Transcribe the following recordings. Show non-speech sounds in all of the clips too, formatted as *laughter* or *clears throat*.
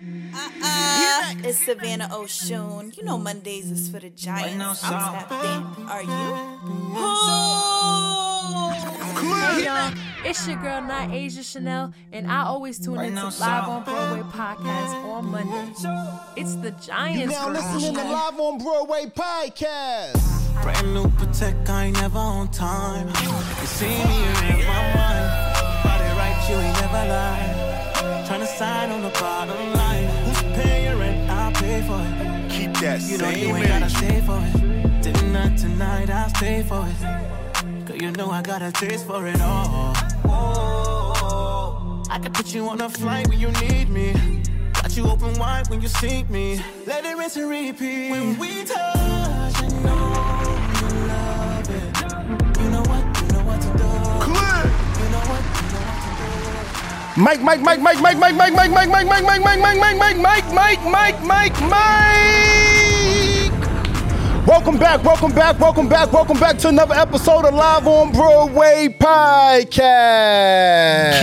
Uh-uh. It's Savannah Oshun. You know Mondays is for the Giants. I'm tapped in. Are you? Hey y'all, it's your girl, not Asia Chanel, and I always tune into Live on Broadway podcast on Monday. It's the Giants. You now listening to Live on Broadway podcast. Brand new Protect, I ain't never on time. You see me, you in my mind. Body right, you ain't never lie. Tryna sign on the bottom line. Pay for it. Keep that You know same you ain't gotta stay for it. Dinner tonight, I'll stay for it. Cause you know I got a taste for it all. I can put you on a flight when you need me. Got you open wide when you see me. Let it rinse and repeat. When we touch, I know Mike, Mike, Mike, Mike, Mike, Mike, Mike, Mike, Mike, Mike, Mike, Mike, Mike, Mike, Mike, Mike, Mike, Mike, Mike. Welcome back, welcome back, welcome back, welcome back to another episode of Live on Broadway podcast.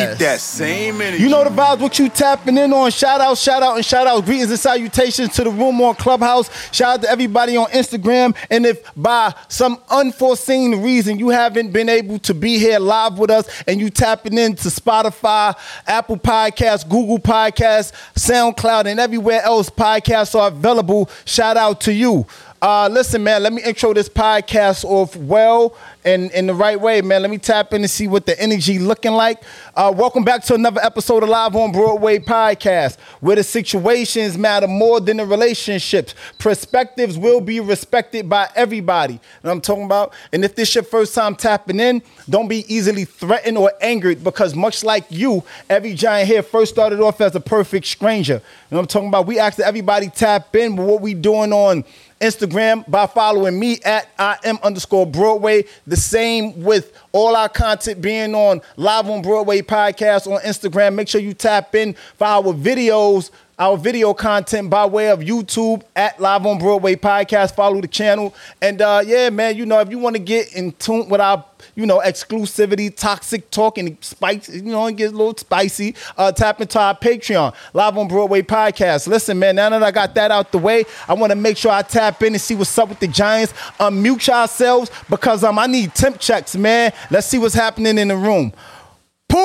Keep that same energy. You know the vibes, what you tapping in on. Shout out, shout out, and shout out. Greetings and salutations to the room on Clubhouse. Shout out to everybody on Instagram. And if by some unforeseen reason you haven't been able to be here live with us and you tapping into Spotify, Apple Podcasts, Google Podcasts, SoundCloud, and everywhere else podcasts are available, shout out to you. Uh, listen, man, let me intro this podcast off well and in the right way, man. Let me tap in and see what the energy looking like. Uh, welcome back to another episode of Live on Broadway podcast, where the situations matter more than the relationships. Perspectives will be respected by everybody. And I'm talking about. And if this your first time tapping in, don't be easily threatened or angered because much like you, every giant here first started off as a perfect stranger. You know what I'm talking about? We asked everybody tap in, but what we doing on Instagram by following me at I am underscore Broadway. The same with all our content being on Live on Broadway podcast on Instagram. Make sure you tap in for our videos, our video content by way of YouTube at Live on Broadway podcast. Follow the channel. And uh, yeah, man, you know, if you want to get in tune with our you know, exclusivity, toxic talk, and spice, you know, it gets a little spicy. Uh, tap into our Patreon, Live on Broadway podcast. Listen, man, now that I got that out the way, I want to make sure I tap in and see what's up with the Giants. Unmute yourselves because um, I need temp checks, man. Let's see what's happening in the room. Pool!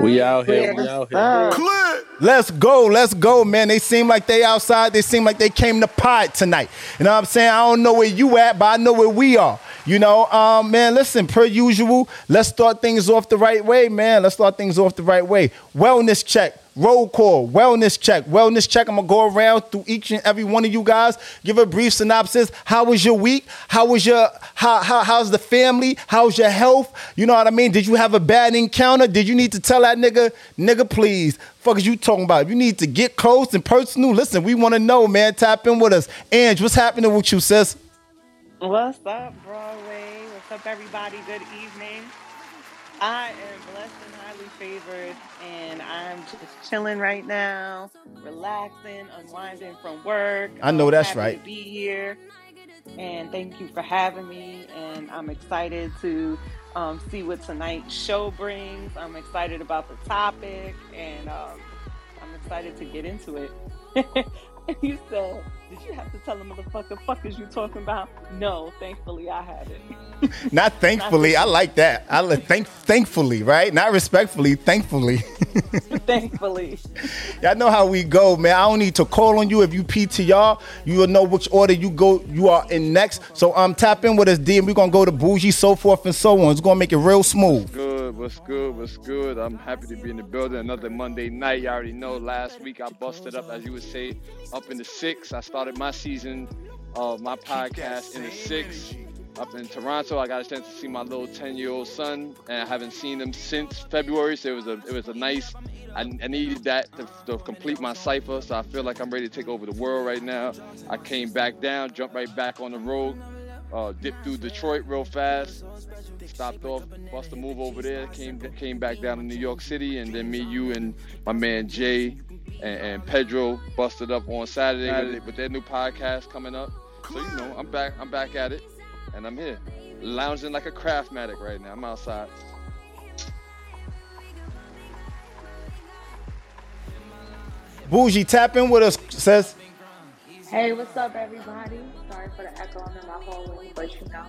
We out here. We out here. Let's go, let's go, man. They seem like they outside. They seem like they came to pod tonight. You know what I'm saying? I don't know where you at, but I know where we are. You know, um, man, listen, per usual, let's start things off the right way, man. Let's start things off the right way. Wellness check, roll call, wellness check, wellness check. I'm gonna go around through each and every one of you guys, give a brief synopsis. How was your week? How was your how, how how's the family? How's your health? You know what I mean? Did you have a bad encounter? Did you need to tell that nigga, nigga, please? Fuck is you talking about? You need to get close and personal, listen, we want to know, man. Tap in with us. Ange, what's happening with you, sis? What's up, Broadway? What's up, everybody? Good evening. I am blessed and highly favored, I'm just chilling right now, relaxing, unwinding from work. I know I'm that's right. Be here, and thank you for having me. And I'm excited to um, see what tonight's show brings. I'm excited about the topic, and um, I'm excited to get into it. *laughs* you said, did you have to tell the motherfucker, fuck is you talking about? No, thankfully I had it. *laughs* *laughs* Not thankfully. I like that. I like thank thankfully, right? Not respectfully, thankfully. *laughs* Thankfully. Y'all know how we go, man. I don't need to call on you if you PTR. You will know which order you go. You are in next. So um, tap in with us, D, and we're gonna go to bougie, so forth and so on. It's gonna make it real smooth. Good, what's good, what's good? I'm happy to be in the building. Another Monday night. You already know. Last week I busted up, as you would say, up in the six. I started my season of my podcast in the six up in Toronto. I got a chance to see my little 10 year old son, and I haven't seen him since February. So it was a it was a nice. I, I needed that to, to complete my cipher. So I feel like I'm ready to take over the world right now. I came back down, jumped right back on the road, uh, dipped through Detroit real fast, stopped off, bust a move over there, came came back down to New York City, and then me, you, and my man Jay and, and Pedro busted up on Saturday with, with their new podcast coming up. So you know, I'm back. I'm back at it and I'm here, lounging like a craftmatic right now. I'm outside. Bougie, tap in with us, says. Hey, what's up, everybody? Sorry for the echo. I'm in my hallway, but you know,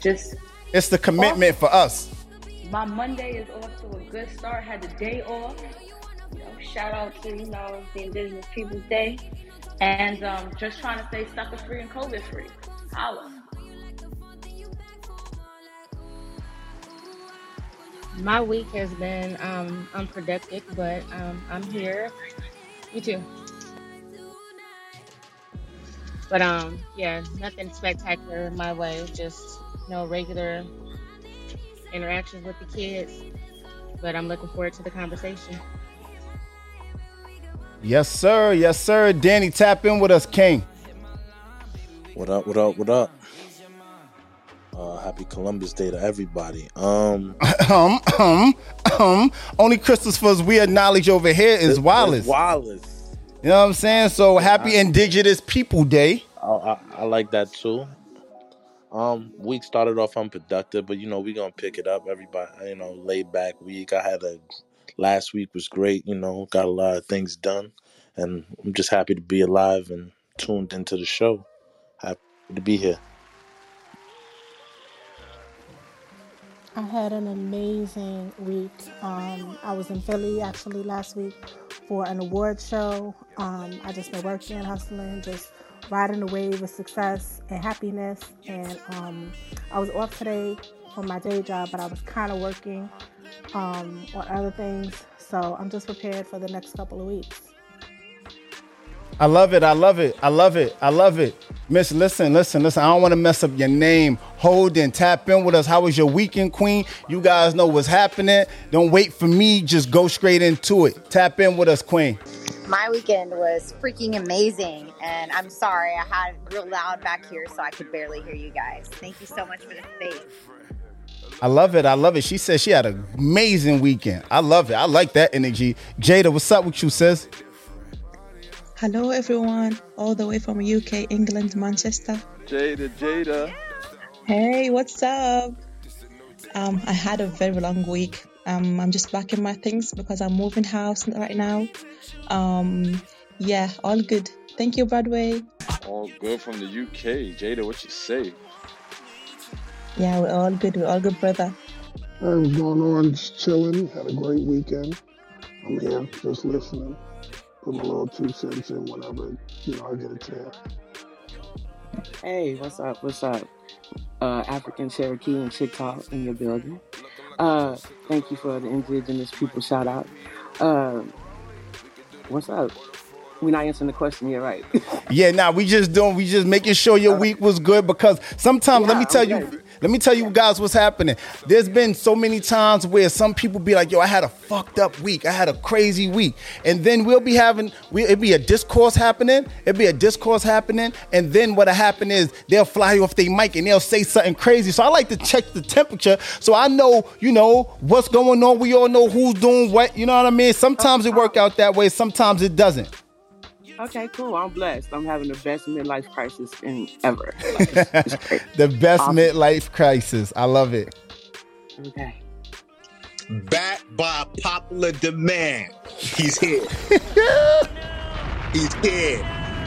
just It's the commitment for us. my Monday is off to a good start. Had the day off. You know, shout out to you know the Indigenous Peoples Day, and um, just trying to stay sucker free and COVID free. Holla. My week has been um, unproductive, but um, I'm here. You too. But um, yeah, nothing spectacular in my way. Just you know, regular interactions with the kids. But I'm looking forward to the conversation. Yes, sir. Yes, sir. Danny, tap in with us, King. What up? What up? What up? Uh, happy Columbus Day to everybody. Um, *laughs* um, um, um. Only Christopher's weird knowledge over here is Wallace. Wallace. You know what I'm saying? So happy Indigenous People Day. I, I, I like that too. Um, week started off unproductive, but you know we're gonna pick it up. Everybody, you know, laid back week. I had a last week was great. You know, got a lot of things done, and I'm just happy to be alive and tuned into the show. Happy to be here. I had an amazing week. Um, I was in Philly actually last week for an award show. Um, I just been working, and hustling, just riding the wave of success and happiness. And um, I was off today from my day job, but I was kind of working um, on other things. So I'm just prepared for the next couple of weeks. I love it. I love it. I love it. I love it. Miss, listen, listen, listen. I don't want to mess up your name. Hold and tap in with us. How was your weekend, Queen? You guys know what's happening. Don't wait for me. Just go straight into it. Tap in with us, Queen. My weekend was freaking amazing, and I'm sorry I had real loud back here, so I could barely hear you guys. Thank you so much for the space. I love it. I love it. She said she had an amazing weekend. I love it. I like that energy. Jada, what's up with you, sis? Hello, everyone, all the way from UK, England, Manchester. Jada, Jada. Hey, what's up? Um, I had a very long week. Um, I'm just packing my things because I'm moving house right now. Um, yeah, all good. Thank you, Broadway. All good from the UK. Jada, what you say? Yeah, we're all good. We're all good, brother. Hey, what's going on? Just chilling. Had a great weekend. I'm here, just listening. Put my little two cents in whenever you know I get a chance. Hey, what's up? What's up? Uh, African Cherokee and Chickasaw in your building. Uh, thank you for the indigenous people shout out. Uh, what's up? We're not answering the question yet, right? *laughs* Yeah, nah, we just doing, we just making sure your week was good because sometimes let me tell you, let me tell you guys what's happening. There's been so many times where some people be like, yo, I had a fucked up week. I had a crazy week. And then we'll be having, we, it'd be a discourse happening. It'd be a discourse happening. And then what'll happen is they'll fly off their mic and they'll say something crazy. So I like to check the temperature so I know, you know, what's going on. We all know who's doing what. You know what I mean? Sometimes it work out that way. Sometimes it doesn't. Okay, cool. I'm blessed. I'm having the best midlife crisis in ever. *laughs* Like, it's, it's. The best Awesome. midlife crisis. I love it. Okay. Backed by popular demand. He's here. *laughs* He's here.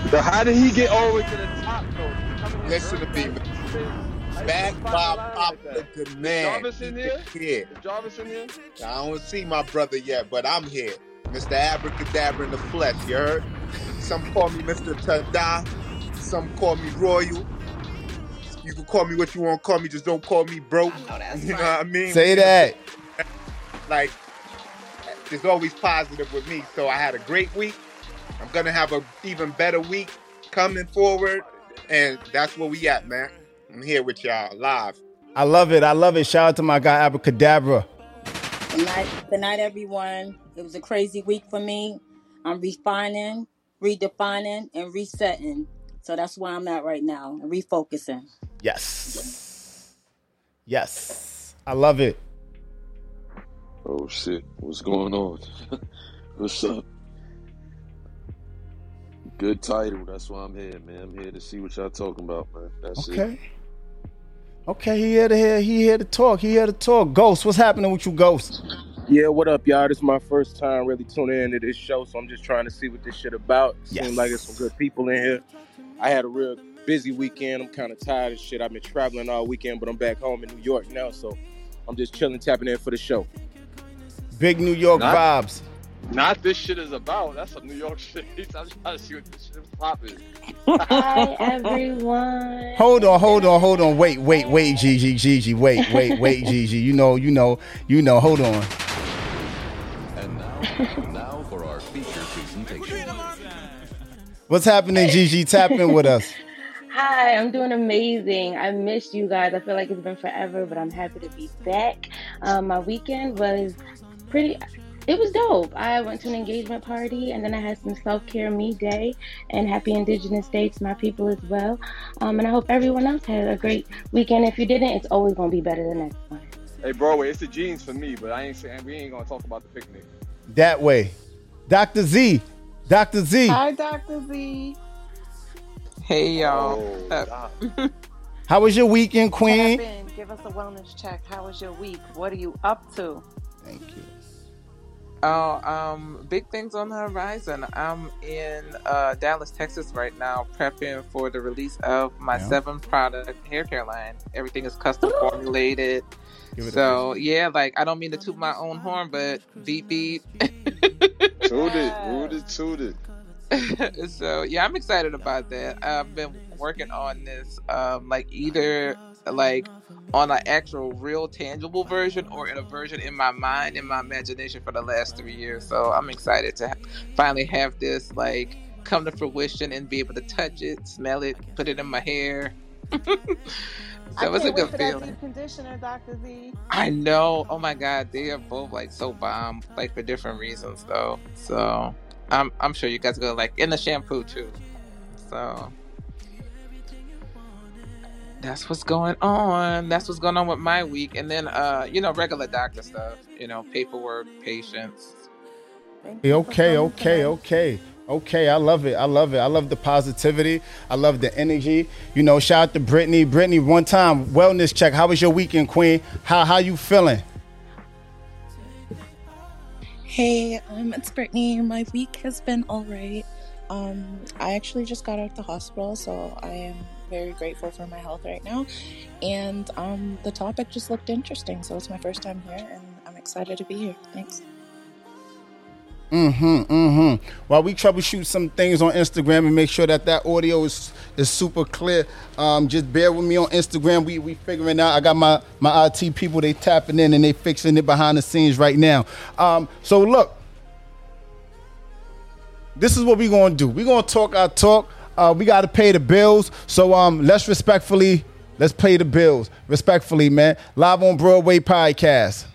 So how did he get all the way to the top though? Listen to me. Back by popular Is demand. Jarvis in here? it here. Is Jarvis in here? I don't see my brother yet, but I'm here. Mr. Abracadabra in the flesh, you heard? Some call me Mr. Tada. Some call me Royal. You can call me what you want to call me, just don't call me broke. *laughs* You know what I mean? Say that. Like, it's always positive with me. So I had a great week. I'm going to have an even better week coming forward. And that's where we at, man. I'm here with y'all live. I love it. I love it. Shout out to my guy Abracadabra. Good night, good night, everyone. It was a crazy week for me. I'm refining, redefining, and resetting. So that's where I'm at right now, refocusing. Yes. Yes. I love it. Oh shit, what's going on? *laughs* what's up? Good title. That's why I'm here, man. I'm here to see what y'all talking about, man. That's it. Okay. Okay, he here to hear. He here to talk. He here to talk. Ghost, what's happening with you, Ghost? Yeah, what up, y'all? This is my first time really tuning into this show, so I'm just trying to see what this shit about. Yes. Seems like there's some good people in here. I had a real busy weekend. I'm kind of tired of shit. I've been traveling all weekend, but I'm back home in New York now, so I'm just chilling, tapping in for the show. Big New York Not- vibes. Not this shit is about. That's some New York *laughs* shit. I'm trying to see what this shit is popping. *laughs* Hi, everyone. Hold on, hold on, hold on. Wait, wait, wait, Gigi, Gigi. Wait, wait, wait, Gigi. You know, you know, you know. Hold on. And now, now for our feature presentation. What's happening, Gigi? Tap in with us. Hi, I'm doing amazing. I missed you guys. I feel like it's been forever, but I'm happy to be back. Um, my weekend was pretty. It was dope. I went to an engagement party and then I had some self care me day and happy Indigenous Day to my people as well. Um, and I hope everyone else had a great weekend. If you didn't, it's always going to be better the next one. Hey, Broadway, it's the jeans for me, but I ain't saying we ain't gonna talk about the picnic. That way. Dr. Z. Dr. Z. Hi, Dr. Z. Hey y'all. Oh, *laughs* How was your weekend, Queen? Give us a wellness check. How was your week? What are you up to? Thank you. Oh, um, big things on the horizon. I'm in uh, Dallas, Texas right now, prepping for the release of my Yeah. seven product hair care line. Everything is custom *gasps* formulated. Give it a So yeah, like I don't mean to toot my own horn, but beep beep. Toot it, toot it, toot it. *laughs* so yeah, I'm excited about that. I've been working on this, um, like either like on an actual real tangible version or in a version in my mind, in my imagination for the last three years. So I'm excited to ha- finally have this like come to fruition and be able to touch it, smell it, put it in my hair. *laughs* I that was a can't wait good for feeling. deep conditioner, Dr. Z. I know. Oh my god, they are both like so bomb, like for different reasons though. So I'm I'm sure you guys are gonna like in the shampoo too. So that's what's going on. That's what's going on with my week. And then uh, you know, regular doctor stuff, you know, paperwork, patients. Okay, okay, okay, okay. I love it. I love it. I love the positivity. I love the energy. You know, shout out to Brittany. Brittany, one time wellness check. How was your weekend, Queen? How how you feeling? Hey, um, it's Brittany. My week has been all right. Um, I actually just got out of the hospital, so I am very grateful for my health right now. And um, the topic just looked interesting, so it's my first time here, and I'm excited to be here. Thanks. Mm-hmm, mm-hmm. While we troubleshoot some things on Instagram and make sure that that audio is is super clear, um, just bear with me on Instagram. We we figuring out. I got my my IT people. They tapping in and they fixing it behind the scenes right now. Um, so look, this is what we gonna do. We gonna talk our talk. Uh, we gotta pay the bills. So um, let's respectfully let's pay the bills. Respectfully, man. Live on Broadway podcast.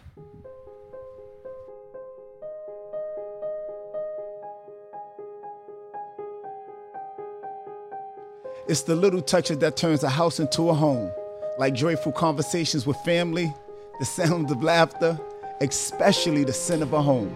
It's the little touches that turns a house into a home, like joyful conversations with family, the sounds of laughter, especially the scent of a home.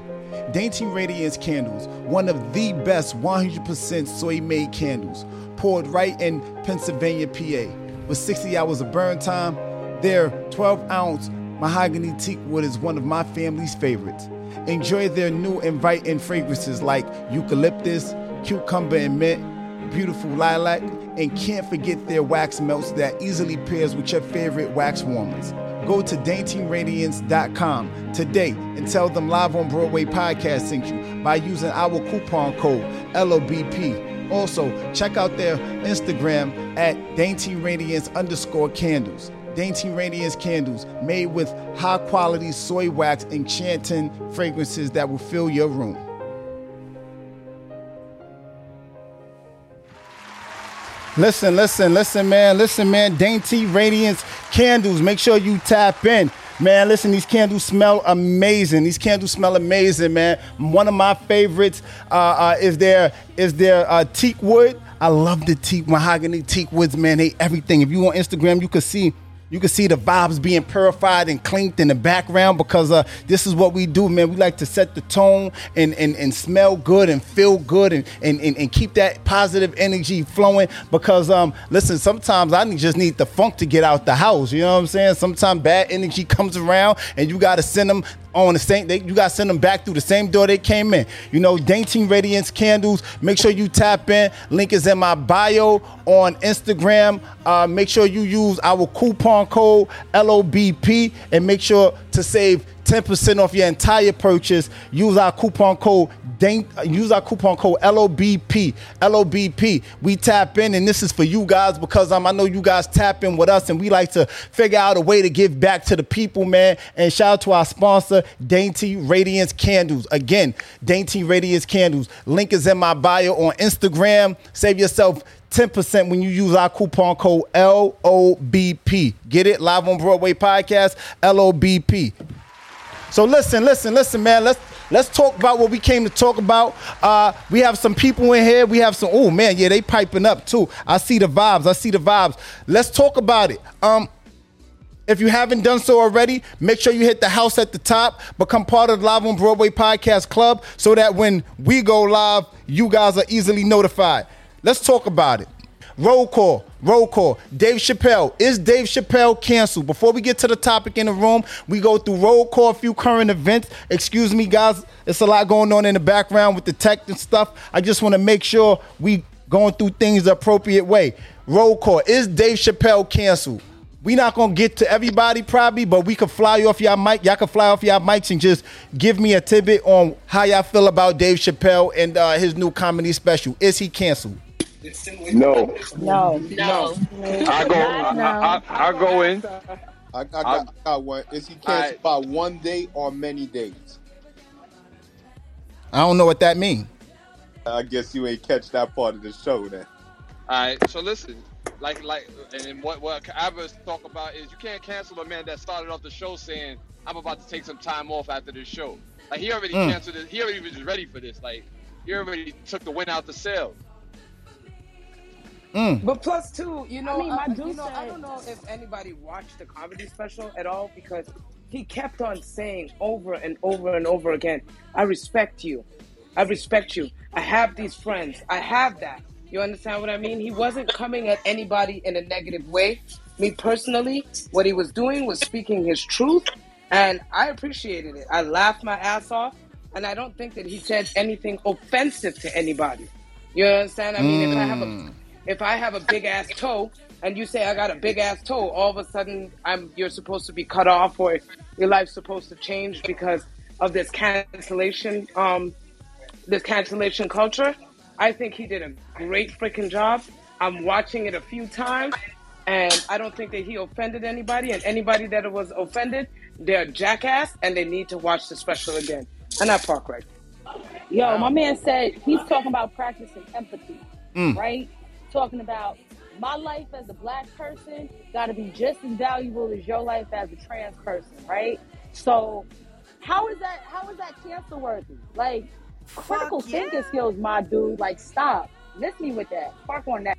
Dainty Radiance Candles, one of the best 100% soy-made candles, poured right in Pennsylvania, PA. With 60 hours of burn time, their 12-ounce mahogany teak wood is one of my family's favorites. Enjoy their new inviting fragrances like eucalyptus, cucumber and mint, beautiful lilac, and can't forget their wax melts that easily pairs with your favorite wax warmers. Go to daintyradiance.com today and tell them Live on Broadway podcast sent you by using our coupon code LOBP. Also, check out their Instagram at Dainty Radiance underscore candles. Dainty Radiance candles made with high quality soy wax and enchanting fragrances that will fill your room. Listen, listen, listen, man. Listen, man. Dainty Radiance candles. Make sure you tap in. Man, listen, these candles smell amazing. These candles smell amazing, man. One of my favorites uh, uh, is their is their uh, teak wood. I love the teak mahogany teak woods, man. They everything. If you on Instagram, you can see you can see the vibes being purified and clinked in the background because uh, this is what we do, man. We like to set the tone and, and, and smell good and feel good and, and, and, and keep that positive energy flowing because, um, listen, sometimes I just need the funk to get out the house. You know what I'm saying? Sometimes bad energy comes around and you got to send them on the same they, you got to send them back through the same door they came in. You know dainty radiance candles make sure you tap in. Link is in my bio on instagram. Uh, make sure you use our coupon code lobp and make sure to save 10% off your entire purchase use our coupon code use our coupon code LOBP. LOBP. We tap in, and this is for you guys because um, I know you guys tap in with us, and we like to figure out a way to give back to the people, man. And shout out to our sponsor, Dainty Radiance Candles. Again, Dainty Radiance Candles. Link is in my bio on Instagram. Save yourself 10% when you use our coupon code LOBP. Get it? Live on Broadway podcast, LOBP. So listen, listen, listen, man. Let's let's talk about what we came to talk about. Uh, we have some people in here. We have some. Oh man, yeah, they piping up too. I see the vibes. I see the vibes. Let's talk about it. Um, if you haven't done so already, make sure you hit the house at the top, become part of the Live on Broadway Podcast Club, so that when we go live, you guys are easily notified. Let's talk about it. Roll call, roll call. Dave Chappelle. Is Dave Chappelle canceled? Before we get to the topic in the room, we go through roll call, a few current events. Excuse me, guys. It's a lot going on in the background with the tech and stuff. I just want to make sure we going through things the appropriate way. Roll call. Is Dave Chappelle canceled? We not gonna get to everybody probably, but we could fly off y'all mic. Y'all can fly off y'all mics and just give me a tidbit on how y'all feel about Dave Chappelle and uh, his new comedy special. Is he canceled? No. No. No. I go. I, I, I, I go in. I, I, got, I got one. Is he canceled by one day or many days? I don't know what that means. I guess you ain't catch that part of the show then. All right. So listen, like like, and then what what Abba's talk about is you can't cancel a man that started off the show saying I'm about to take some time off after this show. Like he already Mm. canceled it. He already was ready for this. Like he already took the win out the sale. Mm. But plus two, you know, I mean, uh, you dude know, I don't know if anybody watched the comedy special at all because he kept on saying over and over and over again, "I respect you, I respect you. I have these friends. I have that." You understand what I mean? He wasn't coming at anybody in a negative way. Me personally, what he was doing was speaking his truth, and I appreciated it. I laughed my ass off, and I don't think that he said anything offensive to anybody. You understand? I mean, if I have a Mm. If I have a big ass toe and you say I got a big ass toe, all of a sudden I'm you're supposed to be cut off or your life's supposed to change because of this cancellation um this cancellation culture. I think he did a great freaking job. I'm watching it a few times and I don't think that he offended anybody and anybody that was offended, they're a jackass and they need to watch the special again. And I park right. Yo, my man said he's talking about practicing empathy, Mm. right? Talking about my life as a black person got to be just as valuable as your life as a trans person, right? So, how is that? How is that cancel worthy? Like critical thinking skills, my dude. Like, stop. Miss me with that. Park on that.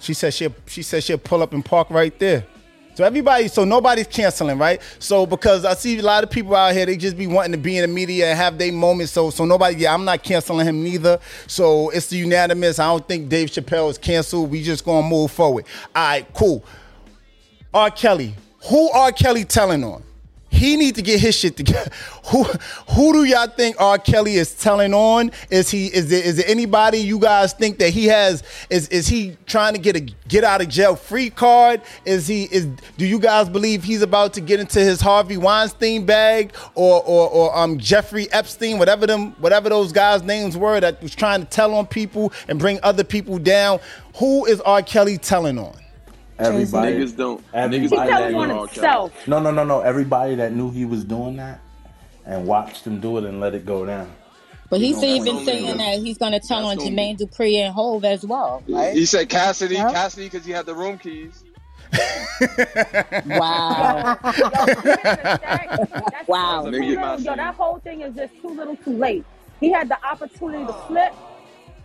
She said she she said she'll pull up and park right there. So everybody, so nobody's canceling, right? So because I see a lot of people out here, they just be wanting to be in the media and have their moments. So so nobody, yeah, I'm not canceling him neither. So it's the unanimous. I don't think Dave Chappelle is canceled. We just gonna move forward. All right, cool. R. Kelly, who R. Kelly telling on? He need to get his shit together. *laughs* Who who do y'all think R. Kelly is telling on? Is he is there is there anybody you guys think that he has is is he trying to get a get out of jail free card? Is he is do you guys believe he's about to get into his Harvey Weinstein bag or or, or um Jeffrey Epstein, whatever them whatever those guys' names were that was trying to tell on people and bring other people down? Who is R. Kelly telling on? Everybody, niggas don't. He Everybody telling that on knew, himself. No, no, no, no. Everybody that knew he was doing that and watched him do it and let it go down. But he's That's even saying niggas. that he's gonna tell on That's only- Jermaine Dupri and Hov as well, right? He said Cassidy, Yeah. Cassidy, because he had the room keys. *laughs* Wow. *laughs* Wow. That's a Too big little, yo, that whole thing is just too little too late. He had the opportunity to flip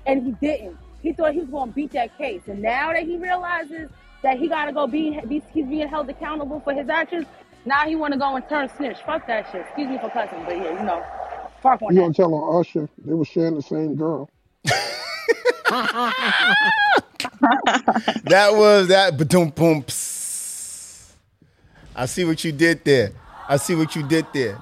and he didn't. He thought he was going to beat that case. And now that he realizes that he got to go be, be, he's being held accountable for his actions, now he want to go and turn snitch. Fuck that shit. Excuse me for cussing, but yeah, you know, fuck on You that. gonna tell on Usher? They were sharing the same girl. that was that boom boom. I see what you did there. I see what you did there.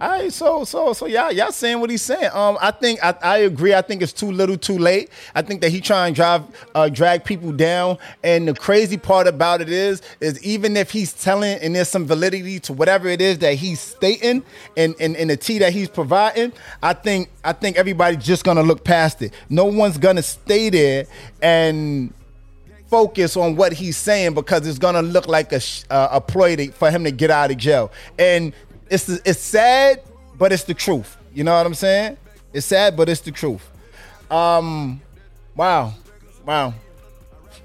All right, so so so y'all y'all saying what he's saying. Um, I think I, I agree. I think it's too little, too late. I think that he trying to drive uh, drag people down. And the crazy part about it is, is even if he's telling and there's some validity to whatever it is that he's stating and and, and the tea that he's providing, I think I think everybody's just gonna look past it. No one's gonna stay there and focus on what he's saying because it's gonna look like a uh, a ploy to, for him to get out of jail. And it's it's sad, but it's the truth. You know what I'm saying? It's sad, but it's the truth. Um, wow, wow.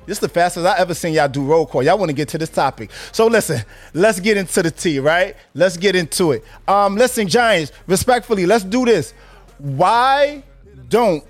This is the fastest I ever seen y'all do roll call. Y'all want to get to this topic. So listen, let's get into the tea, right? Let's get into it. Um, listen, Giants, respectfully, let's do this. Why don't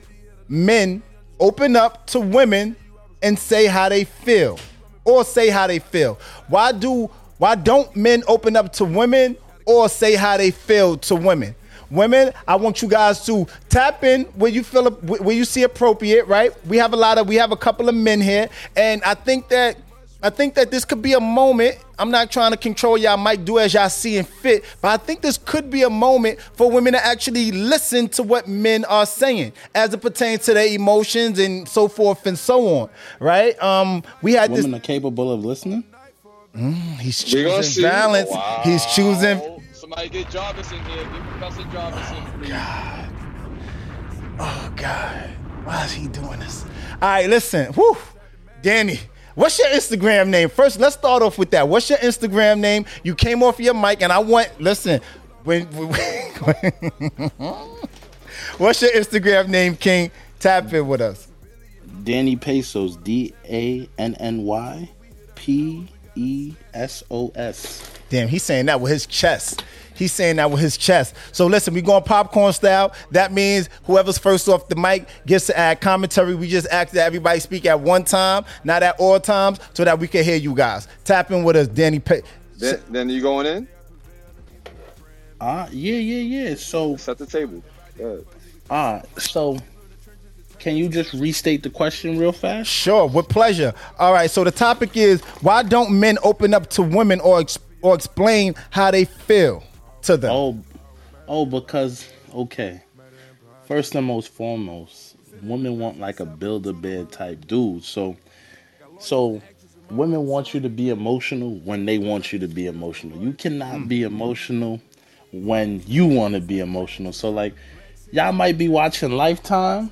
men open up to women and say how they feel? Or say how they feel? Why do why don't men open up to women or say how they feel to women? Women, I want you guys to tap in where you feel where you see appropriate, right? We have a lot of we have a couple of men here, and I think that I think that this could be a moment. I'm not trying to control y'all might do as y'all see and fit, but I think this could be a moment for women to actually listen to what men are saying as it pertains to their emotions and so forth and so on, right? Um, we had Women this. are capable of listening. Mm, he's choosing see. balance. He's choosing. Somebody get Jarvis in here. Get Professor Jarvis in, please. Oh God, why is he doing this? All right, listen. Whew, Danny. What's your Instagram name? First, let's start off with that. What's your Instagram name? You came off your mic, and I want listen. When, *laughs* what's your Instagram name, King? Tap in with us. Danny Pesos. D A N N Y P E S O S. Damn, he's saying that with his chest. He's saying that with his chest. So listen, we going popcorn style. That means whoever's first off the mic gets to add commentary. We just ask that everybody speak at one time, not at all times, so that we can hear you guys. Tap in with us, Danny. Pe- Then, then you going in? Ah, yeah, yeah, yeah. So set the table. Ah, so can you just restate the question real fast? Sure, with pleasure. All right, so the topic is why don't men open up to women or ex- or explain how they feel to them? Oh, oh, because okay. First and most foremost, women want like a build a bed type dude. So, so women want you to be emotional when they want you to be emotional. You cannot hmm. be emotional when you want to be emotional. So like, y'all might be watching Lifetime,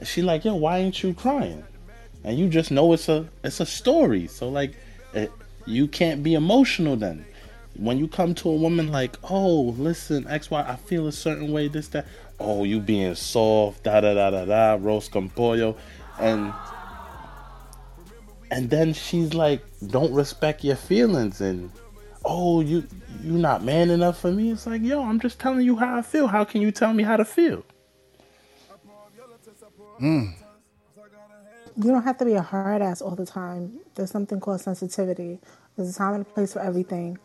and she like, yo, why ain't you crying? And you just know it's a it's a story. So like, eh, you can't be emotional then. When you come to a woman like, oh, listen, X, Y, I feel a certain way, this, that. Oh, you being soft, da da da da da, arroz con pollo, and and then she's like, don't respect your feelings, and oh, you you not man enough for me. It's like, yo, I'm just telling you how I feel. How can you tell me how to feel? Mm. You don't have to be a hard ass all the time. There's something called sensitivity. There's a time and a place for everything.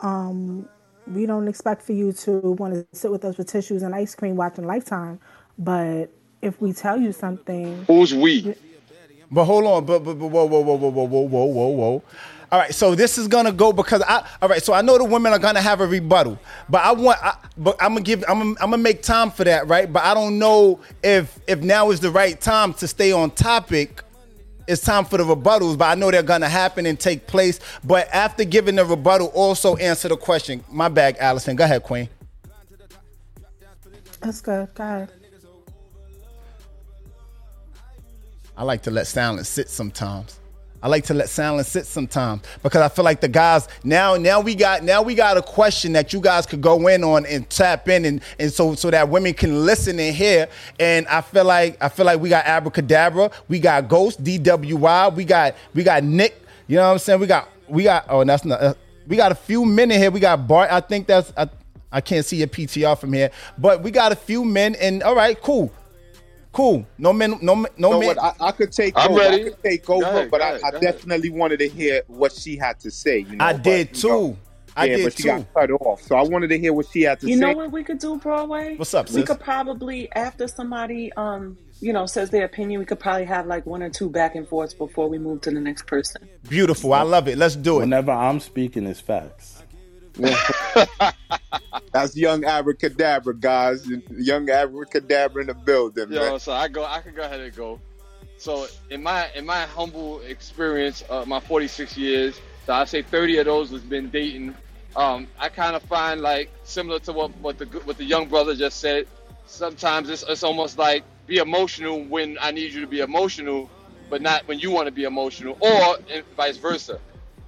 Um, we don't expect for you to want to sit with us with tissues and ice cream watching Lifetime, but if we tell you something, Who's we? But hold on, but, but, but whoa, whoa, whoa, whoa, whoa, whoa, whoa, whoa, whoa. All right, so this is gonna go because I. All right, so I know the women are gonna have a rebuttal, but I want, I, but I'm gonna give, I'm, gonna, I'm gonna make time for that, right? But I don't know if if now is the right time to stay on topic. It's time for the rebuttals, but I know they're gonna happen and take place. But after giving the rebuttal, also answer the question. My bag, Allison. Go ahead, Queen. That's good. Go ahead. I like to let silence sit sometimes. I like to let silence sit sometimes because I feel like the guys now now we got now we got a question that you guys could go in on and tap in and and so so that women can listen and hear. And I feel like I feel like we got abracadabra, we got Ghost, DWY, we got we got Nick. You know what I'm saying? We got we got oh that's not uh, we got a few men in here. We got Bart. I think that's I, I can't see your PTR from here, but we got a few men. And all right, cool. Cool. No men. No. No You men. I, I could take I'm over. ready. I could take over, ahead, but go I, I go ahead. definitely wanted to hear what she had to say. You know, I but, did you know, too. I yeah, did but she too. got cut off. So I wanted to hear what she had to You say. You know what we could do, Broadway? What's up, We sis? could probably, after somebody, um, you know, says their opinion, we could probably have like one or two back and forths before we move to the next person. Beautiful. I love it. Let's do it. Whenever I'm speaking, it's facts. *laughs* That's young abracadabra, guys. Young abracadabra in the building, Yo, man. so I go. I can go ahead and go. So in my in my humble experience, uh, my 46 years, so I say 30 of those has been dating. Um, I kind of find like similar to what what the what the young brother just said. Sometimes it's it's almost like be emotional when I need you to be emotional, but not when you want to be emotional, or and vice versa.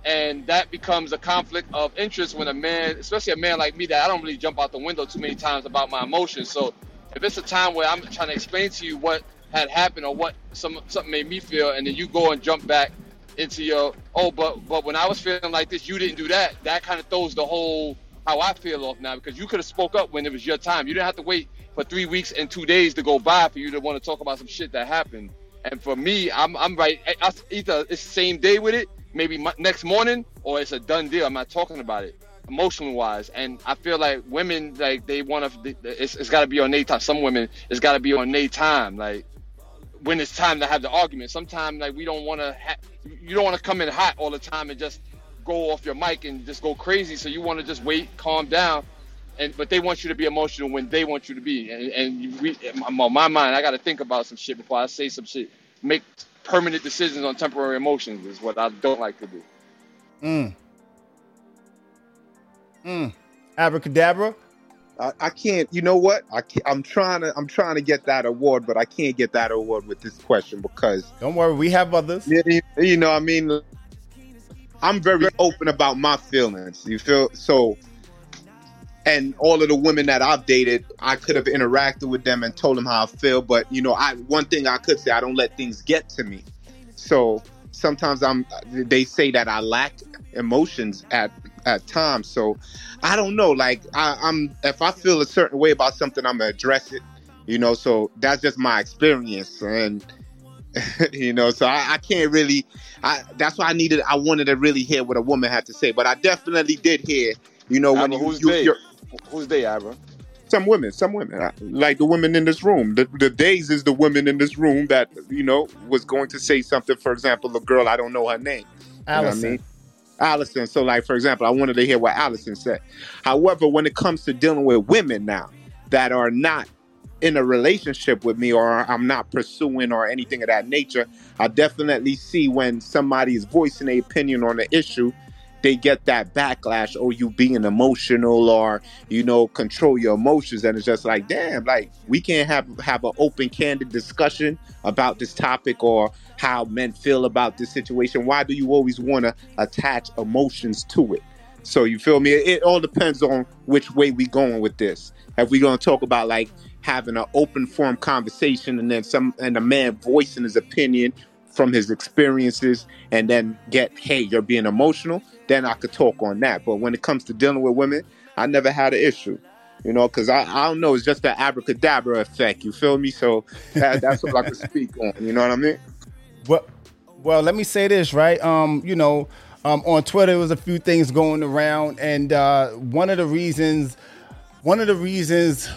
And that becomes a conflict of interest when a man, especially a man like me, that I don't really jump out the window too many times about my emotions. So if it's a time where I'm trying to explain to you what had happened or what some something made me feel, and then you go and jump back into your oh, but but when I was feeling like this, you didn't do that. That kind of throws the whole how I feel off now because you could have spoke up when it was your time. You didn't have to wait for three weeks and two days to go by for you to want to talk about some shit that happened. And for me, I'm I'm right. I- Either it's the same day with it, maybe next morning, or it's a done deal. I'm not talking about it emotionally wise. And I feel like women like they want to. It's, it's got to be on their time. Some women it's got to be on their time. Like when it's time to have the argument. Sometimes like we don't want to. Ha- you don't want to come in hot all the time and just go off your mic and just go crazy. So you want to just wait, calm down. And, but they want you to be emotional when they want you to be. And, and we, on my mind, I got to think about some shit before I say some shit. Make permanent decisions on temporary emotions is what I don't like to do. Mm. Mm. Abracadabra. I, I can't. You know what? I can't, I'm trying to. I'm trying to get that award, but I can't get that award with this question because. Don't worry, we have others. You, you know, I mean, I'm very open about my feelings. You feel so. And all of the women that I've dated, I could have interacted with them and told them how I feel. But you know, I one thing I could say, I don't let things get to me. So sometimes I'm. They say that I lack emotions at at times. So I don't know. Like I, I'm, if I feel a certain way about something, I'm gonna address it. You know, so that's just my experience, and *laughs* you know, so I, I can't really. I that's why I needed. I wanted to really hear what a woman had to say, but I definitely did hear. You know, when you, who's you you're- Who's they, Abra? some women, some women, like the women in this room. The, the days is the women in this room that you know was going to say something. For example, the girl I don't know her name. You know I Allison. mean? Allison. So, like for example, I wanted to hear what Allison said. However, when it comes to dealing with women now that are not in a relationship with me or I'm not pursuing or anything of that nature, I definitely see when somebody is voicing their opinion on the issue, they get that backlash, oh, you being emotional or, you know, control your emotions. And it's just like, damn, like we can't have have an open, candid discussion about this topic or how men feel about this situation. Why do you always want to attach emotions to it? So you feel me? It, it all depends on which way we going with this. If we gonna talk about like having an open form conversation and then some and a man voicing his opinion from his experiences and then get, hey, you're being emotional, then I could talk on that. But when it comes to dealing with women, I never had an issue. You know, because I, I don't know, it's just the abracadabra effect. You feel me? So that, that's what I could *laughs* speak on. You know what I mean? Well, well, let me say this, right? Um, you know, um, on Twitter, there was a few things going around, and uh, one of the reasons, one of the reasons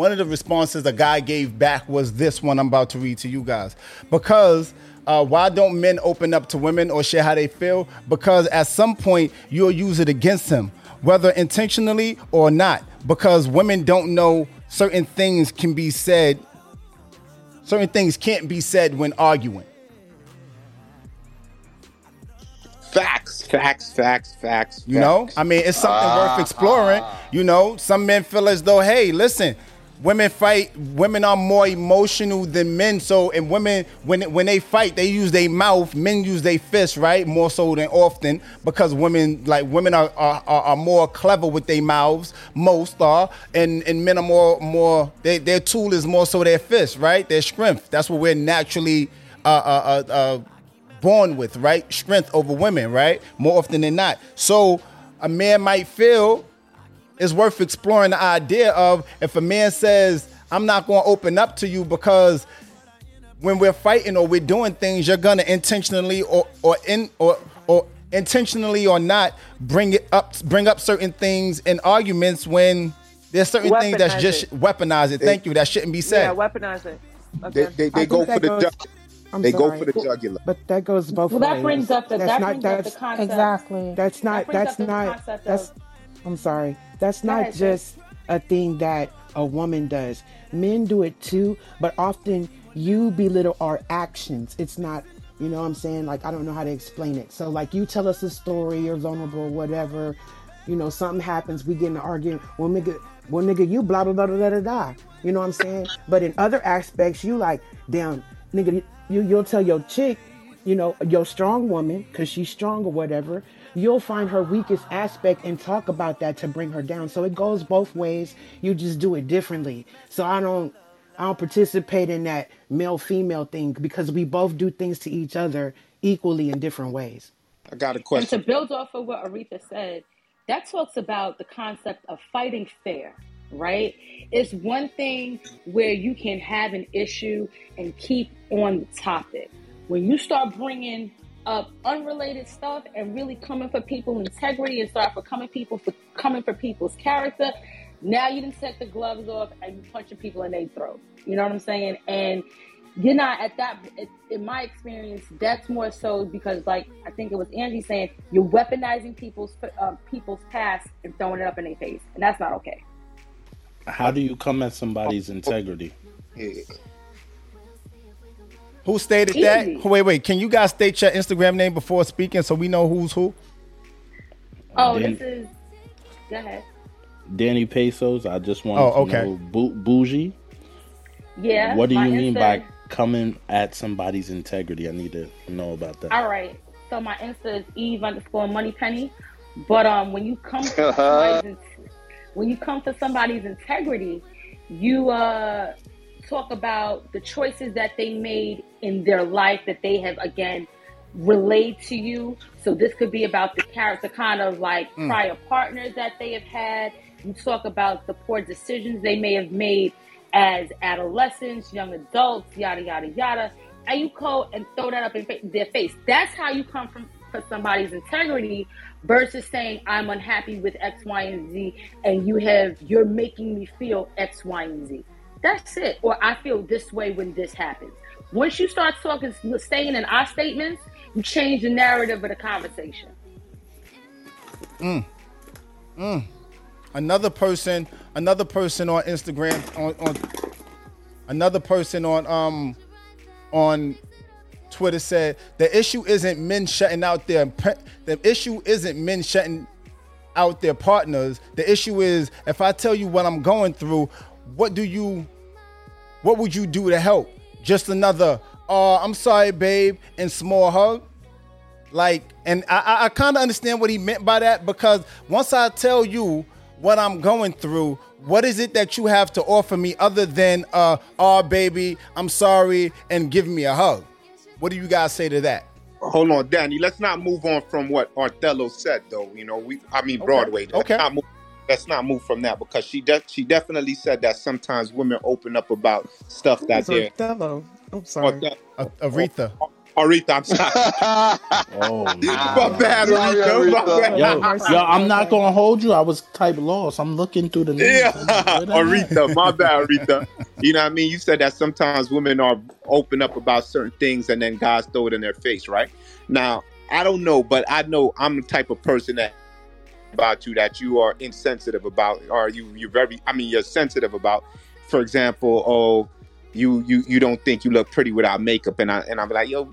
one of the responses a guy gave back was this one I'm about to read to you guys. Because uh, why don't men open up to women or share how they feel? Because at some point you'll use it against them, whether intentionally or not. Because women don't know certain things can be said, certain things can't be said when arguing. Facts, facts, facts, facts. You know, I mean, it's something Ah, worth exploring. You know, some men feel as though, hey, listen, women fight. Women are more emotional than men. So, and women, when when they fight, they use their mouth. Men use their fists, right? More so than often because women, like women, are are, are more clever with their mouths. Most are, and and men are more more. They, their tool is more so their fists, right? Their strength. That's what we're naturally. Uh, uh, uh, uh, born with, right? Strength over women, right? More often than not. So a man might feel it's worth exploring the idea of if a man says, I'm not going to open up to you because when we're fighting or we're doing things, you're gonna intentionally or or in or or intentionally or not bring it up bring up certain things in arguments when there's certain things that's just it. weaponize it. Thank you. That shouldn't be said. Yeah, weaponize it. They, Okay. they, they I go for the goes. ju- I'm they go for the jugular. but that goes both Well, ways. that brings up the that's that not brings up the that's concept. Exactly. that's not brings that's up the not concept that's. I'm sorry. That's not ahead, just a thing that a woman does. Men do it too, but often you belittle our actions. It's not. You know what I'm saying? Like I don't know how to explain it. So like you tell us a story, you're vulnerable, whatever. You know, something happens, we get in an argument. Well, nigga, well, nigga, you blah blah blah blah blah blah. You know what I'm saying? But in other aspects, you like, damn, nigga, you you'll tell your chick, you know, your strong woman, cause she's strong or whatever. You'll find her weakest aspect and talk about that to bring her down. So it goes both ways. You just do it differently. So I don't, I don't participate in that male female thing because we both do things to each other equally in different ways. I got a question. And to build off of what Aretha said, that talks about the concept of fighting fair, right? It's one thing where you can have an issue and keep on the topic. When you start bringing up unrelated stuff and really coming for people integrity and start for coming people for coming for people's character, now you didn't take the gloves off and you punching people in their throat. You know what I'm saying? And you're not at that in my experience that's more so because like i think it was angie saying you're weaponizing people's uh, people's past and throwing it up in their face and that's not okay How do you come at somebody's integrity? Who stated that? Wait, wait. Can you guys state your Instagram name before speaking so we know who's who? oh Dan- this is go ahead Danny Pesos. I just want Oh, to okay. know bou- bougie. yeah what do you mean Insta- by coming at somebody's integrity? I need to know about that. all right so my insta is eve underscore money penny but um when you come *laughs* for somebody's when you come for somebody's integrity you uh talk about the choices that they made in their life that they have again relayed to you. So this could be about the character, kind of like Mm. prior partners that they have had. You talk about the poor decisions they may have made as adolescents, young adults, yada yada yada, and you go and throw that up in fa- their face. That's how you come from for somebody's integrity versus saying I'm unhappy with X, Y, and Z, and you have you're making me feel X, Y, and Z. That's it. Or I feel this way when this happens. Once you start talking, staying in our statements, you change the narrative of the conversation. Mm. Mm. Another person, another person on Instagram on, on another person on um on Twitter said the issue isn't men shutting out their the issue isn't men shutting out their partners. The issue is if I tell you what I'm going through, what do you what would you do to help? Just another uh I'm sorry babe and small hug? Like, and I, I, kind of understand what he meant by that because once I tell you what I'm going through, what is it that you have to offer me other than, uh, oh, baby, I'm sorry, and give me a hug? What do you guys say to that? Hold on, Danny. Let's not move on from what Othello said, though. You know, we I mean Broadway. Let's Okay. Not move, let's not move from that because she de- she definitely said that sometimes women open up about stuff that Who's they're Othello? I'm sorry. Othe- Aretha. Aretha, I'm sorry. *laughs* Oh, *laughs* my bad, Aretha. My bad. Yo, yo, I'm not gonna hold you. I was type lost. I'm looking through the names. Yeah, Aretha, my bad, Aretha. You know what I mean? You said that sometimes women are open up about certain things and then guys throw it in their face, right? Now, I don't know, but I know I'm the type of person that about you that you are insensitive about, or you you're very, I mean, you're sensitive about. For example, oh, you you you don't think you look pretty without makeup, and I and I'm like, yo,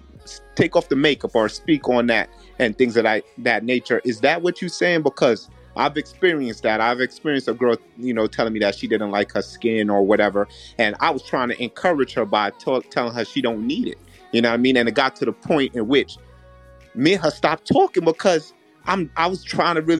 take off the makeup or speak on that and things of that that nature. Is that what you're saying? Because I've experienced that. I've experienced a girl, you know, telling me that she didn't like her skin or whatever, and I was trying to encourage her by t- telling her she don't need it. You know what I mean? And it got to the point in which me and her stopped talking because I'm I was trying to really.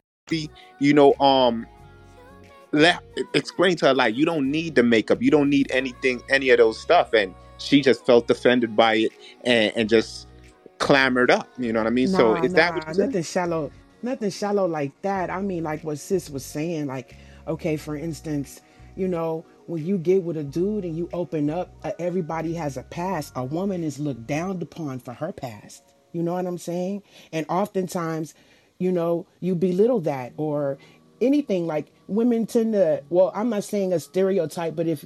Be, you know, um, let explain to her like you don't need the makeup, you don't need anything, any of those stuff, and she just felt offended by it and, and just clamored up. You know what I mean? so Nah, is that what saying? nothing shallow, nothing shallow like that. I mean, like what sis was saying. Like, okay, for instance, you know, when you get with a dude and you open up, uh, everybody has a past. A woman is looked down upon for her past. You know what I'm saying? And oftentimes, you know, you belittle that or anything. Like women tend to. Well, I'm not saying a stereotype, but if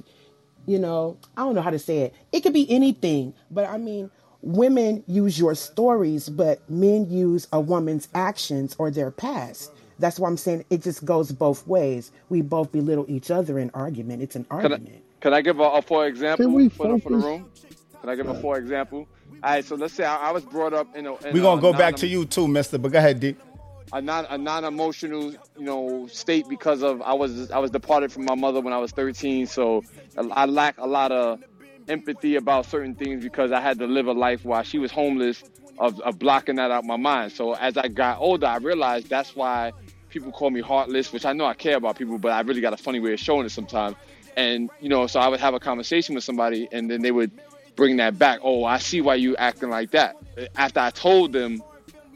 you know, I don't know how to say it. It could be anything, but I mean, women use your stories, but men use a woman's actions or their past. That's why I'm saying it just goes both ways. We both belittle each other in argument. It's an Can I, argument. can I give a, a for example we for the, for the room? Can I give a for example? All right, so let's say I, I was brought up in a, in We're gonna a go back to you too, Mister. But go ahead, D. a non a non emotional you know state because of I was I was departed from my mother when I was 13, so I lack a lot of empathy about certain things because I had to live a life while she was homeless of, of blocking that out my mind. So as I got older, I realized that's why people call me heartless, which I know I care about people, but I really got a funny way of showing it sometimes. And you know, so I would have a conversation with somebody, and then they would bring that back. Oh, I see why you acting like that. After I told them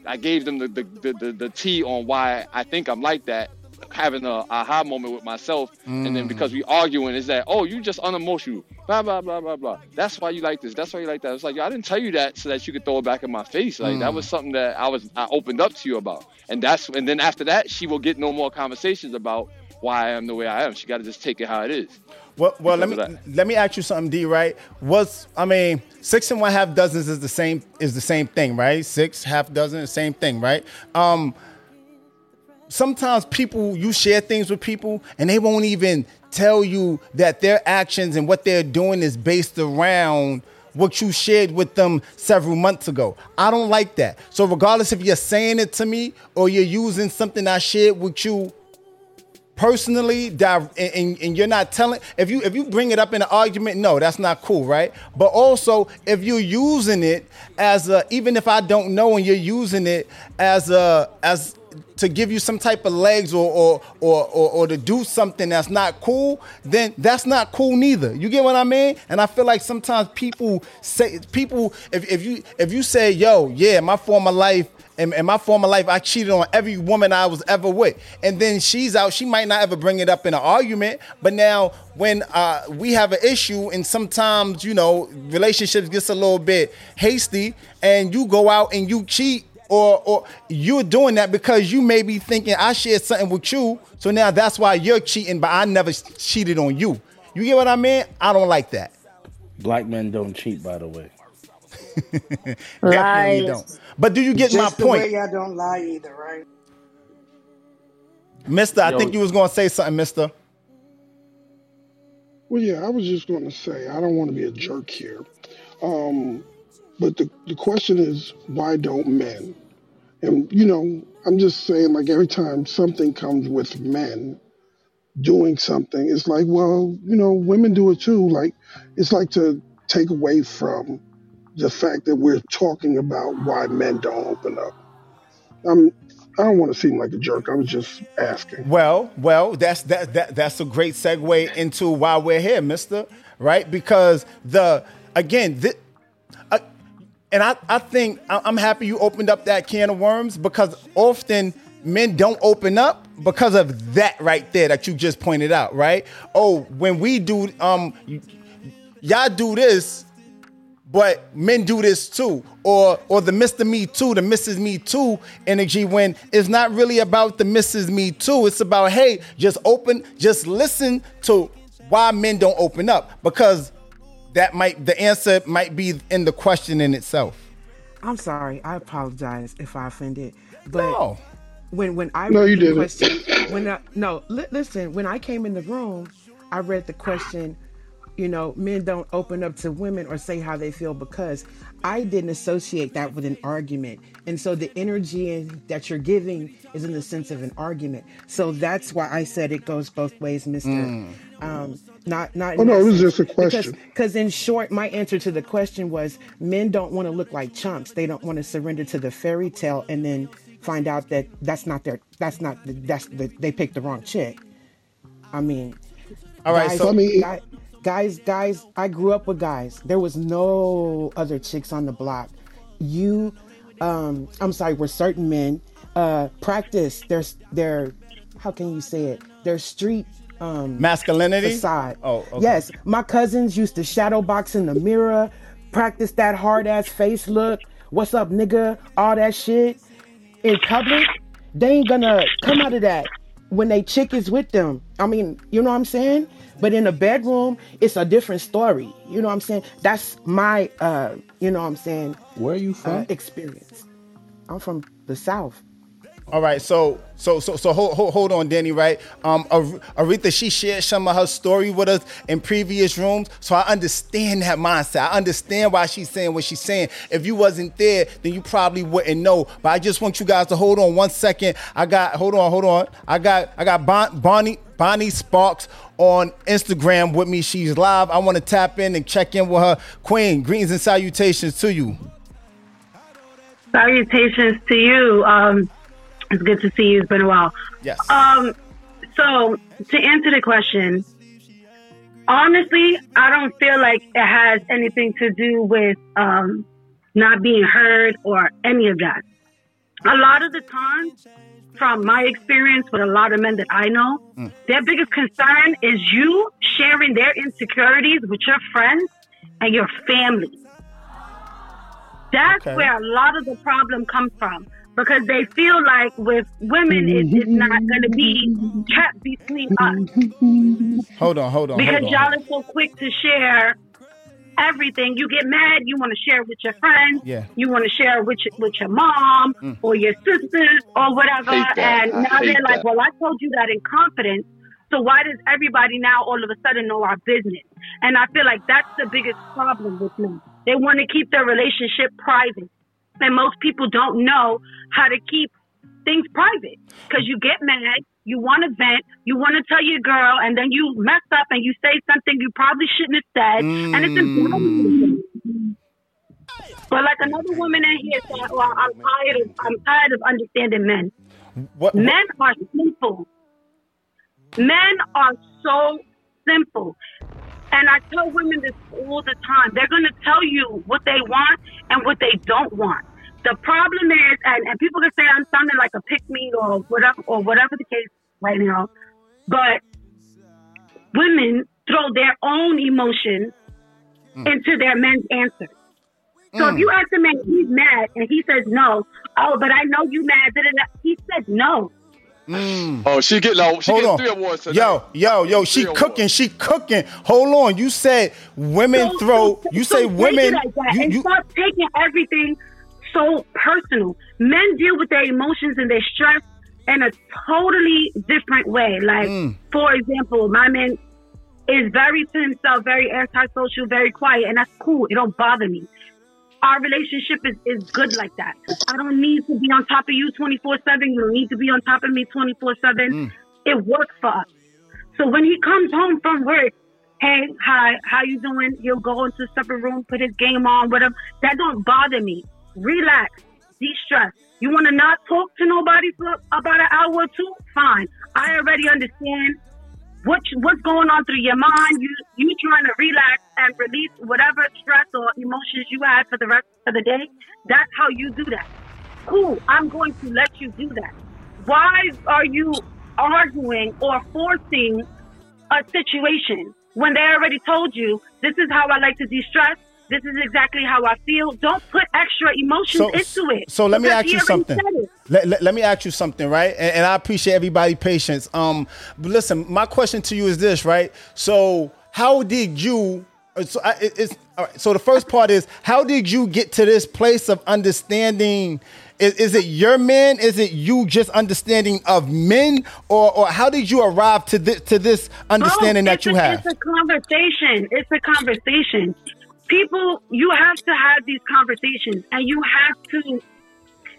I gave them the the, the, the, the tea on why I think I'm like that, having a aha moment with myself, and then Mm. because we arguing is that oh you just unemotional, blah blah blah blah blah. That's why you like this. That's why you like that. It's like I didn't tell you that so that you could throw it back in my face. Like that Mm. was something that I was I opened up to you about, and that's and then after that she will get no more conversations about why I am the way I am. She got to just take it how it is. Well, well, let me let me ask you something, D. Right? What's I mean, six and one half dozens is the same is the same thing, right? Six half dozen, same thing, right? Um, sometimes people you share things with people and they won't even tell you that their actions and what they're doing is based around what you shared with them several months ago. I don't like that. So regardless if you're saying it to me or you're using something I shared with you personally di- and, and- and you're not telling if you if you bring it up in an argument no that's not cool right? But also if you're using it as a even if i don't know and you're using it as a as to give you some type of legs or or or or, or to do something that's not cool then that's not cool neither. You get what i mean? And i feel like sometimes people say people if, if you if you say yo yeah my former life in, in my former life, I cheated on every woman I was ever with. And then she's out. She might not ever bring it up in an argument. But now, when uh, we have an issue, and sometimes, you know, relationships gets a little bit hasty, and you go out and you cheat, or or you're doing that because you may be thinking I shared something with you, so now that's why you're cheating, but I never cheated on you. You get what I mean? I don't like that. Black men don't cheat, by the way. *laughs* Lies. don't. But do you get Just my the way point, y'all don't lie either, right? Mister? I Yo. think you was gonna say something, Mister. Well, yeah, I was just going to say I don't want to be a jerk here, um, but the the question is why don't men? And you know, I'm just saying like every time something comes with men doing something, it's like, well, you know, women do it too. Like it's like to take away from the fact that we're talking about why men don't open up. I'm I don't want to seem like a jerk. I was just asking. Well, well, that's that that that's a great segue into why we're here, Mister. Right? Because the again, thi- uh, and I I think I'm happy you opened up that can of worms because often men don't open up because of that right there that you just pointed out. Right? Oh, when we do um, y'all do this but men do this too or or the mr me too the mrs me too energy when it's not really about the mrs me too it's about hey just open just listen to why men don't open up because that might the answer might be in the question in itself I'm sorry. I apologize if I offended. But No. when when I No, read you the didn't. question, when I, no, li- listen, when I came in the room, I read the question. You know, men don't open up to women or say how they feel because I didn't associate that with an argument, and so the energy that you're giving is in the sense of an argument. So that's why I said it goes both ways, Mister. Mm. Um, not not. Oh, no, it was just a question. Because in short, my answer to the question was men don't want to look like chumps. They don't want to surrender to the fairy tale and then find out that that's not their that's not the, that's the, they picked the wrong chick. I mean, All right, guys, so- I mean- guy- guys, guys, I grew up with guys. There was no other chicks on the block. You, um, I'm sorry, were certain men uh, practice their their how can you say it? Their street um, Masculinity? facade. Oh, okay. yes. My cousins used to shadow box in the mirror, practice that hard ass face look. What's up, nigga? All that shit in public. They ain't gonna come out of that when they chick is with them. I mean, you know what I'm saying? But in the bedroom, it's a different story. You know what I'm saying? That's my, uh, you know what I'm saying? Where are you Uh, from? experience. I'm from the South. All right, so so so so hold hold, hold on, Danny. Right, um, Aretha, she shared some of her story with us in previous rooms, so I understand that mindset. I understand why she's saying what she's saying. If you wasn't there, then you probably wouldn't know. But I just want you guys to hold on one second. I got hold on, hold on. I got I got bon, Bonnie Bonnie Sparks on Instagram with me. She's live. I want to tap in and check in with her. Queen, greetings and salutations to you. Salutations to you. Um, it's good to see you. It's been a while. Yes. Um, so to answer the question, honestly, I don't feel like it has anything to do with um, not being heard or any of that. A lot of the time, from my experience with a lot of men that I know, their biggest concern is you sharing their insecurities with your friends and your family. That's Okay. where a lot of the problem comes from because they feel like with women, it, it's not going to be kept between us Hold on, hold on, because hold on. y'all are so quick to share everything. You get mad, you want to share with your friends, Yeah. you want to share with your, with your mom Mm. or your sisters or whatever, and I now they're like, "Well, I told you that in confidence." So why does everybody now all of a sudden know our business? And I feel like that's the biggest problem with men. They want to keep their relationship private. And most people don't know how to keep things private because you get mad, you want to vent, you want to tell your girl, and then you mess up and you say something you probably shouldn't have said, and it's embarrassing. But like another woman in here said, oh, well, I'm tired of I'm tired of understanding men. What, men are simple. Men are so simple. And I tell women this all the time. They're going to tell you what they want and what they don't want. The problem is, and, and people can say I'm sounding like a pick me or whatever, or whatever the case right now, but women throw their own emotions mm. into their men's answers. So if mm. you ask a man, he's mad, and he says no. Oh, but I know you mad. He said no. Oh, she get no. She Hold get on. three awards today. Yo, yo, yo, she Three cooking, she cooking. Hold on. You said women So- throw, so- you so say women, like that you, and you, stop taking everything so personal. Men deal with their emotions and their stress in a totally different way. Like, Mm. for example, my man is very to himself, very antisocial, very quiet, and that's cool. It don't bother me. Our relationship is, is good like that. I don't need to be on top of you 24 7. You don't need to be on top of me 24 7. Mm. It works for us. So when he comes home from work, hey, hi, how you doing? He'll go into a separate room, put his game on whatever. That don't bother me. Relax, de-stress. You want to not talk to nobody for about an hour or two? Fine. I already understand what what's going on through your mind. You you trying to relax and release whatever stress or emotions you had for the rest of the day. That's how you do that. Cool. I'm going to let you do that. Why are you arguing or forcing a situation when they already told you this is how I like to de-stress. This is exactly how I feel. Don't put extra emotions so, into it. so let me ask you something. Let, let, let me ask you something, right? And, and I appreciate everybody' patience. Um, listen, my question to you is this, right? So, how did you? uh, So, I, it- it's all right. So the first part is, how did you get to this place of understanding? Is, is it your men? Is it you just understanding of men, or or how did you arrive to this to this understanding Bro, that you a, have? It's a conversation. It's a conversation. People, you have to have these conversations, and you have to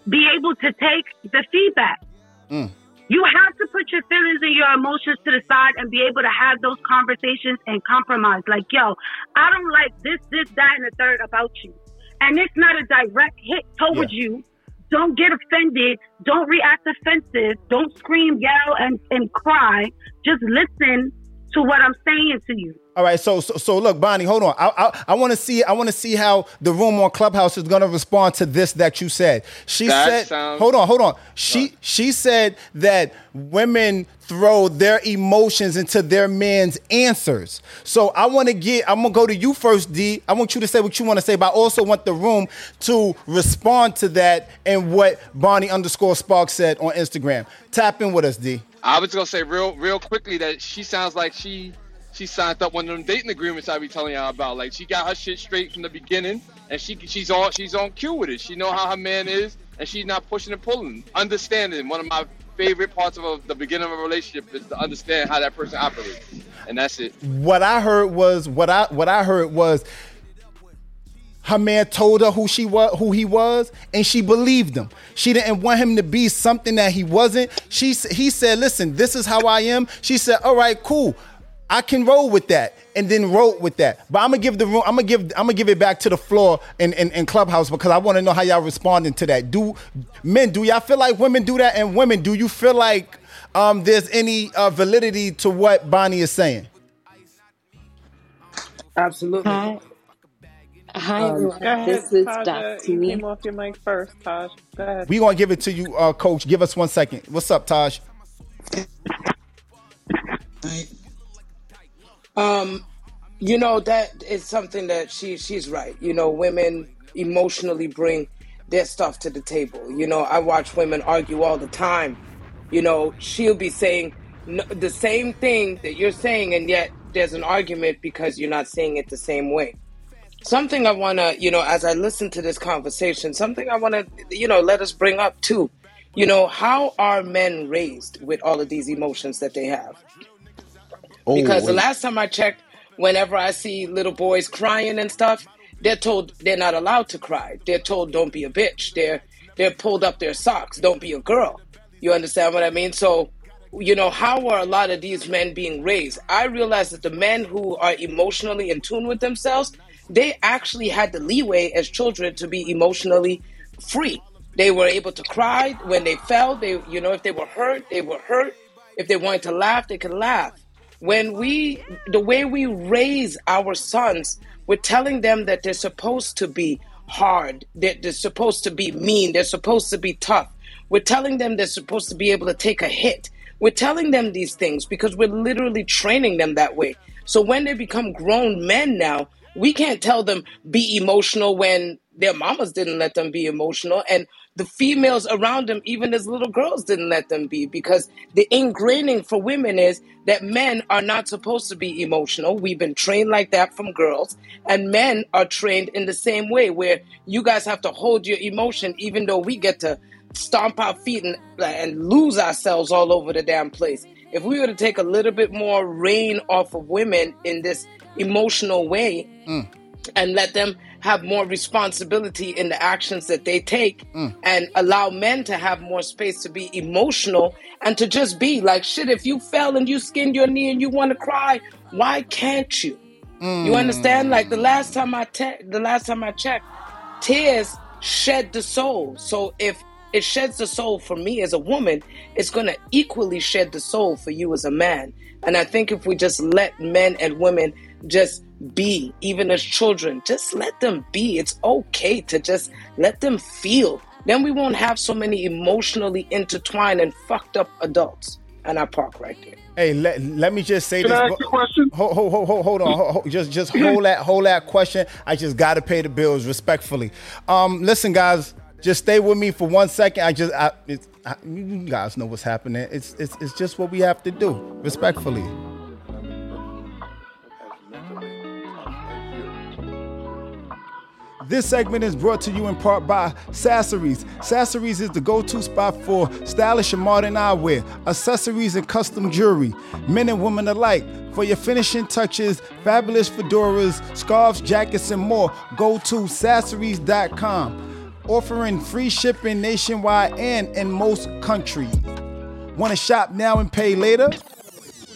be able to take the feedback. Mm. You have to put your feelings and your emotions to the side and be able to have those conversations and compromise. Like, yo, I don't like this, this, that, and the third about you. And it's not a direct hit towards you. Don't get offended. Don't react offensive. Don't scream, yell, and, and cry. Just listen to what I'm saying to you. All right, so so, so look, Bonnie, hold on. I I, I want to see I want to see how the room on Clubhouse is going to respond to this that you said. She That said, sounds- hold on, hold on. She she said that women throw their emotions into their men's answers. So I want to get I'm gonna go to you first, D. I want you to say what you want to say, but I also want the room to respond to that and what Bonnie underscore Spark said on Instagram. Tap in with us, D. I was gonna say real real quickly that she sounds like she she signed up one of them dating agreements I be telling y'all about. Like she got her shit straight from the beginning, and she she's on she's on cue with it. She know how her man is, and she's not pushing and pulling. Understanding one of my favorite parts of a, the beginning of a relationship is to understand how that person operates, and that's it. what I heard was what I what I heard was her man told her who she was who he was and she believed him. She didn't want him to be something that he wasn't. She he said, "Listen, this is how I am." She said, "All right, cool. I can roll with that." And then wrote with that. But I'm gonna give the room. I'm gonna give. I'm gonna give it back to the floor in, in, in clubhouse because I want to know how y'all responding to that. Do men? Do y'all feel like women do that? And women, do you feel like um, there's any uh, validity to what Bonnie is saying? Absolutely. Hi. Hi, Um, everyone. ahead, this is Taja. Dr. You Me. came off your mic first, Taj. Go ahead. We gonna give it to you, uh, Coach. Give us one second. What's up, Taj? Um, you know that is something that she she's right. You know, women emotionally bring their stuff to the table. You know, I watch women argue all the time. You know, she'll be saying no, the same thing that you're saying, and yet there's an argument because you're not saying it the same way. Something I want to, you know, as I listen to this conversation, something I want to, you know, let us bring up too. You know, how are men raised with all of these emotions that they have? Oh, because the last time I checked, whenever I see little boys crying and stuff, they're told they're not allowed to cry. They're told don't be a bitch. They're they're pulled up their socks. Don't be a girl. You understand what I mean? So, you know, how are a lot of these men being raised? I realize that the men who are emotionally in tune with themselves, they actually had the leeway as children to be emotionally free. They were able to cry when they fell. They, you know, if they were hurt, they were hurt. If they wanted to laugh, they could laugh when we the way we raise our sons we're telling them that they're supposed to be hard they're supposed to be mean they're supposed to be tough we're telling them they're supposed to be able to take a hit we're telling them these things because we're literally training them that way so when they become grown men now we can't tell them be emotional when their mamas didn't let them be emotional and the females around them even as little girls, didn't let them be because the ingraining for women is that men are not supposed to be emotional. We've been trained like that from girls, and men are trained in the same way where you guys have to hold your emotion, even though we get to stomp our feet and, and lose ourselves all over the damn place. If we were to take a little bit more reign off of women in this emotional way Mm. and let them have more responsibility in the actions that they take Mm. and allow men to have more space to be emotional and to just be like shit if you fell and you skinned your knee and you want to cry why can't you you understand like the last time i te- the last time i checked tears shed the soul so if it sheds the soul for me as a woman it's going to equally shed the soul for you as a man and i think if we just let men and women just be even as children just let them be it's okay to just let them feel then we won't have so many emotionally intertwined and fucked up adults and i park right there Hey, let, let me just say Can this. I ask a question? Hold, hold, hold, hold, hold on. Hold, hold- just, just hold that, hold that question. I just gotta pay the bills respectfully. Um, listen, guys, just stay with me for one second. I just, I, it's, I, you guys know what's happening. It's, it's, it's just what we have to do, respectfully. This segment is brought to you in part by Sassaries. Sassaries is the go-to spot for stylish and modern eyewear, accessories, and custom jewelry, men and women alike. For your finishing touches, fabulous fedoras, scarves, jackets, and more, go to sassaries.com. Offering free shipping nationwide and in most countries. Want to shop now and pay later?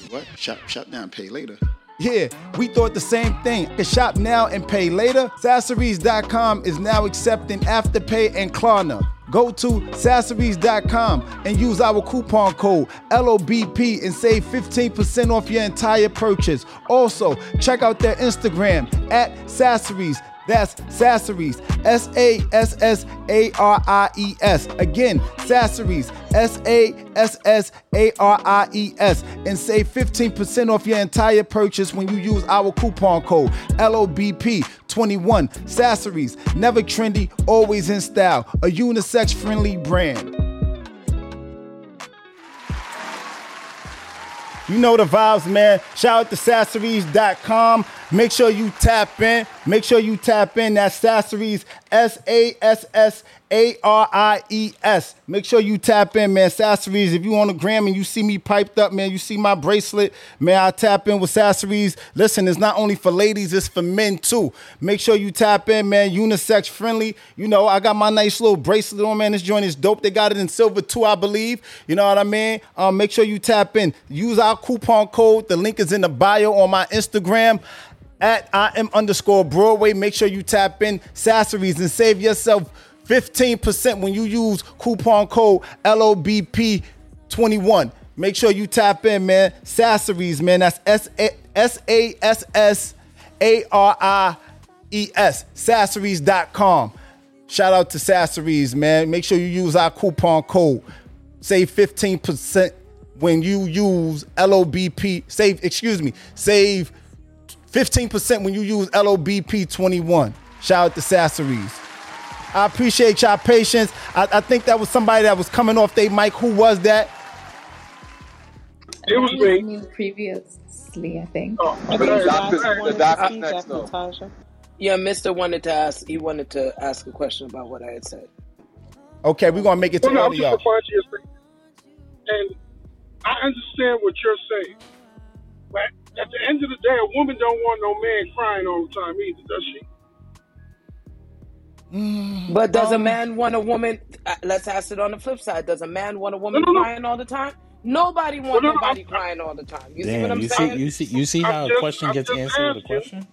What? Shop, shop now and pay later. Yeah, we thought the same thing. You can shop now and pay later. Sassaries.com is now accepting Afterpay and Klarna. Go to sassaries.com and use our coupon code LOBP and save 15% off your entire purchase. Also, check out their Instagram at Sassaries. That's Sassaries. S A S S A R I E S. Again, Sassaries. S A S S A R I E S. And save 15% off your entire purchase when you use our coupon code LOBP21. Sassaries. Never trendy, always in style. A unisex friendly brand. You know the vibes, man. Shout out to sassaries.com. Make sure you tap in. Make sure you tap in. That's Sassaries, S A S S A R I E S. Make sure you tap in, man. Sassaries, if you on the gram and you see me piped up, man, you see my bracelet, man, I tap in with Sassaries. Listen, it's not only for ladies, it's for men too. Make sure you tap in, man. Unisex friendly. You know, I got my nice little bracelet on, man. This joint is dope. They got it in silver too, I believe. You know what I mean? Um, make sure you tap in. Use our coupon code. The link is in the bio on my Instagram at I am underscore Broadway. Make sure you tap in Sassaries and save yourself 15% when you use coupon code LOBP21. Make sure you tap in, man. Sassaries, man. That's S A S A S S A R I E S. Sassaries.com. Shout out to Sassaries, man. Make sure you use our coupon code. Save 15% when you use LOBP. Save, excuse me, save 15% when you use LOBP21. Shout out to Sassaries. I appreciate y'all patience. I, I think that was somebody that was coming off their mic. Who was that? It was me. Previously, I think. Oh, I think the the doctor- doctor- the the doctor's doctor's next, though. Natasha. yeah mister wanted to ask he wanted to ask a question about what i had said Okay, we're gonna make it to Well, no, all I'm of just y'all. surprised And I understand what you're saying. But at the end of the day, a woman don't want no man crying all the time either, does she? But does a man want a woman? Uh, let's ask it on the flip side. Does a man want a woman No, no, no. crying all the time? Nobody wants no, no, nobody crying all the time. You see what Damn, I'm you see, you see, you see I'm how a just- question I'm gets answered with a question.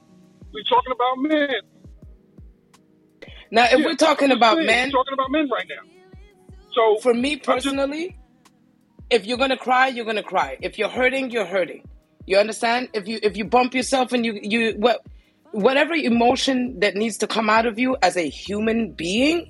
We're talking about men. Now, if Yeah, we're talking about saying, men, we're talking about men right now. So for me personally, if you're gonna cry, you're gonna cry. If you're hurting, you're hurting. You understand? If you if you bump yourself and you you what whatever emotion that needs to come out of you as a human being,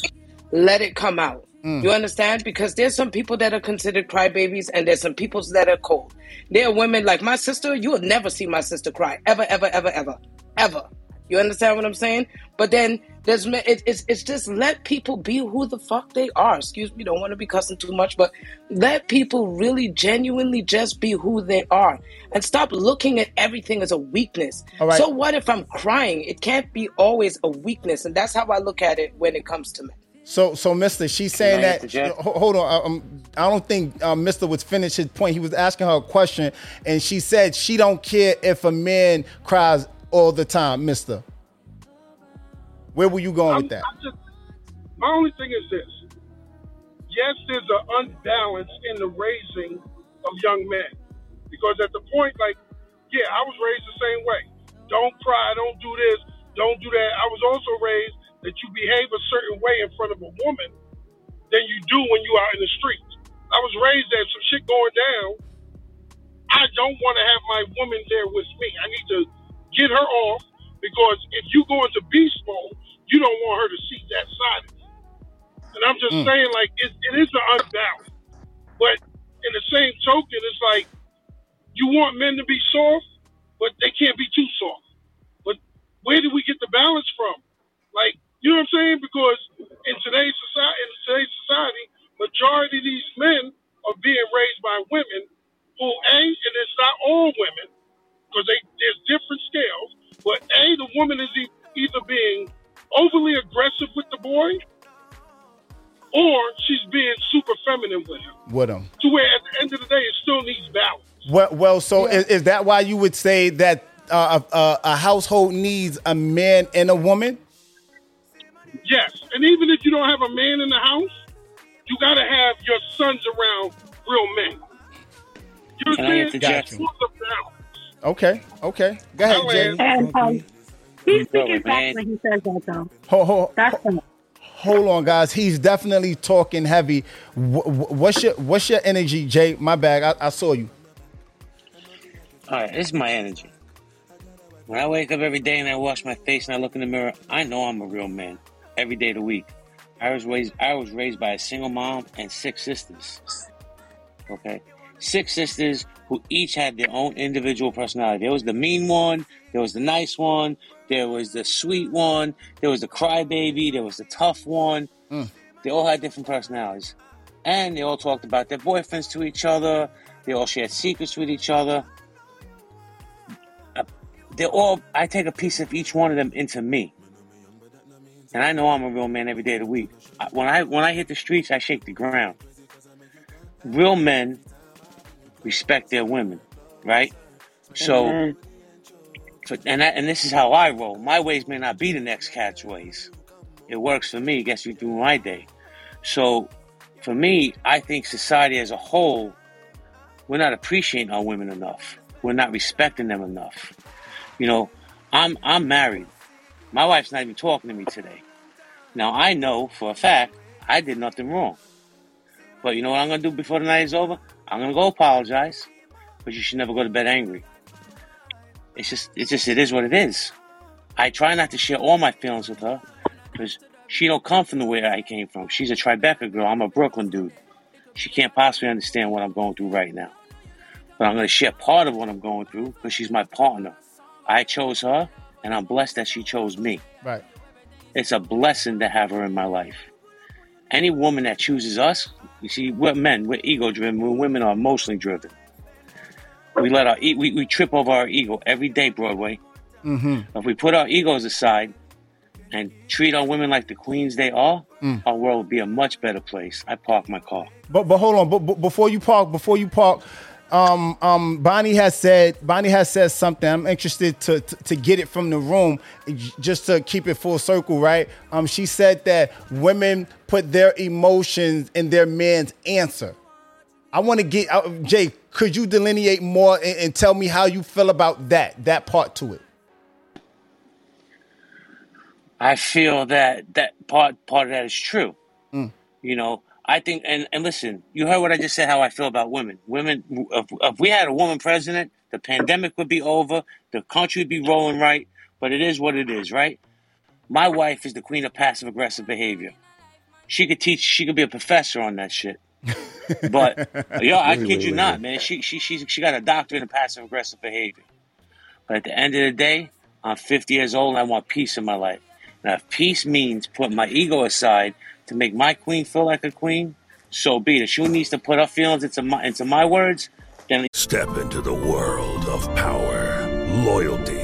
let it come out. Mm. You understand? Because there's some people that are considered crybabies, and there's some people that are cold. There are women like my sister. You will never see my sister cry ever, ever, ever, ever, ever. You understand what I'm saying? But then there's it, it's it's just let people be who the fuck they are. Excuse me, don't want to be cussing too much, but let people really genuinely just be who they are and stop looking at everything as a weakness. All right. So what if I'm crying? It can't be always a weakness, and that's how I look at it when it comes to men. So, so Mister, she's saying that. Jeff? Hold on, I- um, I don't think um, Mister was finished his point. He was asking her a question, and she said she don't care if a man cries all the time, Mister. Where were you going with that? Just, my only thing is this. Yes, there's an unbalance in the raising of young men. Because at the point, like, yeah, I was raised the same way. Don't cry, don't do this, don't do that. I was also raised that you behave a certain way in front of a woman than you do when you are in the streets. I was raised that some shit going down. I don't want to have my woman there with me. I need to get her off because if you go into beast mode, you don't want her to see that side of you. And I'm just Mm. saying, like, it, it is an unbalance. But in the same token, it's like you want men to be soft, but they can't be too soft. But where do we get the balance from? Like, you know what I'm saying? Because in today's society, in today's society, majority of these men are being raised by women who a, and it's not all women, because they there's different scales. But a, the woman is e- either being overly aggressive with the boy, or she's being super feminine with him. With him. To where at the end of the day, it still needs balance. Well, well so is, is that why you would say that uh, a, a household needs a man and a woman? Yes, and even if you don't have a man in the house, you got to have your sons around real men. You know Can what I I'm saying? interject? It's the balance. Okay, okay. Go ahead, Jay. And he's speaking man. facts when he says that, though. Hold, hold, That's him. hold on, guys. He's definitely talking heavy. Wh- wh- What's your What's your energy, Jay? My bag. I, I saw you. All right, this is my energy. When I wake up every day and I wash my face and I look in the mirror, I know I'm a real man every day of the week. I was raised I was raised by a single mom and six sisters. Okay? Six sisters who each had their own individual personality. There was the mean one, there was the nice one, there was the sweet one, there was the crybaby, there was the tough one. Mm. They all had different personalities. And they all talked about their boyfriends to each other. They all shared secrets with each other. Uh, They're all, I take a piece of each one of them into me. And I know I'm a real man every day of the week. When I, when I hit the streets, I shake the ground. Real men respect their women, right? So, Amen. And and this is how I roll. My ways may not be the next cat's ways. It works for me. Gets me through my day. So, for me, I think society as a whole, we're not appreciating our women enough. We're not respecting them enough. You know, I'm I'm married. My wife's not even talking to me today. Now I know for a fact I did nothing wrong. But you know what I'm gonna do before the night is over? I'm gonna go apologize. But you should never go to bed angry. It's just it's just it is what it is. I try not to share all my feelings with her because she don't come from the way I came from. She's a Tribeca girl. I'm a Brooklyn dude. She can't possibly understand what I'm going through right now. But I'm going to share part of what I'm going through because she's my partner. I chose her, and I'm blessed that she chose me. Right. It's a blessing to have her in my life. Any woman that chooses us, you see, we're men, we're ego driven, we're women are emotionally driven. We let our e- we, we trip over our ego every day, Broadway. Mm-hmm. If we put our egos aside and treat our women like the queens they are, Mm. our world would be a much better place. I park my car. But but hold on. But, but before you park, before you park, um um Bonnie has said Bonnie has said something. I'm interested to, to to get it from the room, just to keep it full circle, right? Um, she said that women put their emotions in their man's answer. I want to get uh, Jay. Could you delineate more and, and tell me how you feel about that that part to it? I feel that that part part of that is true. Mm. You know, I think, and, and listen, you heard what I just said, how I feel about women. Women, if, if we had a woman president, the pandemic would be over, the country would be rolling right, but it is what it is, right? My wife is the queen of passive aggressive behavior. She could teach, she could be a professor on that shit. But, *laughs* yo, I Wait, kid wait, you wait, not, man. She, she, she, she got a doctorate in passive aggressive behavior. But at the end of the day, I'm 50 years old and I want peace in my life. Now, if peace means putting my ego aside to make my queen feel like a queen, so be it. If she needs to put her feelings into my into my words, then Step into the world of power, loyalty,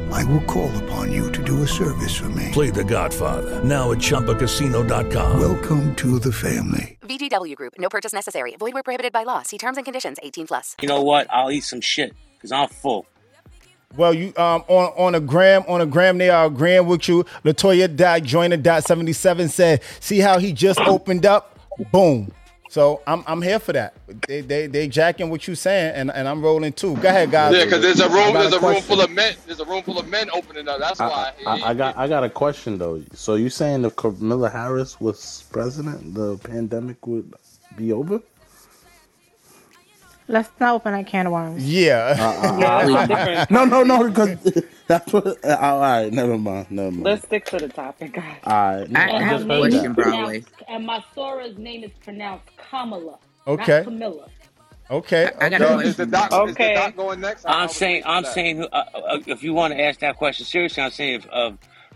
I will call upon you to do a service for me. Play The Godfather now at ChumbaCasino.com. Welcome to the family. VGW Group. No purchase necessary. Void where prohibited by law. See terms and conditions. 18 plus. you know what? I'll eat some shit because I'm full. Well, you um on on a gram on a gram they are agreeing with you. Latoya dot joiner dot seventy seven said, see how he just opened up, boom. So I'm I'm here for that. They they they jacking what you saying, and, and I'm rolling too. Go ahead, guys. Yeah, because there's a I room, there's a a room full of men. There's a room full of men opening up. That's why. I, I, I got I got a question though. So you saying if Kamala Harris was president, the pandemic would be over? Let's not open that can of worms. Yeah. Uh, uh, *laughs* Yeah, uh, that's different. no, no, no, because that's what. Uh, all right, never mind, never mind. Let's stick to the topic, guys. All right, no, And I have just name heard is that. pronounced- And my Sora's name is pronounced Kamala, Okay. not Camilla. Okay. I got okay. a question. Is the doc, is the Okay. doc going next? I'm saying, I'm saying, uh, uh, if you want to ask that question seriously, I'm saying if uh,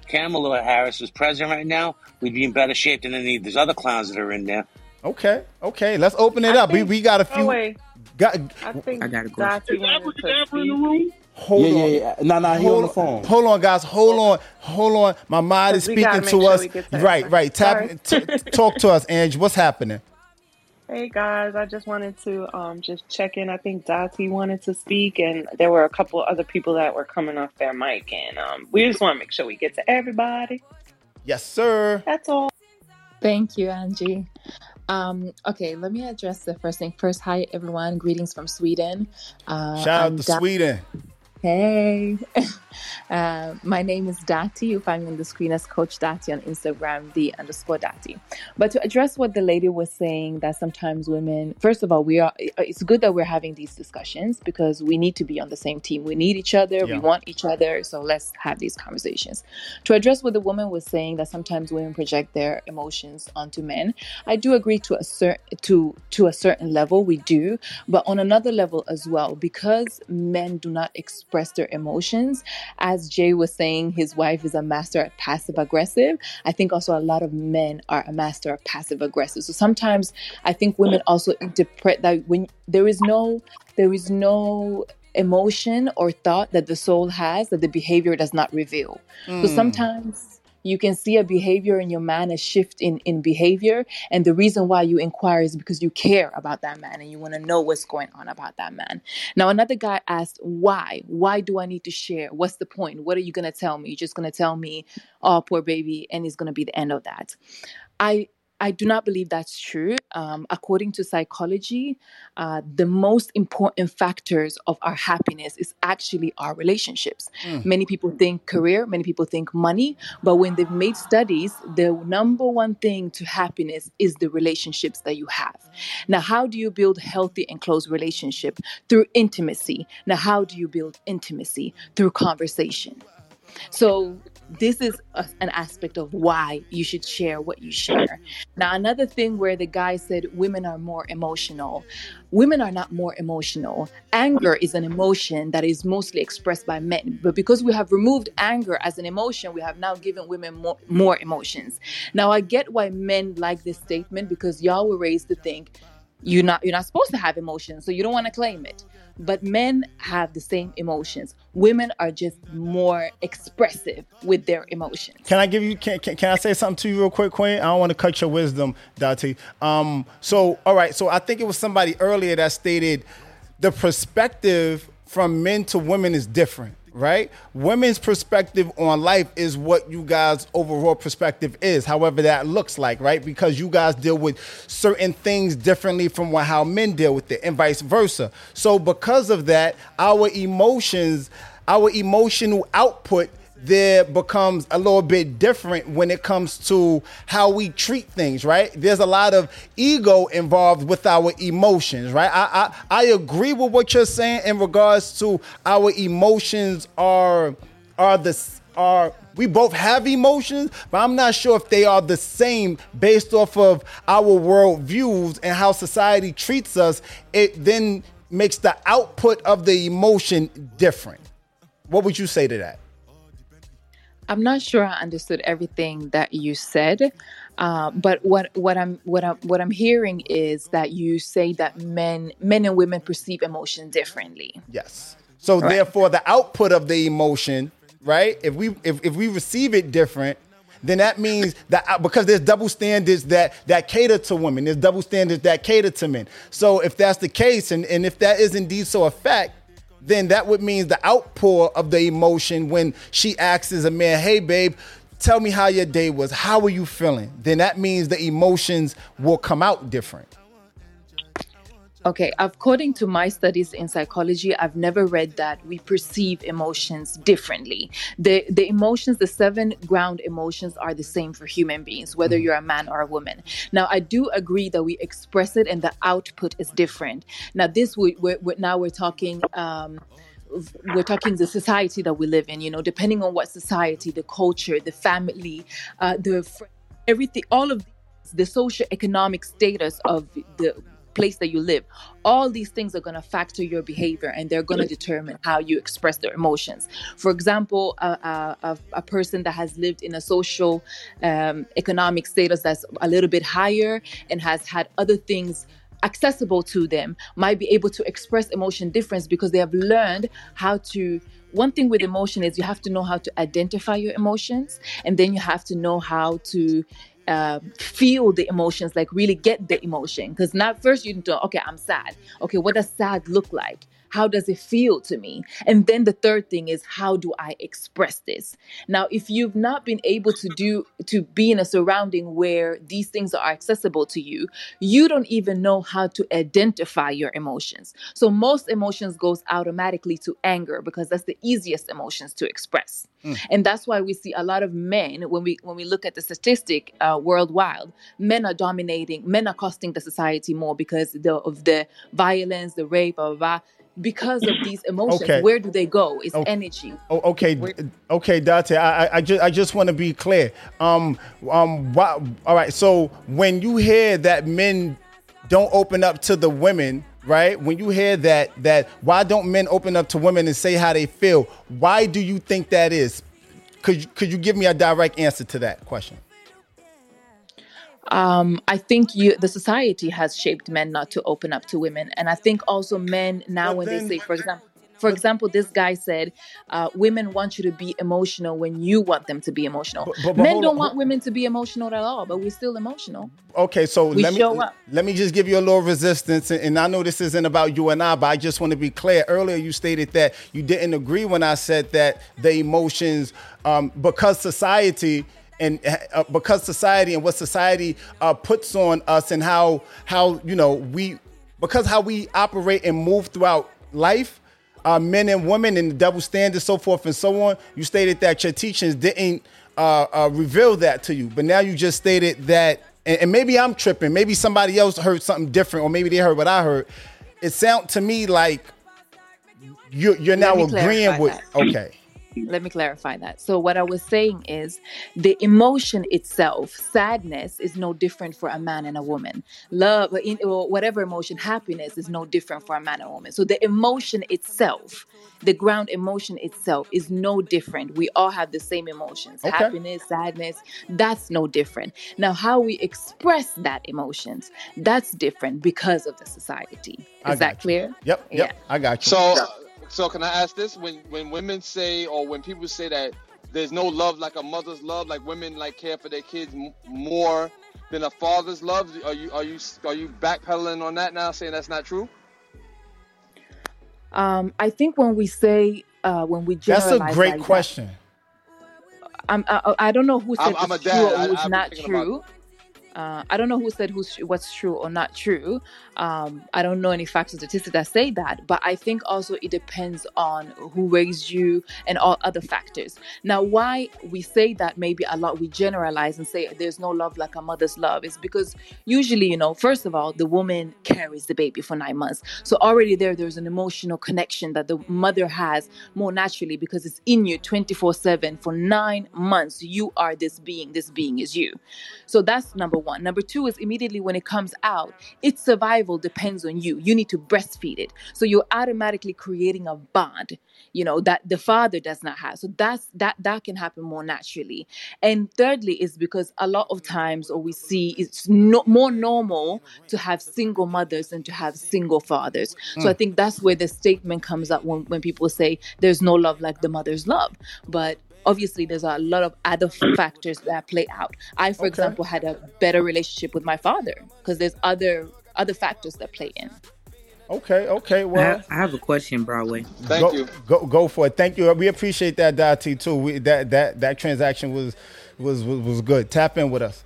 Kamala Harris was president right now, we'd be in better shape than any of these other clowns that are in there. Okay. Okay. Let's open it up. we we got a Oh few. wait, Got, I think I got a Dottie wanted to speak. hold yeah, on. yeah, yeah. No, no, he hold on the phone. Hold on, guys. Hold on. Hold on. My mind is speaking to sure us. we get to Right, right. Tap. T- talk to us, Angie. What's happening? Hey guys, I just wanted to um, just check in. I think Dottie wanted to speak, and there were a couple other people that were coming off their mic, and um, we just want to make sure we get to everybody. Yes, sir. That's all. Thank you, Angie. Um, okay, let me address the first thing first. Hi, everyone. Greetings from Sweden. Uh, Shout I'm out to Da- Sweden. Hey, *laughs* uh, my name is Dati. You find me on the screen as Coach Dati on Instagram, the underscore Dati. But to address what the lady was saying, that sometimes women, first of all, we are. It's good that we're having these discussions because we need to be on the same team. We need each other. We want each other. So let's have these conversations. To address what the woman was saying, that sometimes women project their emotions onto men. I do agree to a certain to to a certain level. We do, but on another level as well, because men do not express their emotions. As Jay was saying, his wife is a master at passive aggressive. I think also a lot of men are a master of passive aggressive. So sometimes I think women also interpret that when there is no there is no emotion or thought that the soul has that the behavior does not reveal. So Mm. sometimes you can see a behavior in your man, a shift in, in behavior. And the reason why you inquire is because you care about that man and you want to know what's going on about that man. Now, another guy asked, Why? Why do I need to share? What's the point? What are you going to tell me? You're just going to tell me, Oh, poor baby, and it's going to be the end of that. I I do not believe that's true. Um, according to psychology, uh, the most important factors of our happiness is actually our relationships. Mm. Many people think career, many people think money, but when they've made studies, the number one thing to happiness is the relationships that you have. Now, how do you build healthy and close relationship? Through intimacy. Now, how do you build intimacy? Through conversation. So this is a, an aspect of why you should share what you share. Now, another thing where the guy said women are more emotional. Women are not more emotional. Anger is an emotion that is mostly expressed by men. But because we have removed anger as an emotion, we have now given women more, more emotions. Now, I get why men like this statement because y'all were raised to think you're not you're not supposed to have emotions, so you don't want to claim it. But men have the same emotions. Women are just more expressive with their emotions. Can I give you? Can, can, can I say something to you real quick, Queen? I don't want to cut your wisdom, Dati. Um. So, all right. So I think it was somebody earlier that stated the perspective from men to women is different, right? Women's perspective on life is what you guys' overall perspective is, however that looks like, right? Because you guys deal with certain things differently from how men deal with it, and vice versa. So, because of that, our emotions, our emotional output there becomes a little bit different when it comes to how we treat things, right? There's a lot of ego involved with our emotions, right? I I, I agree with what you're saying in regards to our emotions are are the are we both have emotions, but I'm not sure if they are the same based off of our world views and how society treats us. It then makes the output of the emotion different. What would you say to that? I'm not sure I understood everything that you said, uh, but what what I'm what I'm what I'm hearing is that you say that men men and women perceive emotion differently. Yes. So Right. therefore, the output of the emotion, right? If we if, if we receive it different, then that means that uh, because there's double standards that that cater to women, there's double standards that cater to men. So if that's the case, and and if that is indeed so a fact, then that would mean the outpour of the emotion when she asks as a man, "Hey, babe." Tell me how your day was. How are you feeling? Then that means the emotions will come out different. Okay, according to my studies in psychology, I've never read that we perceive emotions differently. The the emotions, the seven ground emotions are the same for human beings, whether you're a man or a woman. Now, I do agree that we express it and the output is different. Now, this we we're, we're, now we're talking um we're talking the society that we live in, you know, depending on what society, the culture, the family, uh, the everything, all of the social economic status of the place that you live, all these things are going to factor your behavior and they're going to determine how you express their emotions. For example, a, a, a, person that has lived in a social um, economic status that's a little bit higher and has had other things accessible to them might be able to express emotion difference because they have learned how to one thing with emotion is you have to know how to identify your emotions and then you have to know how to uh, feel the emotions like really get the emotion. Because not first you need to okay i'm sad. Okay what does sad look like how does it feel to me? And then the third thing is how do i express this? Now if you've not been able to do to be in a surrounding where these things are accessible to you you don't even know how to identify your emotions. So most emotions goes automatically to anger because that's the easiest emotions to express. And that's why we see a lot of men when we when we look at the statistic uh, worldwide men are dominating men are costing the society more because the, of the violence the rape blah, blah, blah. Because of these emotions Okay. where do they go it's Oh. energy Oh, okay, okay, Dante. I, I- I just, I just want to be clear. Um, um, why, all right. So when you hear that men don't open up to the women, right? When you hear that, that why don't men open up to women and say how they feel? Why do you think that is? Could, you- could you give me a direct answer to that question? Um, I think you the society has shaped men not to open up to women, and I think also men now when they say, for example, *laughs* for example, this guy said, uh, "Women want you to be emotional when you want them to be emotional." but- but men hold don't on, want women to be emotional at all, but we're still emotional. Okay, so We let me show up. let me just give you a little resistance, and, and I know this isn't about you and I, but I just want to be clear. Earlier, you stated that you didn't agree when I said that the emotions, um, because society and uh, because society and what society uh, puts on us, and how how you know we because how we operate and move throughout life. Uh, men and women and the double standards, so forth and so on. You stated that your teachings didn't uh, uh, reveal that to you, but now you just stated that and, and maybe I'm tripping. Maybe somebody else heard something different, or maybe they heard what I heard. It sounded to me like you're, you're now agreeing with. that. Okay, Let me clarify that. So, what I was saying is the emotion itself, sadness, is no different for a man and a woman. Love, in, or whatever emotion, happiness is no different for a man and a woman. So, the emotion itself, the ground emotion itself, is no different. We all have the same emotions Okay. happiness, sadness, that's no different. Now, how we express that emotions, that's different because of the society. Is that clear? Yep, yep, I got you. So, so can I ask this? When when women say or when people say that there's no love like a mother's love, like women like care for their kids m- more than a father's love, are you are you are you backpedaling on that now, saying that's not true? Um, I think when we say uh, when we that's a great like that, question. I'm, I, I don't know who said I'm- I'm it's a true dad. or I- who's I've been not thinking about true. Uh, I don't know who said who's what's true or not true. Um, I don't know any facts or statistics that say that, but I think also it depends on who raised you and all other factors. Now, why we say that maybe a lot we generalize and say there's no love like a mother's love is because usually, you know, first of all, the woman carries the baby for nine months, so already there there's an emotional connection that the mother has more naturally because it's in you 24 7 for nine months. You are this being, this being is you. So that's number one. Number two is immediately when it comes out, its survival depends on you. You need to breastfeed it. So you're automatically creating a bond, you know, that the father does not have. So that's that that can happen more naturally. And thirdly is because a lot of times or we see it's no, more normal to have single mothers than to have single fathers. So I Mm. think that's where the statement comes up when, when people say there's no love like the mother's love. But obviously there's a lot of other factors that play out. I, for example, had a better relationship with my father because there's other other factors that play in. Okay, okay. I, Well, I have a question, Broadway. go, Go go for it. Thank you. We appreciate that, Dottie, too. We, that that that transaction was was was, was good. Tap in with us.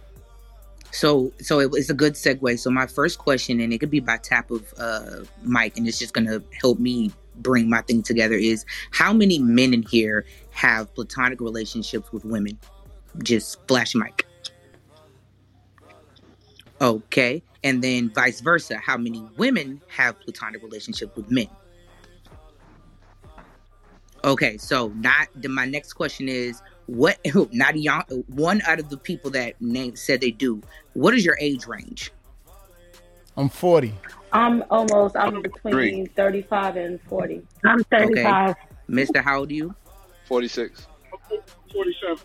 So, so it, it's a good segue. So, my first question, and it could be by tap of uh, mic, and it's just gonna help me bring my thing together. Is how many men in here have platonic relationships with women? Just flash mic. Okay, and then vice versa. How many women have platonic relationships with men? Okay, so not then my next question is what *laughs* not young, one out of the people that named said they do. What is your age range? I'm 40. I'm almost. I'm between Three. 35 and 40. I'm thirty-five. thirty-five. Mr. How old are you? 46. 47.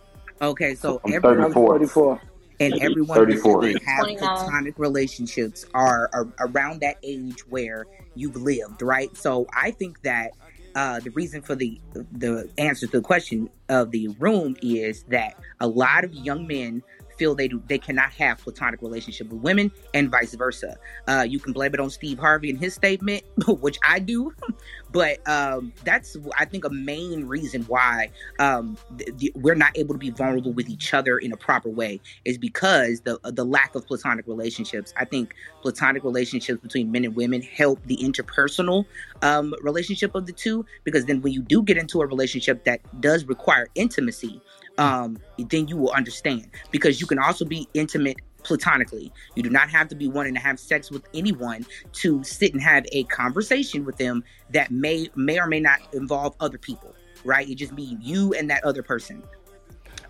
Okay, so I'm everyone 34. and everyone 34. that have 29. platonic relationships are, are around that age where you've lived, right? So I think that uh, the reason for the the answer to the question of the room is that a lot of young men feel they do they cannot have platonic relationship with women and vice versa. Uh, you can blame it on Steve Harvey and his statement, *laughs* which I do, *laughs* but um, that's I think a main reason why um, th- th- we're not able to be vulnerable with each other in a proper way is because the the lack of platonic relationships. I think platonic relationships between men and women help the interpersonal um, relationship of the two because then when you do get into a relationship that does require intimacy, um, then you will understand because you can also be intimate platonically. You do not have to be wanting to have sex with anyone to sit and have a conversation with them that may may or may not involve other people, right? It just be you and that other person.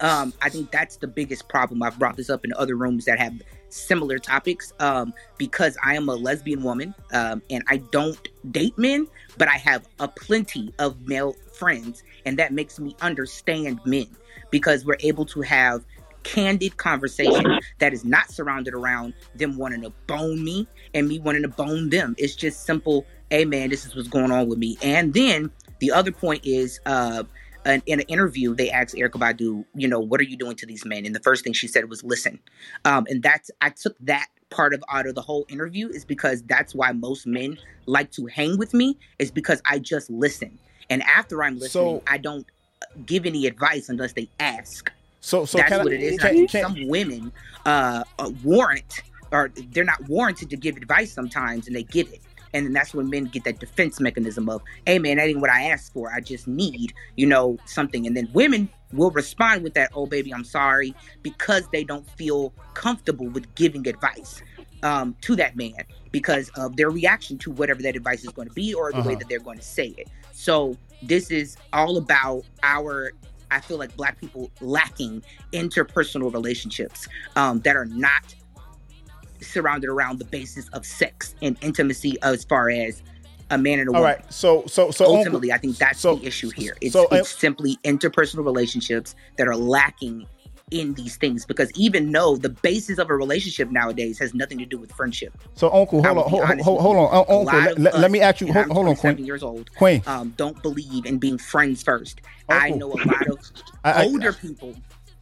Um, I think that's the biggest problem. I've brought this up in other rooms that have similar topics um, because I am a lesbian woman um, and I don't date men, but I have a plenty of male friends, and that makes me understand men because we're able to have candid conversation that is not surrounded around them wanting to bone me and me wanting to bone them. It's just simple, hey man, this is what's going on with me. And then the other point is uh an, in an interview, they asked Erykah Badu, you know, what are you doing to these men? And the first thing she said was listen. Um, and that's I took that part of out of the whole interview is because that's why most men like to hang with me is because I just listen. And after I'm listening, So- I don't give any advice unless they ask. So so that's can I- what it is. Can- I think can- some women uh, uh, warrant or they're not warranted to give advice sometimes, and they give it. And then that's when men get that defense mechanism of, "Hey, man, that ain't what I asked for. I just need, you know, something." And then women will respond with that, "Oh, baby, I'm sorry," because they don't feel comfortable with giving advice um, to that man because of their reaction to whatever that advice is going to be or the way Uh-huh. that they're going to say it. So this is all about our. I feel like black people lacking interpersonal relationships um, that are not surrounded around the basis of sex and intimacy as far as a man and a All woman. right. So so so Uncle- Ultimately, I think that's the issue here. It's, so, uh, it's simply interpersonal relationships that are lacking in these things because even though the basis of a relationship nowadays has nothing to do with friendship. So, Uncle, hold on, hold, hold, hold on, A Uncle. Let, of let, me ask you. Hold, hold on, 27 Queen. years old. Queen. Um, don't believe in being friends first. I know a lot of *laughs* I- I- older people.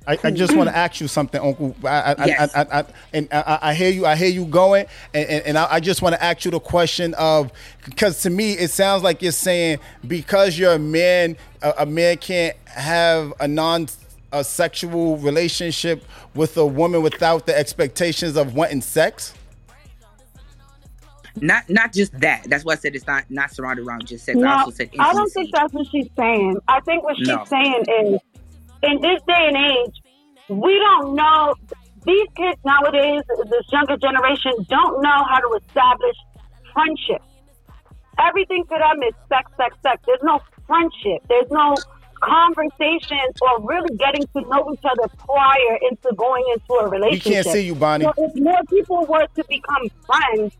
I, I just want to ask you something, Uncle. I, I, Yes. I, I, I, and I, I hear you. I hear you going, and, and, and I, I just want to ask you the question of because to me it sounds like you're saying because you're a man, a, a man can't have a non a sexual relationship with a woman without the expectations of wanting sex? Not not just that. That's why I said it's not not surrounded around just sex. No, I also said I don't think that's what she's saying. I think what she's No. saying is, in this day and age, we don't know. These kids nowadays, this younger generation, don't know how to establish friendship. Everything to them is sex, sex, sex. There's no friendship. There's no conversations or really getting to know each other prior into going into a relationship. We can't see you, Bonnie. So if more people were to become friends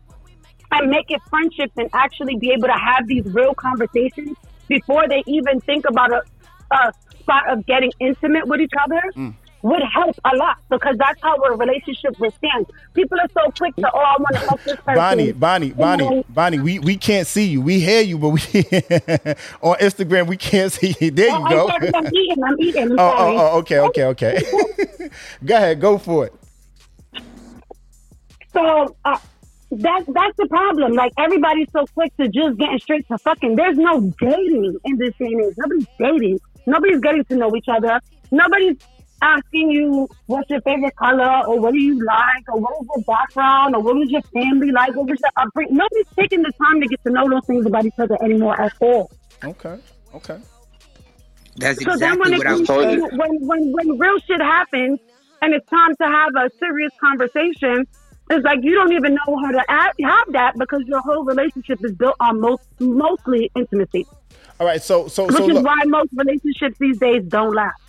and make it friendships and actually be able to have these real conversations before they even think about a, a spot of getting intimate with each other Mm. would help a lot because that's how a relationship will stand. People are so quick to, oh, I want to help this person. Bonnie, Bonnie, Bonnie, then- Bonnie, we, we can't see you. We hear you, but we *laughs* on Instagram we can't see you. There you Oh, go. I'm, I'm eating. I'm eating. I'm *laughs* Oh, oh, oh, okay, okay, okay. *laughs* go ahead, go for it. So uh, that's that's the problem. Like everybody's so quick to just getting straight to fucking. There's no dating in this day and age. Nobody's dating. Nobody's getting to know each other. Nobody's asking you what's your favorite color or what do you like or what is your background or what is your family like. What was your upbringing? Nobody's taking the time to get to know those things about each other anymore at all. Okay, okay. That's So then when it comes to, when, when when real shit happens and it's time to have a serious conversation, it's like you don't even know how to have that because your whole relationship is built on most mostly intimacy, All right, so so which so is look. why most relationships these days don't last.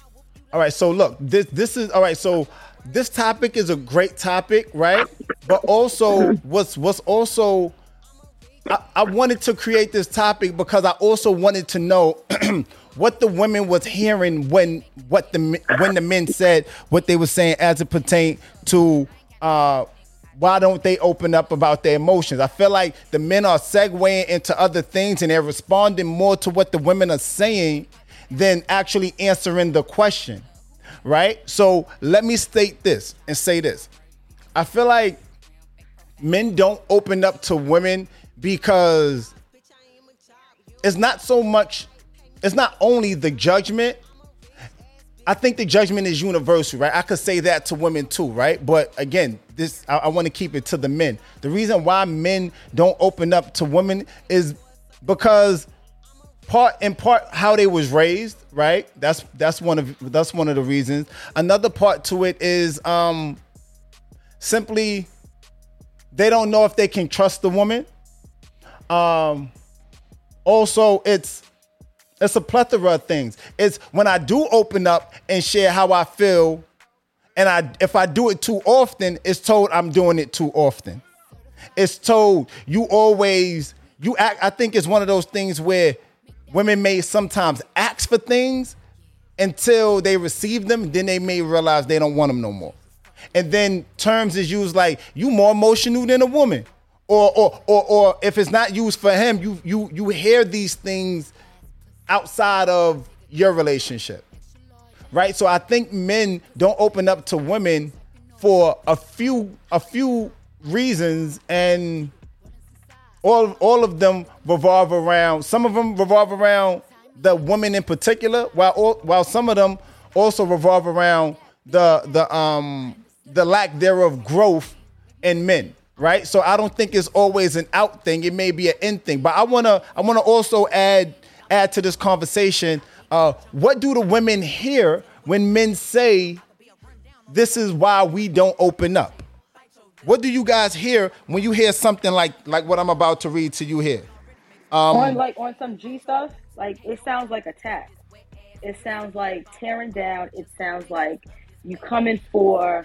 All right, so look, this this is all right. So this topic is a great topic, right? But also, what's what's also, I, I wanted to create this topic because I also wanted to know *clears throat* what the women was hearing when what the when the men said what they were saying as it pertained to. uh why don't they open up about their emotions? I feel like the men are segueing into other things and they're responding more to what the women are saying than actually answering the question, right? So let me state this and say this. I feel like men don't open up to women because it's not so much, it's not only the judgment. I think the judgment is universal, right? I could say that to women too, right? But again, this I, I want to keep it to the men. The reason why men don't open up to women is because part in part how they was raised, right? That's that's one of that's one of the reasons. Another part to it is um simply they don't know if they can trust the woman. Um also it's it's a plethora of things. It's when I do open up and share how I feel, and I if I do it too often, it's told I'm doing it too often. It's told you always you act. I think it's one of those things where women may sometimes ask for things until they receive them, then they may realize they don't want them no more. And then terms is used like you more emotional than a woman. Or or or or if it's not used for him, you you you hear these things outside of your relationship. Right? So I think men don't open up to women for a few a few reasons and all all of them revolve around some of them revolve around the woman in particular while all, while some of them also revolve around the the um the lack thereof growth in men right so i don't think it's always an out thing it may be an in thing but i want to i want to also add add to this conversation uh what do the women hear when men say this is why we don't open up what do you guys hear when you hear something like like what i'm about to read to you here um on like on some G stuff, like it sounds like attack. It sounds like tearing down. It sounds like you coming for.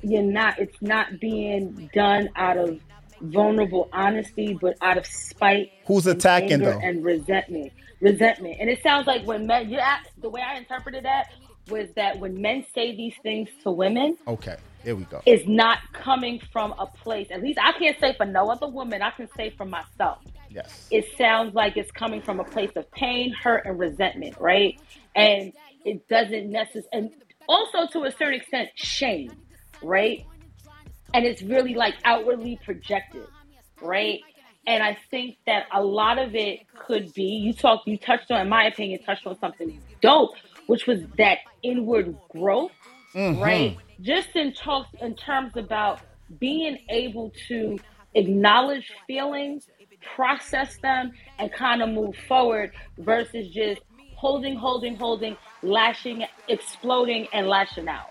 You're not. It's not being done out of vulnerable honesty, but out of spite. Who's attacking, though? And resentment. Resentment. And it sounds like when men. You the way I interpreted that was that when men say these things to women, okay here we go is not coming from a place. At least I can't say for no other woman. I can say for myself. yes It sounds like it's coming from a place of pain, hurt, and resentment, right? And it doesn't necessarily, and also to a certain extent, shame, right? And it's really like outwardly projected, right? And I think that a lot of it could be you talked, you touched on, in my opinion, touched on something dope, which was that inward growth, Mhm. right? Just in talks in terms about being able to acknowledge feelings, process them, and kind of move forward versus just holding, holding, holding, lashing, exploding, and lashing out.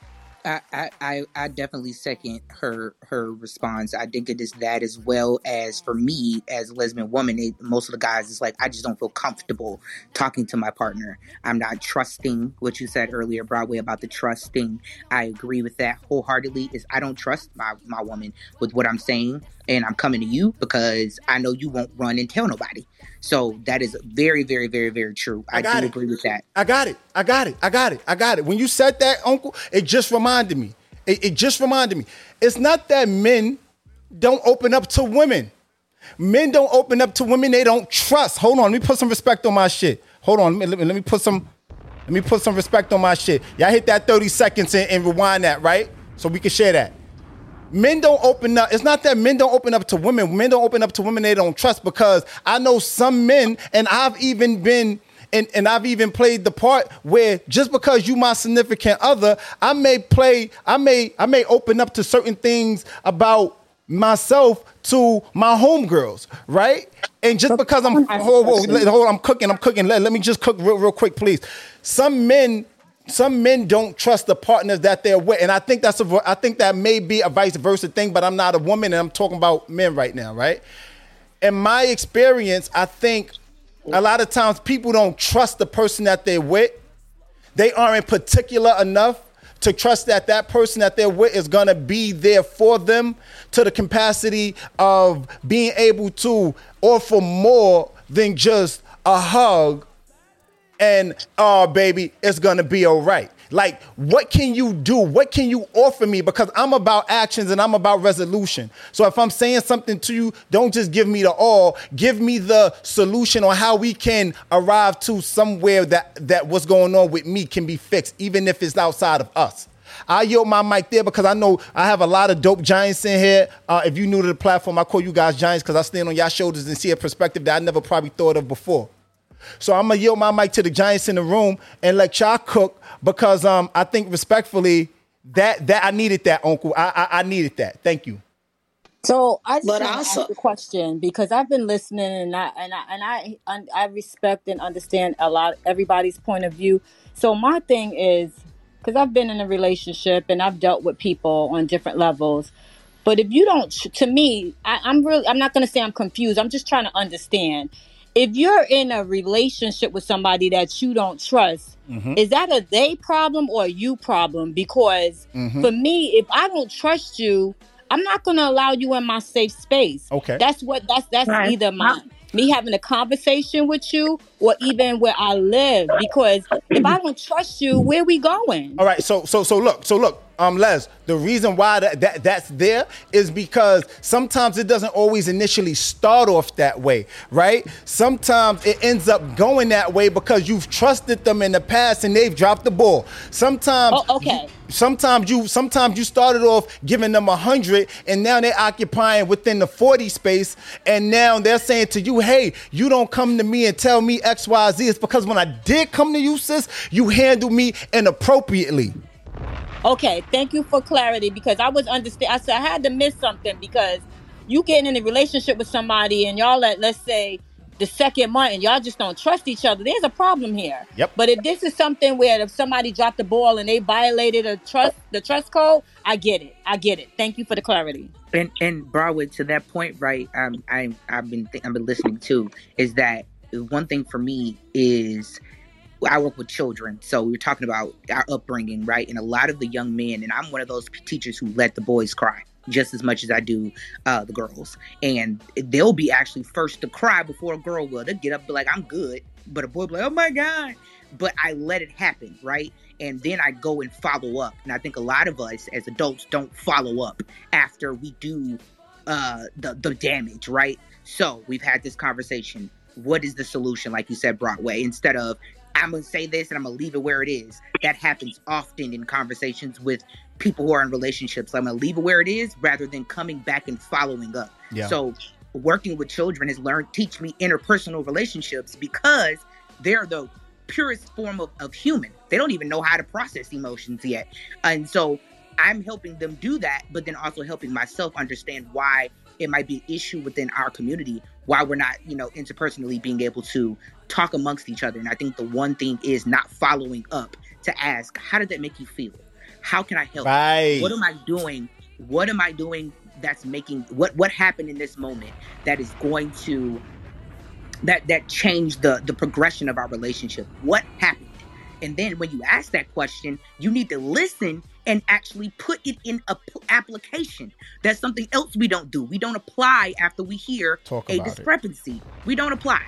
I, I, I definitely second her her response. I think it is that as well as for me as a lesbian woman, it, most of the guys is like I just don't feel comfortable talking to my partner. I'm not trusting what you said earlier, Broadway about the trusting. I agree with that wholeheartedly. Is I don't trust my my woman with what I'm saying, and I'm coming to you because I know you won't run and tell nobody. So that is very very very very true. I, got do it. agree with that. I got it. I got it. I got it. I got it. When you said that, Uncle, it just reminded me. It, it just reminded me. It's not that men don't open up to women. Men don't open up to women they don't trust. Hold on, let me put some respect on my shit. Hold on, let me, let me put some let me put some respect on my shit. Y'all hit that 30 seconds and, and rewind that, right? So we can share that. Men don't open up. It's not that men don't open up to women. Men don't open up to women they don't trust because I know some men, and I've even been and, and I've even played the part where just because you my significant other, I may play, I may, I may open up to certain things about myself to my homegirls, right? And just because I'm hold, hold, hold, I'm cooking, I'm cooking. Let, let me just cook real, real quick, please. Some men, some men don't trust the partners that they're with, and I think that's a, I think that may be a vice versa thing. But I'm not a woman, and I'm talking about men right now, right? In my experience, I think a lot of times people don't trust the person that they're with. They aren't particular enough to trust that that person that they're with is gonna be there for them to the capacity of being able to offer more than just a hug and oh baby it's gonna be all right. Like what can you do? What can you offer me? Because i'm about actions and i'm about resolution. So if i'm saying something to you don't just give me the all. Give me the solution on how we can arrive to somewhere that that what's going on with me can be fixed even if it's outside of us. I yield my mic there because I know I have a lot of dope giants in here. Uh, if you're new to the platform, I call you guys giants because I stand on y'all shoulders and see a perspective that I never probably thought of before. So I'm gonna yield my mic to the giants in the room and let y'all cook because um I think respectfully that that I needed that uncle I I, I needed that. Thank you. So I just But want to also, ask a question because I've been listening and I and I and I I respect and understand a lot everybody's point of view. So my thing is because I've been in a relationship and I've dealt with people on different levels. But if you don't, to me, I, I'm really I'm not going to say I'm confused. I'm just trying to understand. If you're in a relationship with somebody that you don't trust, Mhm. is that a they problem or a you problem? Because Mhm. for me, if I don't trust you, I'm not going to allow you in my safe space. Okay. That's what that's that's Right. either my me having a conversation with you or even where I live. Because if I don't trust you, where we going? All right, so so so look, so look, um, Les, the reason why that, that that's there is because sometimes it doesn't always initially start off that way, right? Sometimes it ends up going that way because you've trusted them in the past and they've dropped the ball. Sometimes Oh, okay. Sometimes you sometimes you started off giving them a hundred and now they're occupying within the 40 space and now they're saying to you hey you don't come to me and tell me xyz it's because when i did come to you sis you handled me inappropriately Okay, thank you for clarity because I was understand. I said I had to miss something because you getting in a relationship with somebody and y'all at let's say the second month and y'all just don't trust each other, there's a problem here. Yep. But if this is something where if somebody dropped the ball and they violated a trust the trust code, I get it. I get it. Thank you for the clarity. And and Broadway to that point, right? Um, I I've been th- I've been listening to is that one thing for me is I work with children, so we are talking about our upbringing, right? And a lot of the young men, and I'm one of those teachers who let the boys cry just as much as I do uh, the girls, and they'll be actually first to cry before a girl will. They'll get up be like, "I'm good," but a boy be like, "Oh my god!" But I let it happen, right? And then I go and follow up. And I think a lot of us as adults don't follow up after we do uh, the the damage, right? So we've had this conversation. What is the solution? Like you said, Broadway. Instead of I'm gonna say this and I'm gonna leave it where it is. That happens often in conversations with people who are in relationships. I'm gonna leave it where it is rather than coming back and following up. Yeah. So working with children has learned teach me interpersonal relationships because they're the purest form of, of human. They don't even know how to process emotions yet. And so I'm helping them do that, but then also helping myself understand why it might be an issue within our community, why we're not, you know, interpersonally being able to talk amongst each other. And I think the one thing is not following up to ask, how did that make you feel? How can I help? Right. What am I doing? What am I doing that's making what what happened in this moment that is going to that that changed the the progression of our relationship? What happened? And then when you ask that question, you need to listen and actually put it in a p- application. That's something else we don't do. We don't apply after we hear Talk a about it. discrepancy. We don't apply.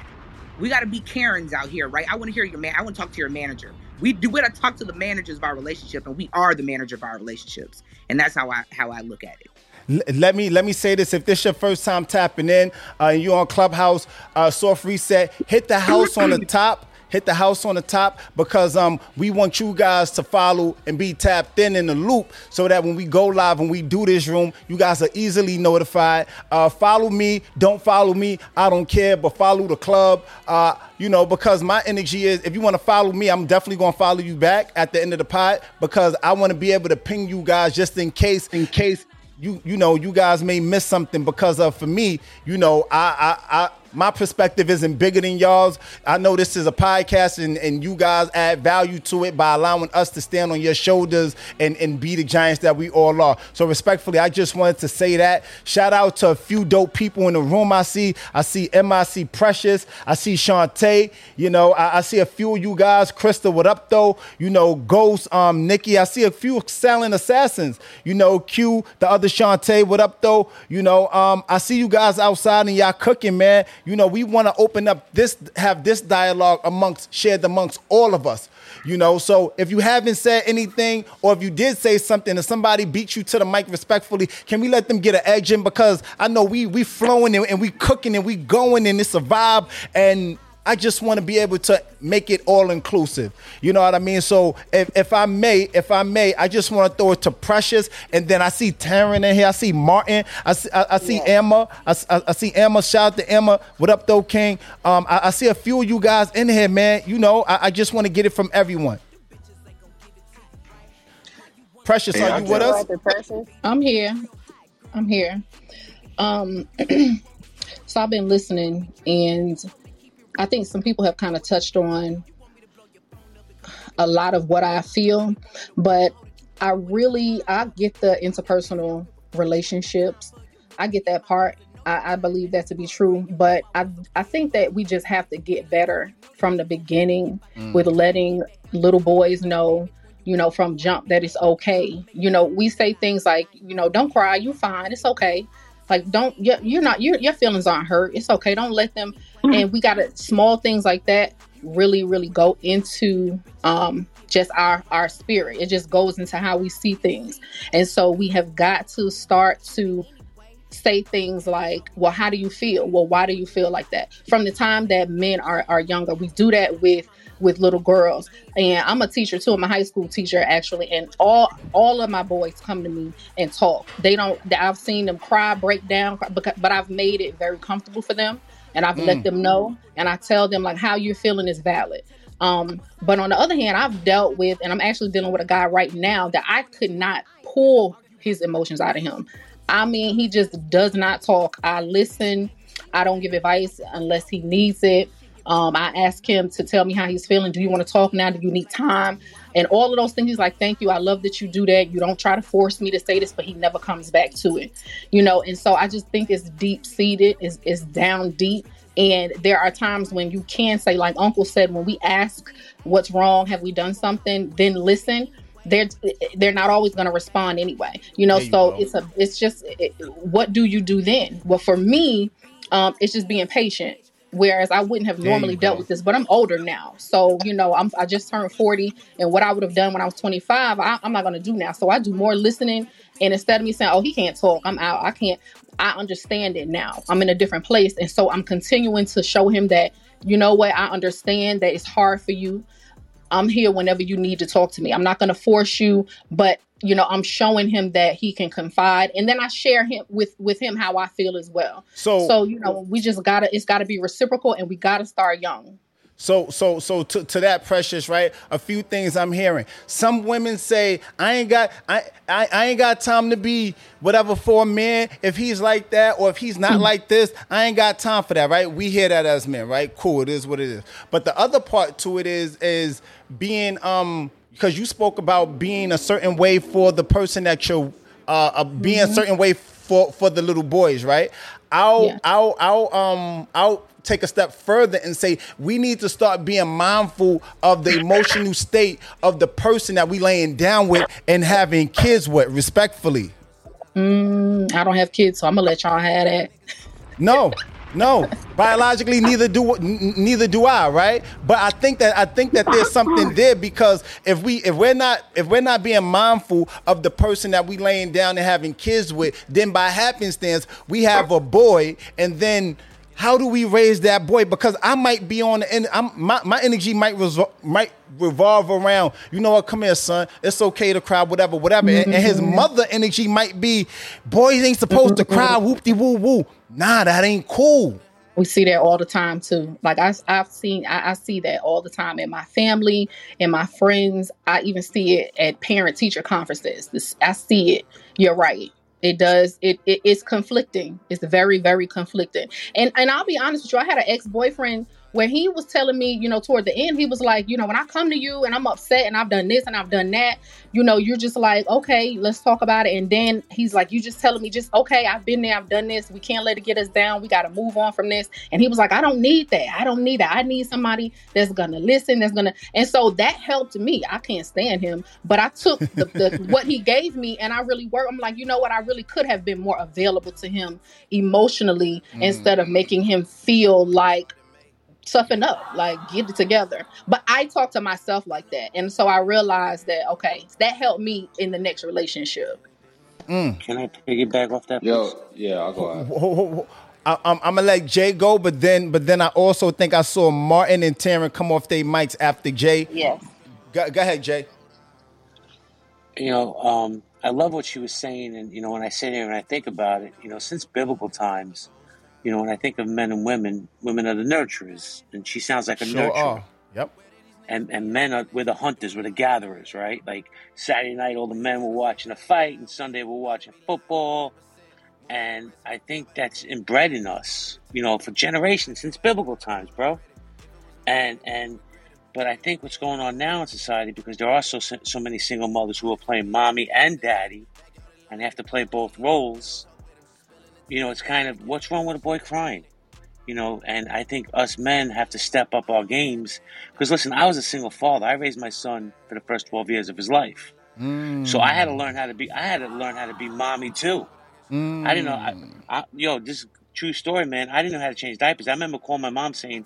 We got to be Karens out here, right? I want to hear your man. I want to talk to your manager. We do. I talk to the managers of our relationship, and we are the manager of our relationships, and that's how I how I look at it. Let me let me say this: if this your first time tapping in, uh, and you on Clubhouse, uh, soft reset, hit the house on the *clears throat* top. Hit the house on the top because um we want you guys to follow and be tapped in in the loop so that when we go live and we do this room, you guys are easily notified. Uh, follow me, don't follow me, I don't care, but follow the club. Uh, you know because my energy is if you want to follow me, I'm definitely gonna follow you back at the end of the pod because I want to be able to ping you guys just in case in case you you know you guys may miss something because of for me you know I I I my perspective isn't bigger than y'all's. I know this is a podcast and, and you guys add value to it by allowing us to stand on your shoulders and, and be the giants that we all are. So respectfully, I just wanted to say that. Shout out to a few dope people in the room I see. I see MIC Precious. I see Shantae. You know, I, I see a few of you guys. Krista, what up though? You know, Ghost, um, Nikki. I see a few silent assassins. You know, Q, the other Shantae, what up though? You know, um, I see you guys outside and y'all cooking, man. You know, we want to open up this, have this dialogue amongst, shared amongst all of us. You know, so if you haven't said anything, or if you did say something and somebody beat you to the mic respectfully, can we let them get an edge in? Because I know we we flowing and, and we cooking and we going and it's a vibe and I just want to be able to make it all inclusive. You know what I mean? So if, if I may, if I may, I just want to throw it to Precious, and then I see Taryn in here. I see Martin. I see, I, I see Emma. I, I, I see Emma. Shout out to Emma. What up, though, King? Um, I, I see a few of you guys in here, man. You know, I, I just want to get it from everyone. Precious, are you with us? I'm here. I'm here. Um, *clears throat* so I've been listening, and I think some people have kind of touched on a lot of what I feel, but I really I get the interpersonal relationships. I get that part. I, I believe that to be true, but I I think that we just have to get better from the beginning Mm. with letting little boys know, you know, from jump that it's okay. You know, we say things like, you know, don't cry, you're fine, it's okay. Like don't you're, you're not your your feelings aren't hurt. It's okay. Don't let them. And we got to small things like that really really go into um just our our spirit. It just goes into how we see things. And so we have got to start to say things like, well, how do you feel? Well, why do you feel like that? From the time that men are, are younger, we do that with with little girls. And I'm a teacher too. I'm a high school teacher actually, and all all of my boys come to me and talk. They don't. I've seen them cry, break down, but I've made it very comfortable for them, and I've let Mm. them know, and I tell them like how you're feeling is valid. Um, but on the other hand, I've dealt with, and I'm actually dealing with a guy right now that I could not pull his emotions out of him. I mean, he just does not talk. I listen. I don't give advice unless he needs it. Um, I ask him to tell me how he's feeling. Do you want to talk now? Do you need time? And all of those things. He's like, thank you. I love that you do that. You don't try to force me to say this, but he never comes back to it. You know, and so I just think it's deep seated, it's, it's down deep. And there are times when you can say, like Uncle said, when we ask what's wrong, have we done something, then listen. They're they're not always going to respond anyway, you know. You so go. it's a it's just it, what do you do then? Well, for me, um, it's just being patient. Whereas I wouldn't have normally dealt go. with this, but I'm older now, so you know I'm I just turned 40, and what I would have done when I was 25, I, I'm not going to do now. So I do more listening, and instead of me saying, "Oh, he can't talk," I'm out. I can't. I understand it now. I'm in a different place, and so I'm continuing to show him that you know what I understand that it's hard for you. I'm here whenever you need to talk to me. I'm not going to force you, but you know, I'm showing him that he can confide, and then I share him with with him how I feel as well. So- so you know, we just gotta it's got to be reciprocal, and we got to start young. So so so to, to that precious, right? A few things I'm hearing. Some women say, I ain't got I, I I ain't got time to be whatever for a man. If he's like that or if he's not like this, I ain't got time for that, right? We hear that as men, right? Cool, it is what it is. But the other part to it is is being um because you spoke about being a certain way for the person that you're uh, uh being a certain way for for the little boys, right? I'll I'll I'll um I'll take a step further and say we need to start being mindful of the emotional state of the person that we laying down with and having kids with respectfully. Mm, I don't have kids, so I'm gonna let y'all have that. No, *laughs* no. Biologically, neither do neither do I, right? But I think that I think that there's something *laughs* there because if we if we're not if we're not being mindful of the person that we laying down and having kids with, then by happenstance we have a boy, and then how do we raise that boy? Because I might be on the end. I'm, my my energy might resol- might revolve around. You know what? Come here, son. It's okay to cry, whatever, whatever. And, and his Mhm. mother energy might be, boys ain't supposed to cry. *laughs* Whoop de woo woo. Nah, that ain't cool. We see that all the time too. Like I, I've seen, I, I see that all the time in my family, in my friends. I even see it at parent-teacher conferences. This, I see it. You're right. It does. It, it it's conflicting. It's very very conflicting. And and I'll be honest with you. I had an ex boyfriend where he was telling me, you know, toward the end, he was like, you know, when I come to you and I'm upset and I've done this and I've done that, you know, you're just like, okay, let's talk about it. And then he's like, you just telling me, just okay, I've been there, I've done this. We can't let it get us down. We got to move on from this. And he was like, I don't need that. I don't need that. I need somebody that's gonna listen. That's gonna. And so that helped me. I can't stand him, but I took the, the *laughs* what he gave me and I really worked. I'm like, you know what? I really could have been more available to him emotionally Mm. instead of making him feel like toughen up, like get it together. But I talk to myself like that. And so I realized that, okay, that helped me in the next relationship. Mm. Can I piggyback off that? Yo, yeah, I'll go ahead. I, am I'm gonna let Jay go, but then but then I also think I saw Martin and Taryn come off their mics after Jay. Yes. Go, go ahead, Jay. You know, um, I love what she was saying, and you know, when I sit here and I think about it, you know, since biblical times, you know, when I think of men and women, women are the nurturers, and she sounds like a Sure nurturer. are. Yep. and and men are we're the hunters, we're the gatherers, right? Like Saturday night, all the men were watching a fight, and Sunday we're watching football, and I think that's inbred in us, you know, for generations since biblical times, bro. And and but I think what's going on now in society because there are so so many single mothers who are playing mommy and daddy, and have to play both roles. You know, it's kind of what's wrong with a boy crying? You know and i think us men have to step up our games. Because listen i was a single father. I raised my son for the first 12 years of his life. So i had to learn how to be i had to learn how to be mommy too. I didn't know I, I, yo this is a true story man. I didn't know how to change diapers. I remember calling my mom saying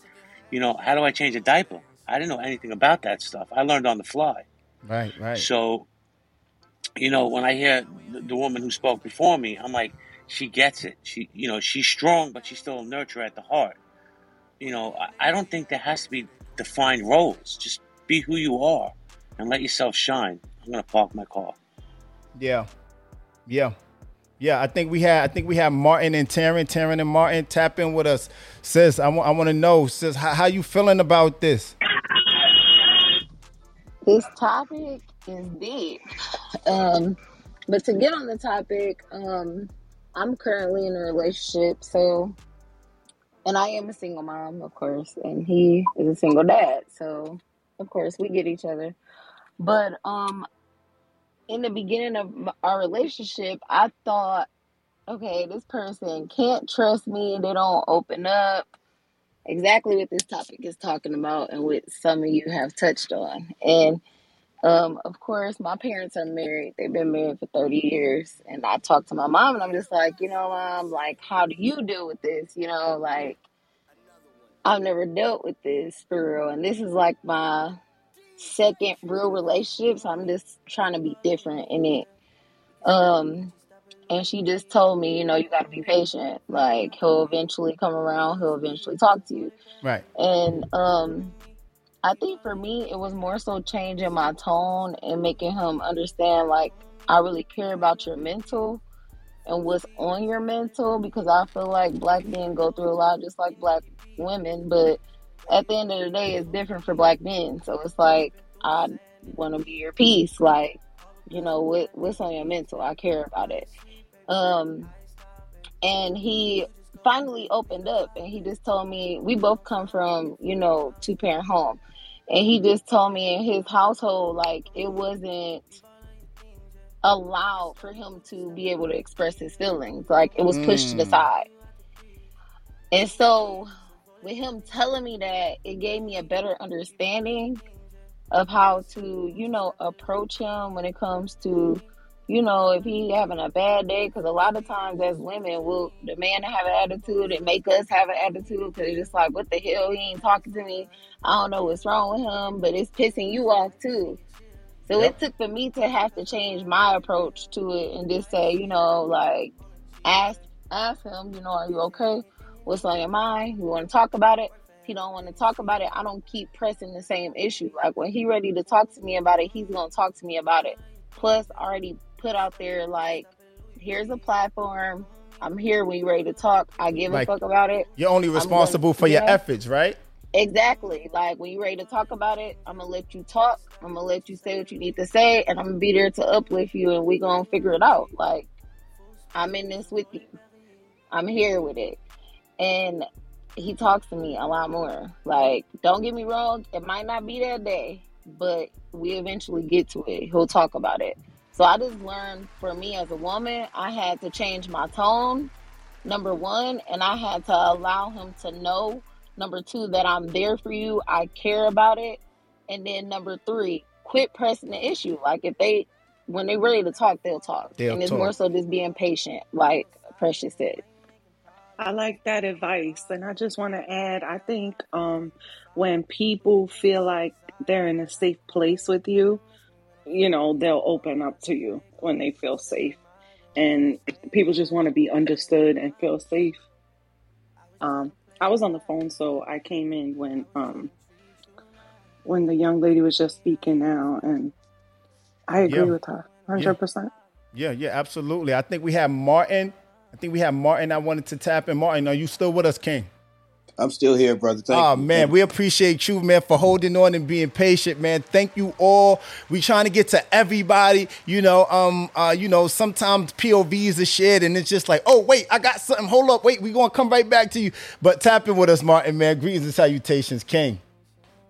you know how do i change a diaper? I didn't know anything about that stuff. I learned on the fly. Right, right. so, you know, when I hear the, the woman who spoke before me, I'm like, she gets it. She, you know, she's strong, but she's still a nurturer at the heart. You know, I, I don't think there has to be defined roles. Just be who you are and let yourself shine. I'm gonna park my car. Yeah, yeah, yeah. I think we had I think we have Martin and Taryn, Taryn and Martin tap in with us. Sis, I want I want to know, sis, how, how you feeling about this? This topic is deep. Um, but to get on the topic, um, I'm currently in a relationship, so and I am a single mom, of course, and he is a single dad. So, of course, we get each other. But um, in the beginning of our relationship, I thought, okay, this person can't trust me. They don't open up. Exactly what this topic is talking about, and what some of you have touched on. And um, of course, my parents are married. They've been married for 30 years. And I talked to my mom, and I'm just like, you know, mom, like, how do you deal with this? You know, like, I've never dealt with this for real. And this is like my second real relationship. So I'm just trying to be different in it. Um, and she just told me, you know, you got to be patient. Like, he'll eventually come around, he'll eventually talk to you. Right. And um, I think for me, it was more so changing my tone and making him understand, like, I really care about your mental and what's on your mental because I feel like black men go through a lot just like black women, but at the end of the day, it's different for black men. So it's like, I want to be your peace. Like, you know, what, what's on your mental? I care about it. Um, and he finally opened up and he just told me we both come from you know two parent home. And he just told me in his household like it wasn't allowed for him to be able to express his feelings. Like it was pushed to the Mm. side. And so with him telling me that it gave me a better understanding of how to you know approach him when it comes to you know, if he having a bad day, because a lot of times as women, we'll demand to have an attitude and make us have an attitude because it's just like, what the hell, he ain't talking to me. I don't know what's wrong with him, but it's pissing you off too. So it took for me to have to change my approach to it and just say, you know, like ask ask him, you know, are you okay? What's on your mind? You want to talk about it? If he don't want to talk about it, I don't keep pressing the same issue. Like when he ready to talk to me about it, he's gonna talk to me about it. Plus, already put out there like, here's a platform. I'm here when you're ready to talk. I give Like, a fuck about it. You're only I'm gonna- responsible for your yeah. efforts, right? Exactly. Like when you're ready to talk about it, I'm gonna let you talk. I'm gonna let you say what you need to say, and I'm gonna be there to uplift you, and we gonna figure it out. Like I'm in this with you. I'm here with it, and he talks to me a lot more. Like, don't get me wrong, it might not be that day, but we eventually get to it. He'll talk about it. So I just learned for me as a woman, I had to change my tone number one, and I had to allow him to know, number two, that I'm there for you, I care about it, and then number three, quit pressing the issue. Like if they, when they're ready to talk, they'll talk, They'll and it's talk. more so just being patient, like Precious said. I like that advice. And I just want to add I think um, when people feel like they're in a safe place with you, you know, they'll open up to you when they feel safe. And people just want to be understood and feel safe. Um, I was on the phone, so I came in when um, when the young lady was just speaking now, and I agree Yeah. with her, hundred percent. Yeah, yeah, absolutely. I think we have Martin. I think we have Martin. I wanted to tap in. Martin, are you still with us, King? I'm still here, brother. Thank oh you. man, we appreciate you, man, for holding on and being patient, man. Thank you all. We trying to get to everybody. You know, um, uh, you know, sometimes POVs are shared, and it's just like, oh wait, I got something. Hold up, wait, we gonna come right back to you. But tap in with us, Martin, man. Greetings and salutations, King.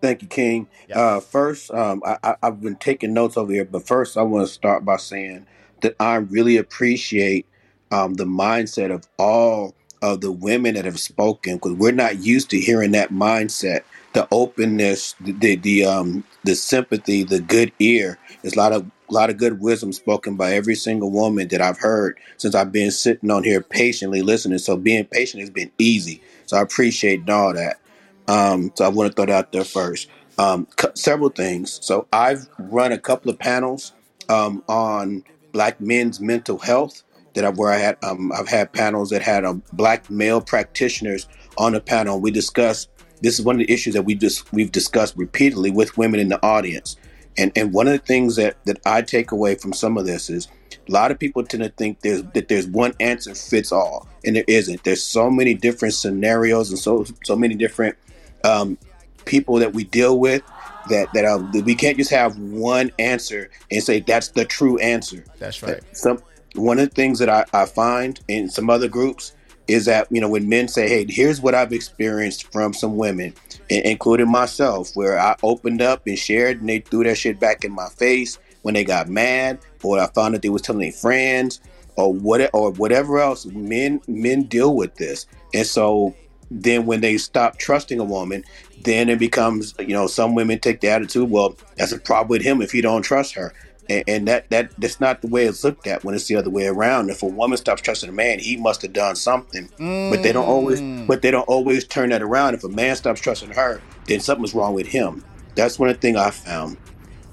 Thank you, King. Uh, first, um, I, I, I've been taking notes over here, but first, I want to start by saying that I really appreciate um, the mindset of all of the women that have spoken because we're not used to hearing that mindset, the openness, the the, um the sympathy, the good ear. There's a lot of a lot of good wisdom spoken by every single woman that I've heard since I've been sitting on here patiently listening. So being patient has been easy. So I appreciate all that. Um, so I want to throw that out there first. Um, several things. So I've run a couple of panels um, on black men's mental health. That I, where I had um, I've had panels that had um, black male practitioners on the panel. We discussed this is one of the issues that we just we've discussed repeatedly with women in the audience. And and one of the things that that I take away from some of this is a lot of people tend to think there's that there's one answer fits all, and there isn't. There's so many different scenarios and so so many different um, people that we deal with that that um, that we can't just have one answer and say that's the true answer. That's right. Some one of the things that I, I find in some other groups is that you know when men say, "Hey, here's what I've experienced from some women, including myself, where I opened up and shared, and they threw that shit back in my face when they got mad, or I found that they was telling their friends, or what, or whatever else. Men men deal with this, and so then when they stop trusting a woman, then it becomes you know some women take the attitude, well, that's a problem with him if he don't trust her. And, and that that that's not the way it's looked at when it's the other way around. If a woman stops trusting a man, he must have done something. But they don't always but they don't always turn that around. If a man stops trusting her, then something's wrong with him. That's one of the thing I found.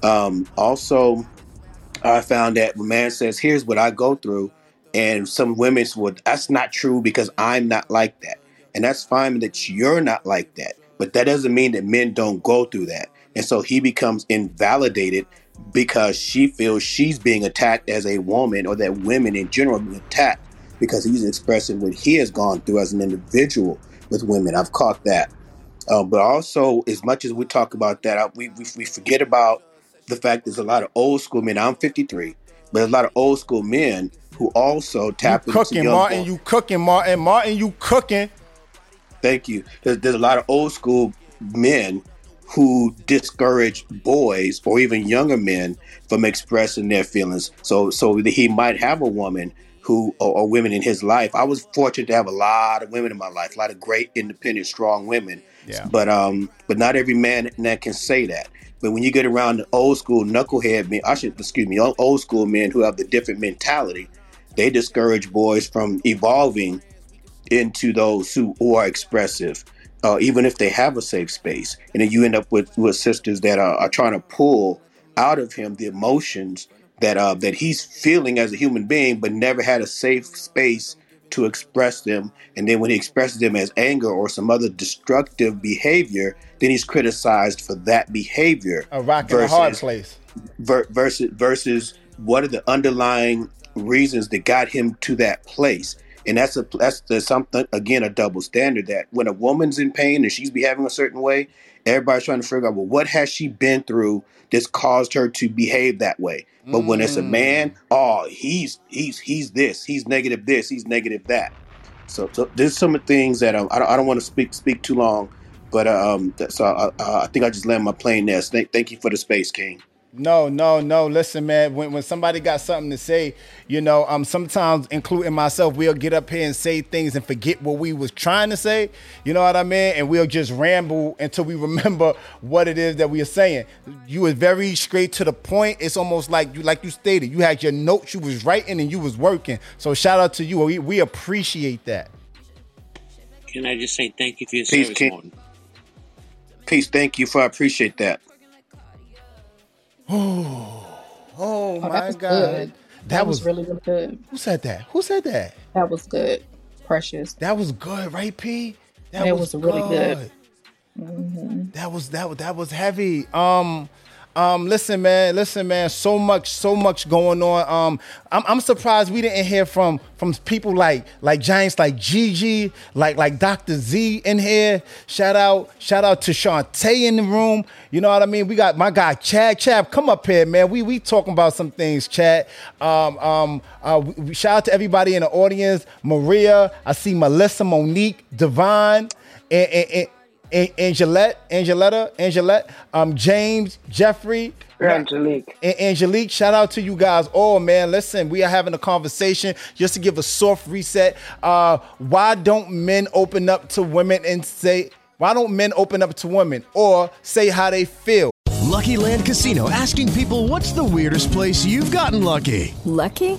Um, also, I found that when a man says, "Here's what I go through," and some women would, "That's not true because I'm not like that," and that's fine that you're not like that, but that doesn't mean that men don't go through that. And so he becomes invalidated because she feels she's being attacked as a woman, or that women in general are being attacked because he's expressing what he has gone through as an individual with women. I've caught that. Uh, but also, as much as we talk about that, I, we, we we forget about the fact there's a lot of old school men. I'm 53, but there's a lot of old school men who also tap into Cooking, young Martin. boys. You cooking, Martin. Martin, you cooking. Thank you. There's, there's a lot of old school men who discourage boys or even younger men from expressing their feelings. So, so he might have a woman who or, or women in his life. I was fortunate to have a lot of women in my life, a lot of great, independent, strong women. Yeah. But um, but not every man that can say that. But when you get around the old school knucklehead men, I should excuse me, old old school men who have the different mentality, they discourage boys from evolving into those who, who are expressive, uh, even if they have a safe space. And then you end up with, with sisters that are, are trying to pull out of him the emotions that uh, that he's feeling as a human being, but never had a safe space to express them. And then when he expresses them as anger or some other destructive behavior, then he's criticized for that behavior. A rock in a hard place. ver- versus versus what are the underlying reasons that got him to that place and that's a that's the something again a double standard that when a woman's in pain and she's behaving a certain way everybody's trying to figure out well what has she been through that's caused her to behave that way but when it's a man oh he's he's he's this he's negative this he's negative that so, so there's some things that um, I don't, I don't want to speak speak too long but um so uh, uh, I think I just land my plane there. So thank, thank you for the space, King. No, no, no. Listen, man. When when somebody got something to say, you know, um, sometimes including myself, we'll get up here and say things and forget what we was trying to say. You know what I mean? And we'll just ramble until we *laughs* remember what it is that we are saying. You was very straight to the point. It's almost like you, like you stated, you had your notes, you was writing, and you was working. So shout out to you. We, we appreciate that. Can I just say thank you for your Peace, service, King. Peace. Thank you for I appreciate that. Oh, Oh, my that God. good. That, That was, was really, really good. Who said that? Who said that? That was good. Precious. That was good, right, P? That, That was really good. That was that was that was heavy. Um, um, listen, man, listen, man. So much, so much going on. Um, I'm, I'm surprised we didn't hear from from people like like giants like Gigi, like like Dr. Z in here. Shout out, shout out to Shantae in the room. You know what I mean? We got my guy Chad. Chad, come up here, man. We we talking about some things, Chad. Um, um, uh, shout out to everybody in the audience. Maria, I see Melissa, Monique, Divine, and, and, and An- Angelette, Angeletta, Angelette, um, James, Jeffrey, Angelique, and Angelique. Shout out to you guys all, man. Listen, we are having a conversation just to give a soft reset. Uh, why don't men open up to women and say? Why don't men open up to women or say how they feel? Lucky Land Casino asking people what's the weirdest place you've gotten lucky? Lucky?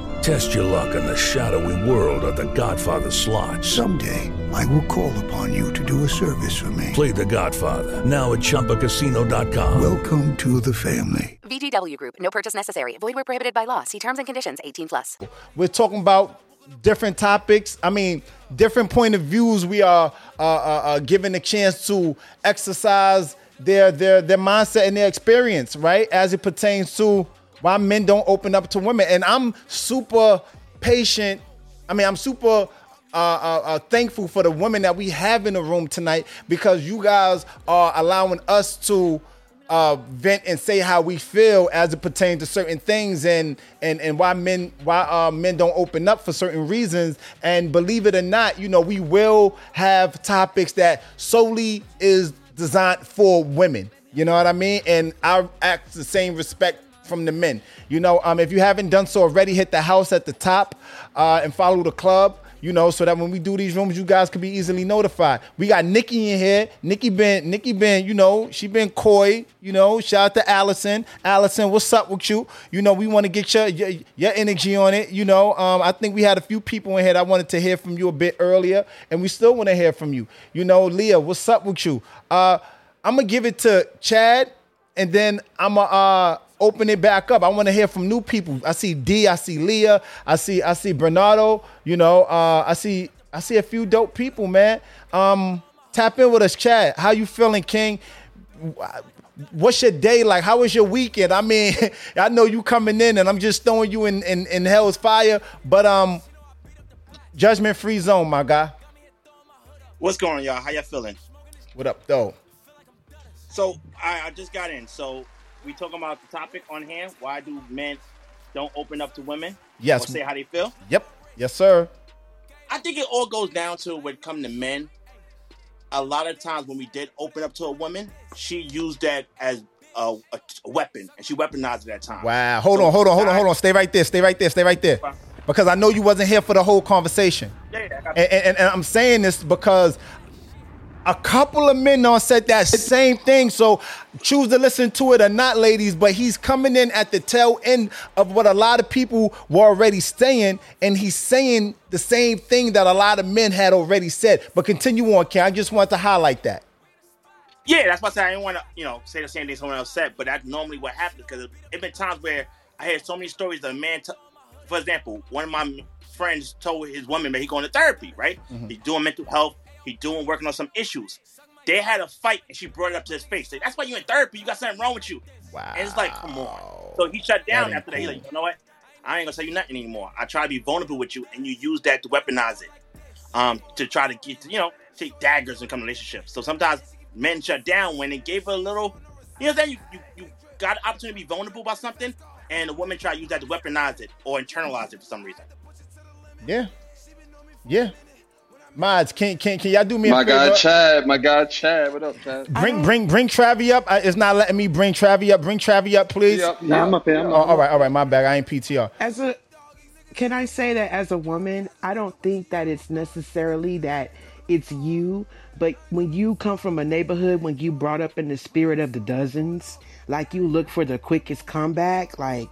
Test your luck in the shadowy world of The Godfather slot. Someday, I will call upon you to do a service for me. Play The Godfather now at ChumbaCasino.com. Welcome to the family. VGW Group. No purchase necessary. Void where prohibited by law. See terms and conditions. 18 plus. We're talking about different topics. I mean, different point of views. We are uh, uh, uh, given a chance to exercise their their their mindset and their experience, right, as it pertains to why men don't open up to women. And I'm super patient. I mean, I'm super. Uh, uh, uh, thankful for the women that we have in the room tonight because you guys are allowing us to uh, vent and say how we feel as it pertains to certain things and and and why men why uh, men don't open up for certain reasons. And believe it or not, you know we will have topics that solely is designed for women. You know what I mean? And I act the same respect from the men. You know, um, if you haven't done so already, hit the house at the top uh, and follow the club you know, so that when we do these rooms, you guys can be easily notified. We got Nikki in here. Nikki been, Nikki been, you know, she been coy. You know, shout out to Allison. Allison, what's up with you? You know, we want to get your, your your energy on it. You know, um, I think we had a few people in here that wanted to hear from you a bit earlier, and we still want to hear from you. You know, Leah, what's up with you? Uh, I'm gonna give it to Chad, and then I'm gonna uh, open it back up. I want to hear from new people. I see D, I see Leah, I see I see Bernardo. You know, uh, I see I see a few dope people, man. Um, tap in with us, Chad. How you feeling, King? What's your day like? How was your weekend? I mean, *laughs* I know you coming in, and I'm just throwing you in in, in hell's fire, but um, judgment free zone, my guy. What's going on, y'all? How y'all feeling? What up, though? So I, I just got in. So we talking about the topic on hand. Why do men don't open up to women? Yes. Or say how they feel. Yep. Yes, sir. I think it all goes down to when it come to men. A lot of times when we did open up to a woman, she used that as a, a, a weapon, and she weaponized it at times. Wow. Hold So on, hold on, hold on, hold on. Stay right there. Stay right there. Stay right there. Because I know you wasn't here for the whole conversation. Yeah, yeah, I got And, and, and I'm saying this because a couple of men on said that same thing. So choose to listen to it or not, ladies. But he's coming in at the tail end of what a lot of people were already saying, and he's saying the same thing that a lot of men had already said. But continue on, Ken. I just want to highlight that. Yeah, that's why I said I didn't want to, you know, say the same thing someone else said, but that's normally what happens because it been times where I hear so many stories that a man, t- for example, one of my friends told his woman that he going to therapy, right? Mm-hmm. He's doing mental health, he doing working on some issues. They had a fight and she brought it up to his face. Like, that's why you in therapy. You got something wrong with you. Wow. And it's like, come on. So he shut down That after that. He's like, you know what? I ain't gonna say you nothing anymore. I try to be vulnerable with you, and you use that to weaponize it, um, to try to get, you know, take daggers and come relationships. So sometimes men shut down when they gave her a little, you know, what I'm saying you, you you got an opportunity to be vulnerable about something, and the woman try to use that to weaponize it or internalize it for some reason. Yeah. Yeah. Mods, can can can y'all do me a My favor? guy Chad, my guy Chad. What up, Chad? Bring bring bring Travi up. I, it's not letting me bring Travi up. Bring Travi up, please. Yep, Nah, I'm up here, I'm Oh, up. all right, all right. My bad. I ain't PTR. As a can I say that as a woman, I don't think that it's necessarily that it's you, but when you come from a neighborhood, when you brought up in the spirit of the dozens, like you look for the quickest comeback, like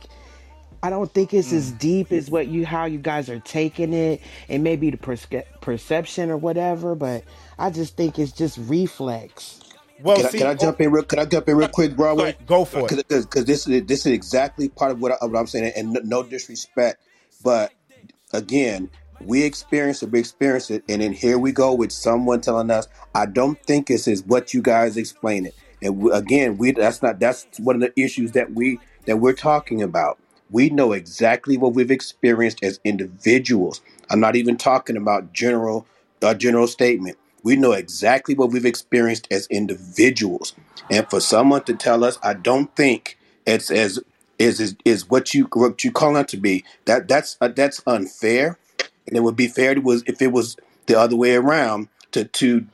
I don't think it's as mm. deep as what you how you guys are taking it, and maybe the persce- perception or whatever. But I just think it's just reflex. Well, can, I, can I oh jump in real? Can I jump in real quick, Broadway? Go for it. Because this is this is exactly part of what, I, what I'm saying, and no, no disrespect, but again, we experience it, we experience it, and then here we go with someone telling us, "I don't think this is what you guys explain it." And we, again, we that's not that's one of the issues that we that we're talking about. We know exactly what we've experienced as individuals. I'm not even talking about general a general statement. We know exactly what we've experienced as individuals, and for someone to tell us, "I don't think it's as is is, is what you what you call it to be," that that's uh, that's unfair, and it would be fair to was if it was the other way around to to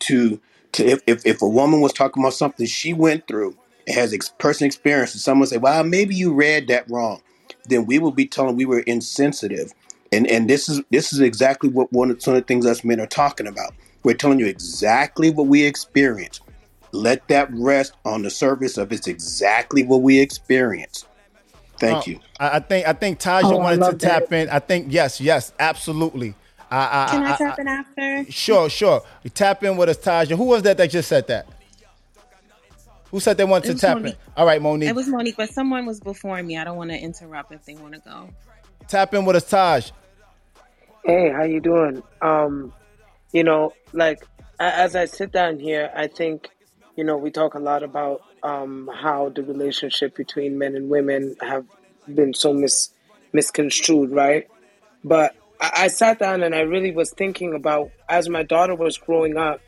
to to if if, if a woman was talking about something she went through has ex- personal experience, and someone say, "Well, maybe you read that wrong," then we will be telling we were insensitive. And and this is this is exactly what one of some of the things us men are talking about. We're telling you exactly what we experience. Let that rest on the surface of it's exactly what we experience. Thank Uh, you. I, I think I think Taja Oh, wanted to love that. tap in. I think yes, yes, absolutely. I, I, Can I, I- tap in after? Sure, sure. We tap in with us, Taja. Who was that that just said that? Who said they wanted It to tap Monique. in? All right, Monique. It was Monique, but someone was before me. I don't want to interrupt if they want to go. Tap in with us, Taj. Hey, how you doing? Um, you know, like as I sit down here, I think, you know, we talk a lot about um, how the relationship between men and women have been so mis misconstrued, right? But I, I sat down and I really was thinking about as my daughter was growing up,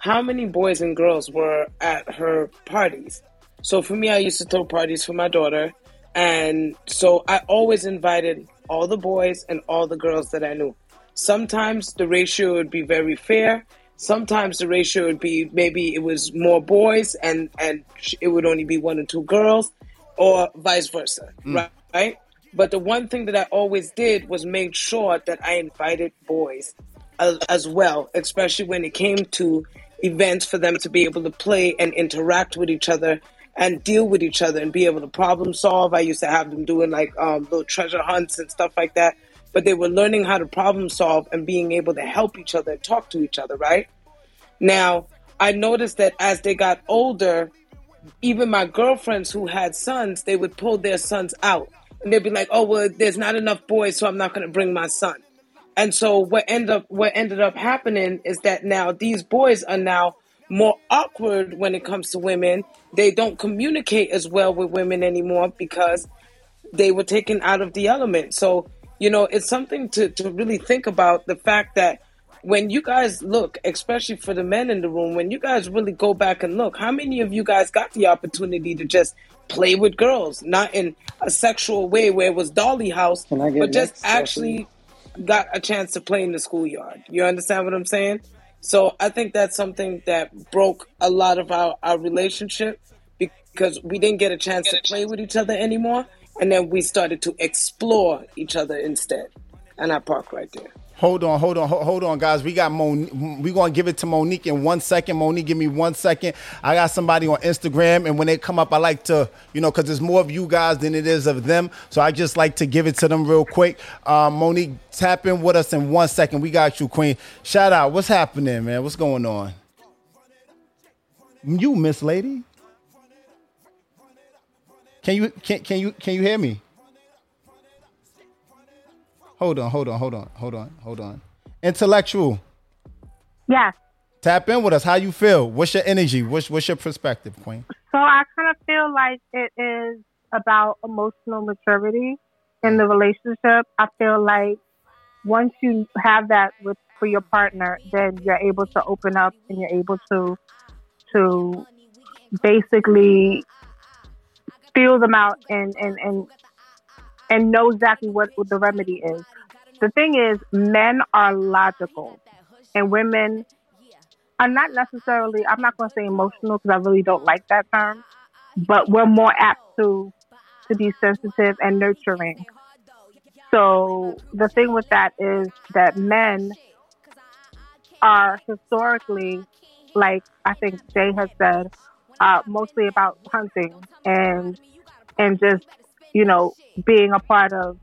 how many boys and girls were at her parties. So for me, I used to throw parties for my daughter, and so I always invited all the boys and all the girls that I knew. Sometimes the ratio would be very fair. Sometimes the ratio would be maybe it was more boys and and it would only be one or two girls, or vice versa, mm. right? Right. But the one thing that I always did was make sure that I invited boys as, as well, especially when it came to events for them to be able to play and interact with each other and deal with each other and be able to problem solve. I used to have them doing like um, little treasure hunts and stuff like that. But they were learning how to problem solve and being able to help each other and talk to each other, right? Now, I noticed that as they got older, even my girlfriends who had sons, they would pull their sons out. And they'd be like, oh, well, there's not enough boys, so I'm not going to bring my son. And so what ended up what ended up happening is that now these boys are now more awkward when it comes to women. They don't communicate as well with women anymore because they were taken out of the element. So, you know, it's something to, to really think about the fact that when you guys look, especially for the men in the room, when you guys really go back and look, how many of you guys got the opportunity to just play with girls, not in a sexual way where it was dolly house, Can I get but just actually got a chance to play in the schoolyard. You understand what I'm saying? So I think that's something that broke a lot of our, our relationship because we didn't get a chance to play with each other anymore. And then we started to explore each other instead. And I park right there. Hold on, hold on, hold on, guys. We got Mon. We gonna give it to Monique in one second. Monique, give me one second. I got somebody on Instagram, and when they come up, I like to, you know, because there's more of you guys than it is of them. So I just like to give it to them real quick. Um, Monique, tap in with us in one second. We got you, Queen. Shout out. What's happening, man? What's going on? You, Miss Lady. Can you can can you can you hear me? Hold on, hold on, hold on, hold on, hold on. Intellectual. Yeah. Tap in with us. How you feel? What's your energy? What's what's your perspective, Queen? So I kind of feel like it is about emotional maturity in the relationship. I feel like once you have that with for your partner, then you're able to open up and you're able to to basically feel them out and and and and know exactly what, what the remedy is. The thing is, men are logical, and women are not necessarily. I'm not going to say emotional because I really don't like that term, but we're more apt to to be sensitive and nurturing. So the thing with that is that men are historically, like I think Jay has said, uh, mostly about hunting and and just you know being a part of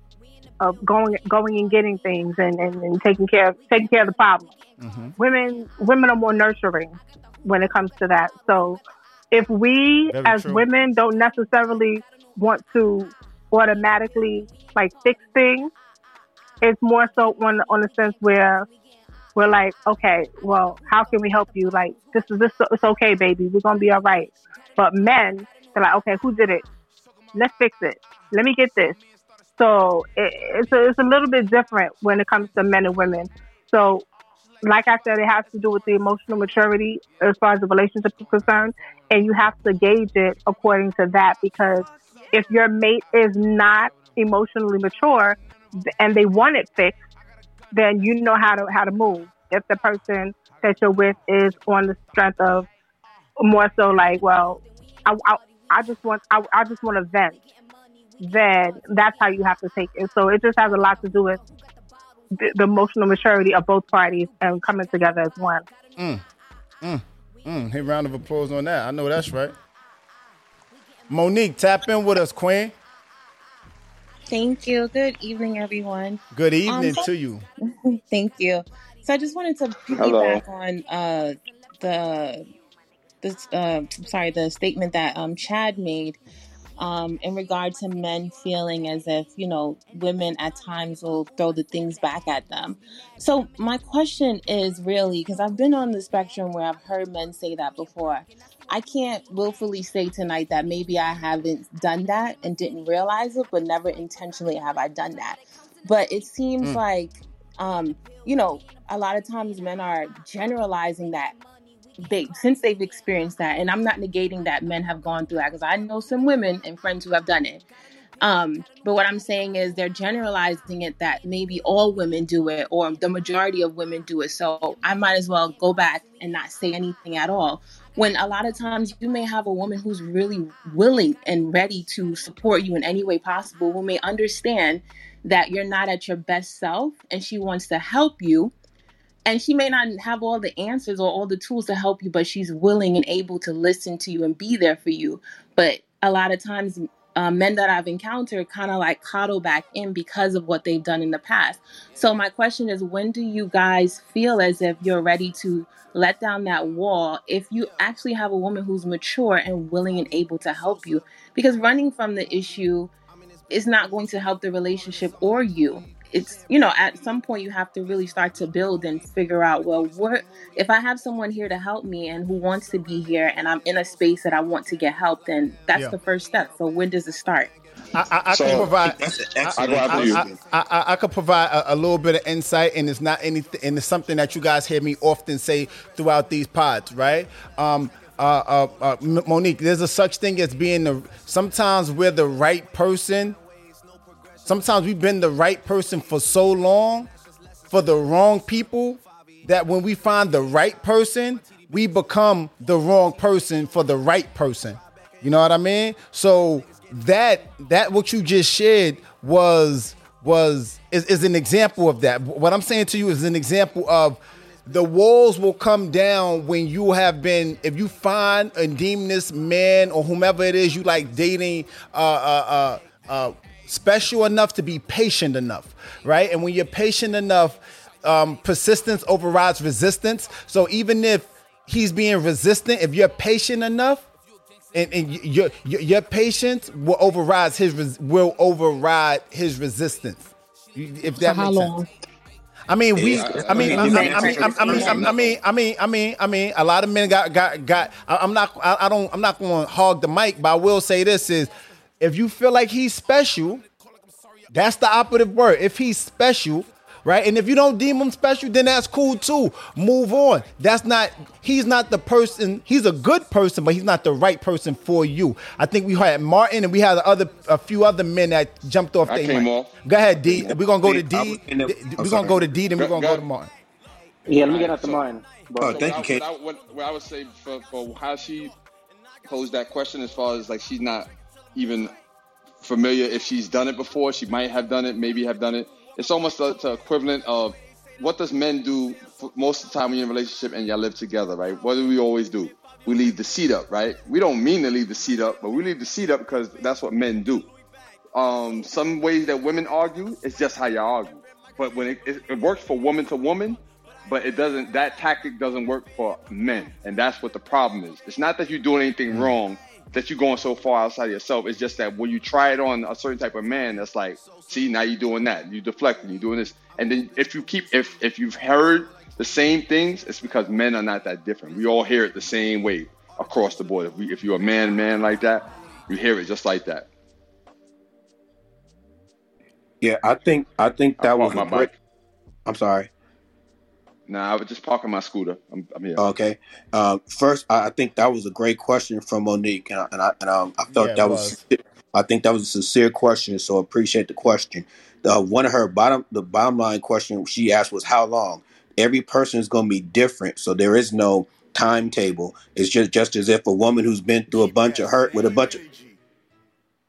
of going going and getting things and, and, and taking care of taking care of the problem. Mm-hmm. Women women are more nurturing when it comes to that. So if we Very as true. women don't necessarily want to automatically like fix things, it's more so on on the sense where we're like, okay, well, how can we help you? Like, this is this. It's okay, baby. We're gonna be all right. But men, they're like, okay, who did it? Let's fix it. Let me get this. So it, it's a, it's a little bit different when it comes to men and women. So, like I said, it has to do with the emotional maturity as far as the relationship is concerned, and you have to gauge it according to that because if your mate is not emotionally mature and they want it fixed, then you know how to how to move. If the person that you're with is on the strength of more so like, well, I, I, I just want I, I just want to vent, then that's how you have to take it. So it just has a lot to do with the, the emotional maturity of both parties and coming together as one. Mm, mm, mm. Hey, round of applause on that. I know that's right. Monique, tap in with us, Queen. Thank you. Good evening, everyone. Good evening Um, to you. *laughs* Thank you. So I just wanted to Hello. piggyback on uh, the this uh, sorry the statement that um, Chad made um, in regard to men feeling as if you know women at times will throw the things back at them. So my question is really because I've been on the spectrum where I've heard men say that before. I can't willfully say tonight that maybe I haven't done that and didn't realize it, but never intentionally have I done that. But it seems Mm. like, um, you know, a lot of times men are generalizing that they since they've experienced that, and I'm not negating that men have gone through that because I know some women and friends who have done it. Um, but what I'm saying is they're generalizing it that maybe all women do it or the majority of women do it. So I might as well go back and not say anything at all. When a lot of times you may have a woman who's really willing and ready to support you in any way possible, who may understand that you're not at your best self and she wants to help you and she may not have all the answers or all the tools to help you but she's willing and able to listen to you and be there for you. But a lot of times uh, men that i've encountered kind of like coddle back in because of what they've done in the past. So my question is when do you guys feel as if you're ready to let down that wall if you actually have a woman who's mature and willing and able to help you? Because running from the issue is not going to help the relationship or you. It's, you know, at some point you have to really start to build and figure out, well, what if I have someone here to help me and who wants to be here and I'm in a space that I want to get help, then that's Yeah. the first step. So when does it start? I, I, I So, can provide. I, excellent I. I, I, I could provide a, a little bit of insight, and it's not anything, and it's something that you guys hear me often say throughout these pods, right? Um, uh, uh, uh, Monique, there's a such thing as being the. Sometimes we're the right person. Sometimes we've been the right person for so long, for the wrong people, that when we find the right person, we become the wrong person for the right person. You know what I mean? So that that what you just shared was was is, is an example of that. What I'm saying to you is an example of the walls will come down when you have been if you find and deem this man or whomever it is you like dating uh uh uh, uh special enough to be patient enough right and when you're patient enough um persistence overrides resistance so even if he's being resistant if you're patient enough and, and your, your your patience will override his res- will override his resistance. If that For how makes long? sense. I mean, we. I mean, I I mean, mean, I mean, I mean, I mean, I mean, I mean, I mean, a lot of men got got got. I- I'm not. I I don't. I'm not going to hog the mic, but I will say this: is if you feel like he's special, that's the operative word. If he's special, right? And if you don't deem him special, then that's cool too. Move on. That's not he's not the person, he's a good person, but he's not the right person for you. I think we had Martin and we had other a few other men that jumped off I came off. Go ahead, D. We're gonna go to I D. was in the- We're gonna go to D, then we're gonna go- go to Martin. Yeah, let me get out the mind. Oh, So thank you, what I, Kate. what, what, what I would say for, for how she posed that question, as far as like she's not even familiar if she's done it before, she might have done it, maybe have done it. It's almost the, equivalent of what does men do most of the time when you're in a relationship and y'all live together, right? What do we always do? We leave the seat up, right? We don't mean to leave the seat up, but we leave the seat up because that's what men do. Um, some ways that women argue, it's just how y'all argue. But when it, it, it works for woman to woman, but it doesn't. That tactic doesn't work for men, and that's what the problem is. It's not that you're doing anything wrong, that you're going so far outside of yourself. It's just that when you try it on a certain type of man, that's like, see, now you're doing that. You're deflecting. You're doing this, and then if you keep, if if you've heard the same things, it's because men are not that different. We all hear it the same way across the board. If we, if you're a man, man like that, you hear it just like that. Yeah, I think I think I that was parked a great. bike. I'm sorry. Nah, I was just parking my scooter. I'm, I'm here. Okay. Um, first, I I think that was a great question from Monique, and I, and I, and, um, I felt Yeah, that was. I think that was a sincere question, so I appreciate the question. The, one of her bottom, the bottom line question she asked was how long. Every person is going to be different, so there is no timetable. It's just just as if a woman who's been through a bunch of hurt with a bunch of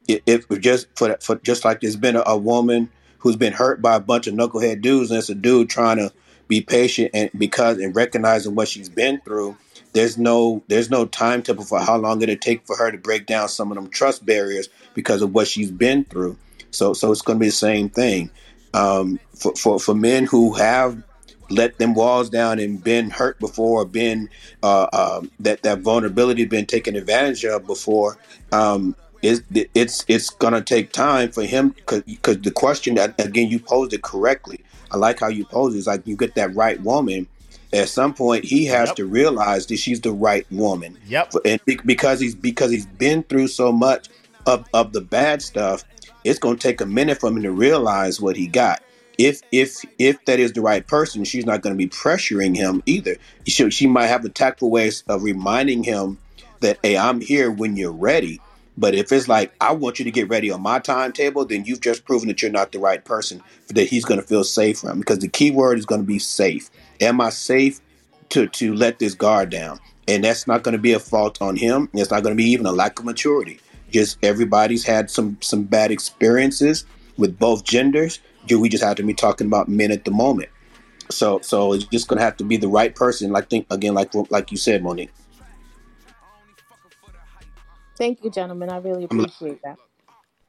it, it just for for just like there's been a, a woman who's been hurt by a bunch of knucklehead dudes, and it's a dude trying to be patient and because and recognizing what she's been through. There's no there's no time timetable for how long it'll take for her to break down some of them trust barriers because of what she's been through. So so it's going to be the same thing. um, for, for for men who have let them walls down and been hurt before, or been uh, um, that that vulnerability been taken advantage of before. Um, it's it's it's gonna take time for him because the question that again you posed it correctly. I like how you pose. it. It's like you get that right woman. At some point, he has Yep. to realize that she's the right woman. Yep. And because he's because he's been through so much of of the bad stuff, it's gonna take a minute for him to realize what he got. If if if that is the right person, she's not going to be pressuring him either. She she might have a tactful ways of reminding him that hey, I'm here when you're ready. But if it's like I want you to get ready on my timetable, then you've just proven that you're not the right person that he's going to feel safe from. Because the key word is going to be safe. Am I safe to to let this guard down? And that's not going to be a fault on him. It's not going to be even a lack of maturity. Just everybody's had some some bad experiences with both genders. We just have to be talking about men at the moment. So so it's just going to have to be the right person. Like think again, like like you said, Monique. Thank you, gentlemen. I really appreciate that.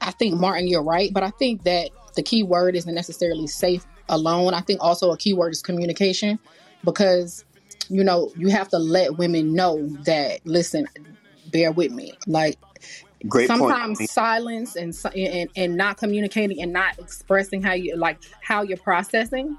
I think Martin, you're right, but I think that the key word isn't necessarily safe alone. I think also a key word is communication because you know you have to let women know that listen, bear with me, like. Great point. Sometimes silence and, and and not communicating and not expressing how you like how you're processing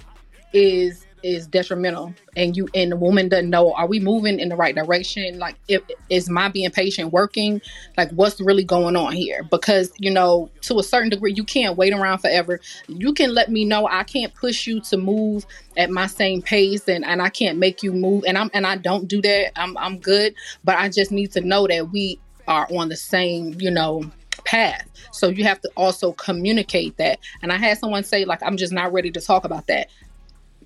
is is detrimental and you and the woman doesn't know are we moving in the right direction? Like if, is my being patient working? Like what's really going on here? Because you know to a certain degree you can't wait around forever. You can let me know. I can't push you to move at my same pace and, and i can't make you move and i'm and i don't do that. I'm i'm good. But i just need to know that we are on the same you know path. So you have to also communicate that. And i had someone say like i'm just not ready to talk about that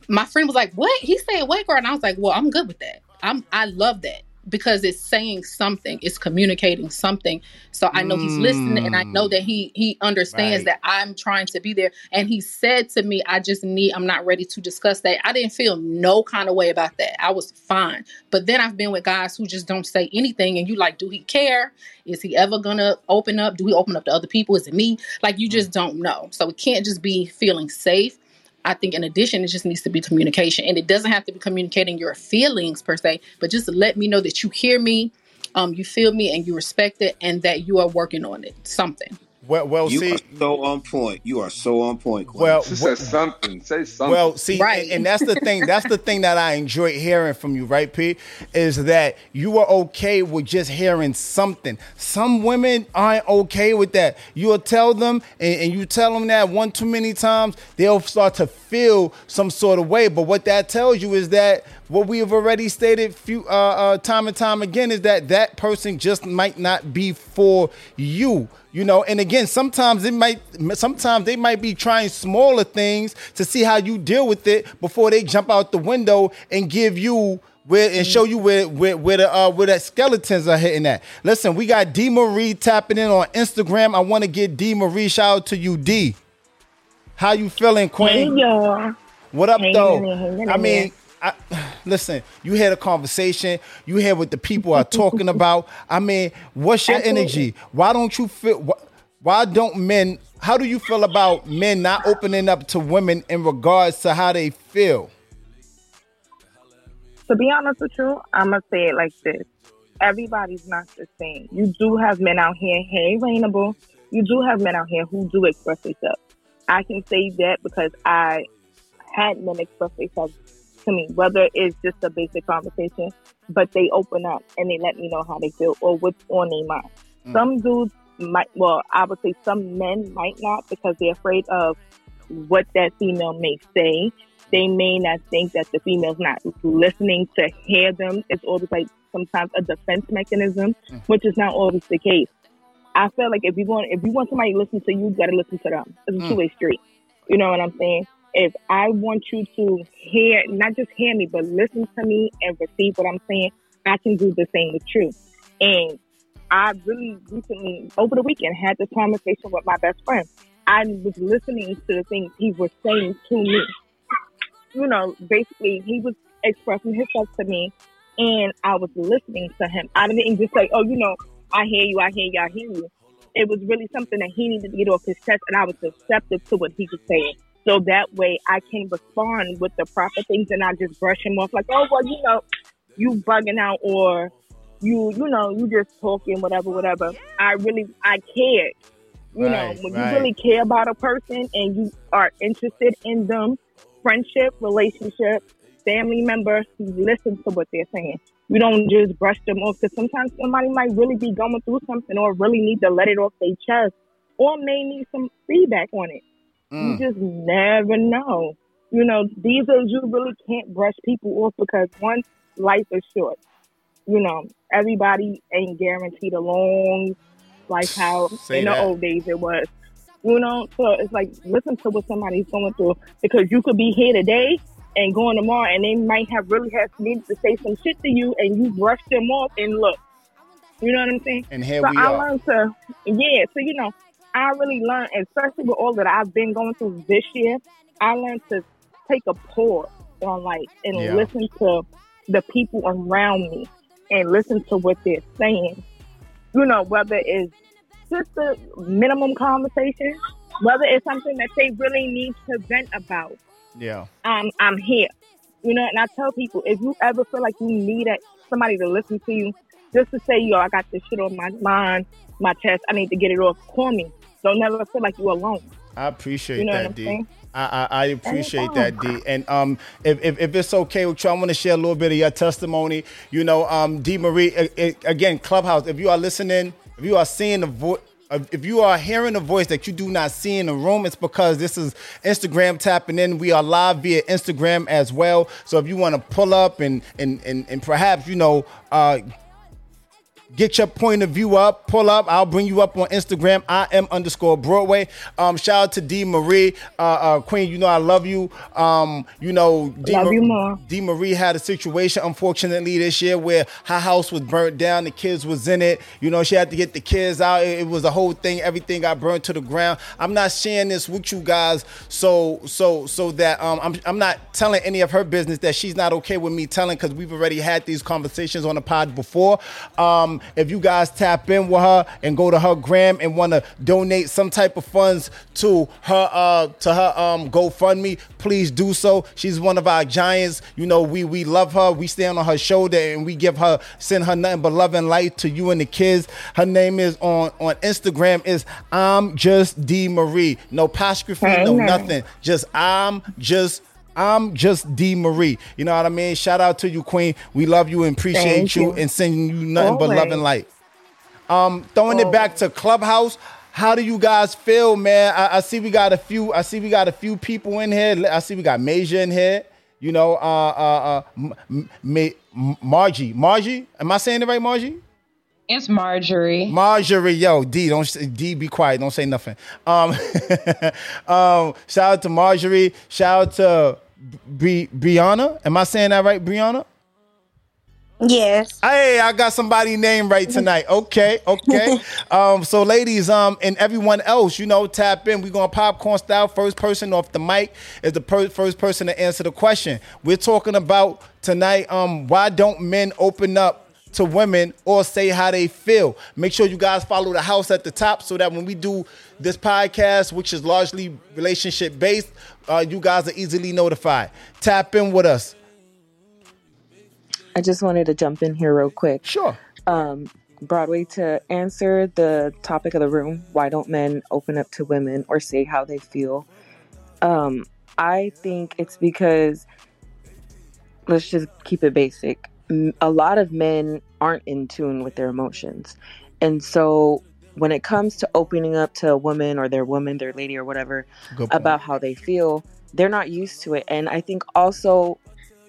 my friend was like, "What?" He said, "What, girl?" And I was like, "Well, I'm good with that. I'm I love that because it's saying something. It's communicating something. So I know he's listening, and I mm. know that he he understands Right. that I'm trying to be there. And he said to me, "I just need. I'm not ready to discuss that. I didn't feel no kind of way about that. I was fine. But then I've been with guys who just don't say anything, and you like, do he care? Is he ever gonna open up? Do we open up to other people? Is it me? Like you mm. just don't know. So it can't just be feeling safe." I think in addition, it just needs to be communication. And it doesn't have to be communicating your feelings per se, but just let me know that you hear me, um, you feel me, and you respect it, and that you are working on it. Something. Well, well, you see, are so on point. You are so on point. Quinn. Well, She said something. Say something. Well, see, and, and that's the thing. That's the thing that I enjoy hearing from you, right, Pete? Is that you are okay with just hearing something. Some women aren't okay with that. You'll tell them, and, and you tell them that one too many times, they'll start to feel some sort of way. But what that tells you is that what we have already stated few uh, uh, time and time again is that that person just might not be for you you know and again sometimes it might sometimes they might be trying smaller things to see how you deal with it before they jump out the window and give you where and show you where where where the uh where the skeletons are hitting at. Listen, we got D Marie tapping in on Instagram. I want to get D Marie shout out to you, D. How you feeling, Queen? Hey, y'all. What up, Hanging though? hanging I mean, I, listen, you had a conversation, you hear what the people are talking *laughs* about. I mean, what's your Absolutely. energy? Why don't you feel? wh- Why don't men? How do you feel about men not opening up to women in regards to how they feel? To be honest with you, I'm gonna say it like this: everybody's not the same. You do have men out here, hey, Rainable, you do have men out here who do express themselves. I can say that because I had men express themselves to me, whether it's just a basic conversation, but they open up and they let me know how they feel or what's on their mind. Mm. Some dudes might, well, I would say some men might not because they're afraid of what that female may say. They may not think that the female's not listening to hear them. It's always like sometimes a defense mechanism, which is not always the case. I feel like if you want if you want somebody to listen to you, you gotta listen to them. It's a Mm. two way street. You know what I'm saying? If I want you to hear not just hear me, but listen to me and receive what I'm saying, I can do the same with you. And I really recently over the weekend had this conversation with my best friend. I was listening to the things he was saying to me. You know, basically he was expressing himself to me and I was listening to him. I didn't just say, Oh, you know, I hear you, I hear you, I hear you. It was really something that he needed to get off his chest and I was receptive to what he was saying. So that way I can respond with the proper things and not just brush him off like, Oh well, you know, you bugging out or you you know, you just talking, whatever, whatever. I really I cared. You Right, know, when right. you really care about a person and you are interested in them, friendship, relationship, family member, you listen to what they're saying. You don't just brush them off because sometimes somebody might really be going through something or really need to let it off their chest or may need some feedback on it. Mm. You just never know. You know, these days you really can't brush people off because one, life is short. You know, everybody ain't guaranteed a long life how Say in the old days it was. You know, so it's like listen to what somebody's going through because you could be here today and going tomorrow and they might have really have needed to say some shit to you and you brush them off and look. You know what I'm saying? And here so we I are. learned to yeah, so you know, I really learned, especially with all that I've been going through this year, I learned to take a pause on life and Yeah. listen to the people around me and listen to what they're saying. You know, whether it's just a minimum conversation, whether it's something that they really need to vent about. Yeah. I'm I'm here. You know, and I tell people if you ever feel like you need a, somebody to listen to you, just to say, yo, I got this shit on my mind, my chest, I need to get it off, call me. Don't never feel like you're alone. I appreciate You know that, D. saying? I, I, I appreciate that, D. And um, if, if, if it's okay with you, I want to share a little bit of your testimony. You know, um, D. Marie, uh, uh, again, Clubhouse, if you are listening, if you are seeing the voice, if you are hearing a voice that you do not see in the room, it's because this is Instagram tapping in. We are live via Instagram as well. So if you want to pull up and and and, and perhaps you know uh, Get your point of view up, pull up. I'll bring you up on Instagram. I am underscore Broadway. Um, shout out to D Marie, uh, uh, Queen. You know I love you. Um, you know D, Love you more. D Marie had a situation, unfortunately, this year where her house was burnt down. The kids was in it. You know she had to get the kids out. It, it was a whole thing. Everything got burnt to the ground. I'm not sharing this with you guys, so so so that um, I'm I'm not telling any of her business that she's not okay with me telling because we've already had these conversations on the pod before. Um, if you guys tap in with her and go to her gram and want to donate some type of funds to her uh to her um GoFundMe, please do so. She's one of our giants. You know, we we love her. We stand on her shoulder and we give her send her nothing but love and light to you and the kids. Her name is on on Instagram is I'm just D Marie. No apostrophe, no nothing. Just I'm just I'm just D Marie. You know what I mean? Shout out to you, Queen. We love you and appreciate you, you. and sending you nothing but love and light. Um, throwing it back to Clubhouse. How do you guys feel, man? I, I see we got a few. I see we got a few people in here. I see we got Major in here. You know, uh, uh, uh, M- M- Ma- Margie. Margie, am I saying it right, Margie? It's Marjorie. Marjorie, yo, D, don't D, be quiet, don't say nothing. Um, *laughs* um, shout out to Marjorie. Shout out to Bri- Brianna. Am I saying that right, Brianna? Yes. Hey, I got somebody named right tonight. Okay, okay. *laughs* um, so ladies, um, and everyone else, you know, tap in. We're gonna popcorn style. First person off the mic is the per- first person to answer the question. We're talking about tonight. Um, why don't men open up to women or say how they feel? Make sure you guys follow the house at the top so that when we do this podcast, which is largely relationship based, uh, you guys are easily notified. Tap in with us. I just wanted to jump in here real quick. Sure. Um, Broadway to answer the topic of the room. Why don't men open up to women or say how they feel? Um, I think it's because let's just keep it basic. A lot of men aren't in tune with their emotions. And so when it comes to opening up to a woman or their woman, their lady or whatever about how they feel, they're not used to it. And I think also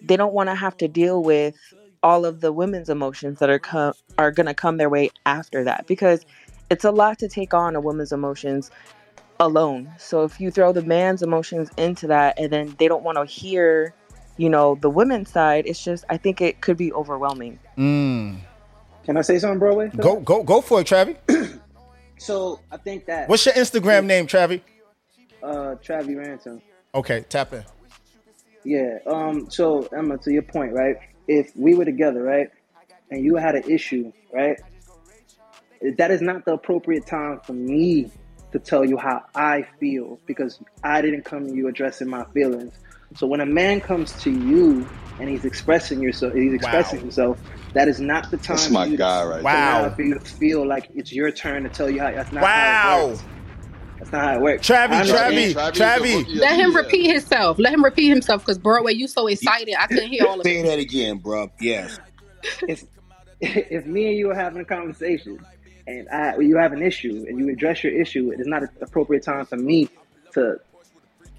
they don't want to have to deal with all of the women's emotions that are co- are going to come their way after that because it's a lot to take on a woman's emotions alone. So if you throw the man's emotions into that and then they don't want to hear, you know, the women's side, it's just I think it could be overwhelming. Mm. Can I say something, Broadway? Go go go for it, Travi. *clears throat* So I think that What's your Instagram name, Travi? uh Travi Ransom. Okay, tap in. Yeah. Um. So Emma, to your point, right? If we were together, right, and you had an issue, right, that is not the appropriate time for me to tell you how I feel because I didn't come to you addressing my feelings. So when a man comes to you and he's expressing yourself, he's expressing himself. That is not the time. That's my you to- guy right to there. now For you to feel like it's your turn to tell you how. That's not how Wow. it works. That's not how it works. Travi, Travi, Travi. Let him repeat himself. Let him repeat himself because Broadway, you so excited. I couldn't hear all of Say it. that again, bro. Yes. if *laughs* if me and you are having a conversation and I, you have an issue and you address your issue, it is not an appropriate time for me to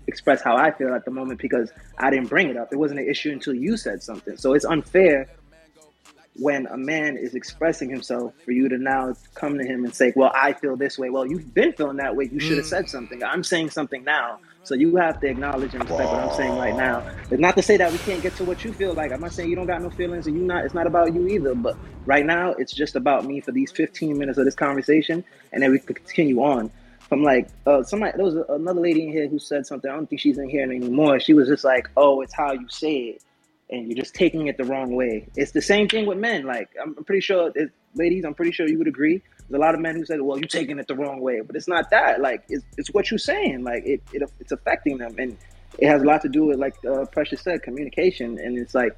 express how I feel at the moment because I didn't bring it up. It wasn't an issue until you said something. So it's unfair when a man is expressing himself for you to now come to him and say, "Well, I feel this way." Well, you've been feeling that way. You should have said something. I'm saying something now. So you have to acknowledge and respect what I'm saying right now. It's not to say that we can't get to what you feel like. I'm not saying you don't got no feelings and you not. It's not about you either. But right now, it's just about me for these 15 minutes of this conversation, and then we could continue on. From like uh, somebody, there was another lady in here who said something. I don't think she's in here anymore. She was just like, "Oh, it's how you say it." And you're just taking it the wrong way. It's the same thing with men. Like I'm pretty sure, it, ladies, I'm pretty sure you would agree. There's a lot of men who said, "Well, you're taking it the wrong way," but it's not that. Like it's, it's what you're saying. Like it, it it's affecting them, and it has a lot to do with like uh, Precious said, communication. And it's like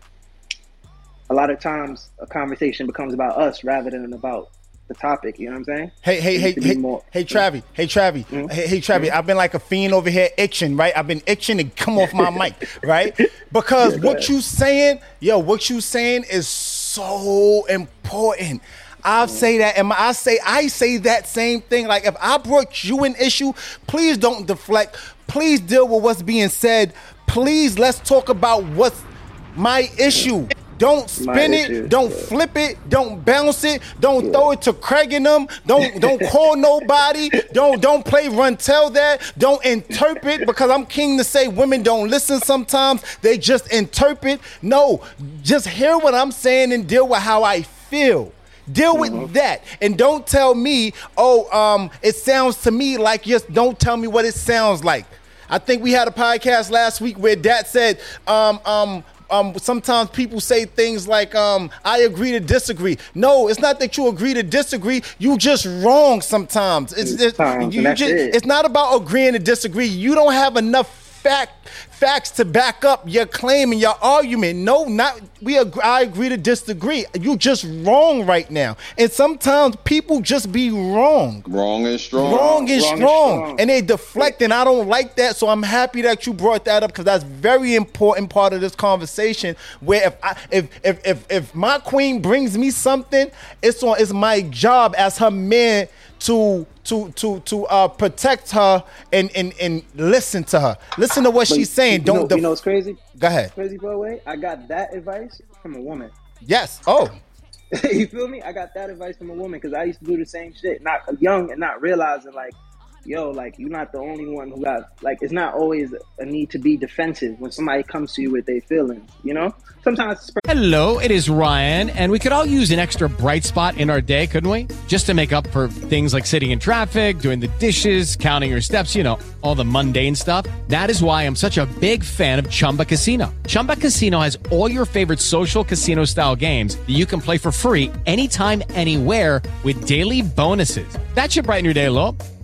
a lot of times a conversation becomes about us rather than about the topic. You know what I'm saying? Hey, hey, hey, needs to be hey, more- hey, Travi, hey, Travi, mm-hmm. hey, hey, Travi. Mm-hmm. I've been like a fiend over here itching, right? I've been itching to come off my mic, *laughs* right? Because Yeah, what ahead. you saying, yo, what you saying is so important. I mm-hmm. say that, and I say I say that same thing. Like if I brought you an issue, please don't deflect. Please deal with what's being said. Please let's talk about what's my issue. Don't spin it. Don't yeah. flip it. Don't bounce it. Don't throw it to Craig and them. Don't *laughs* don't call nobody. Don't don't play run tell that. Don't interpret because I'm king to say women don't listen sometimes. They just interpret. No, just hear what I'm saying and deal with how I feel. Deal with that and don't tell me, oh, um, it sounds to me like yes. Don't tell me what it sounds like. I think we had a podcast last week where Dat said, um, um, um, sometimes people say things like, um, I agree to disagree. No, it's not that you agree to disagree. You just wrong sometimes. It's, it's, you just, it. it's not about agreeing to disagree. You don't have enough fact facts to back up your claim and your argument. No, not we agree, I agree to disagree. You just wrong right now. And sometimes people just be wrong. Wrong and strong. Wrong is strong. And they deflect, and I don't like that. So I'm happy that you brought that up because that's very important part of this conversation. Where if I if if if if my queen brings me something, it's on it's my job as her man to to to to uh protect her and and and listen to her. Listen to what But she's saying. Don't know, def- you know what's crazy? Go ahead. Crazy Broadway. I got that advice from a woman. Yes. Oh. *laughs* you feel me? I got that advice from a woman because I used to do the same shit, not young and not realizing like, yo, like you're not the only one who got like. It's not always a need to be defensive when somebody comes to you with their feelings. You know, sometimes Hello, it is Ryan, and we could all use an extra bright spot in our day, couldn't we? Just to make up for things like sitting in traffic, doing the dishes, counting your steps, you know, all the mundane stuff. That is why I'm such a big fan of Chumba Casino. Chumba Casino has all your favorite social casino style games that you can play for free anytime, anywhere with daily bonuses. That should brighten your day a little.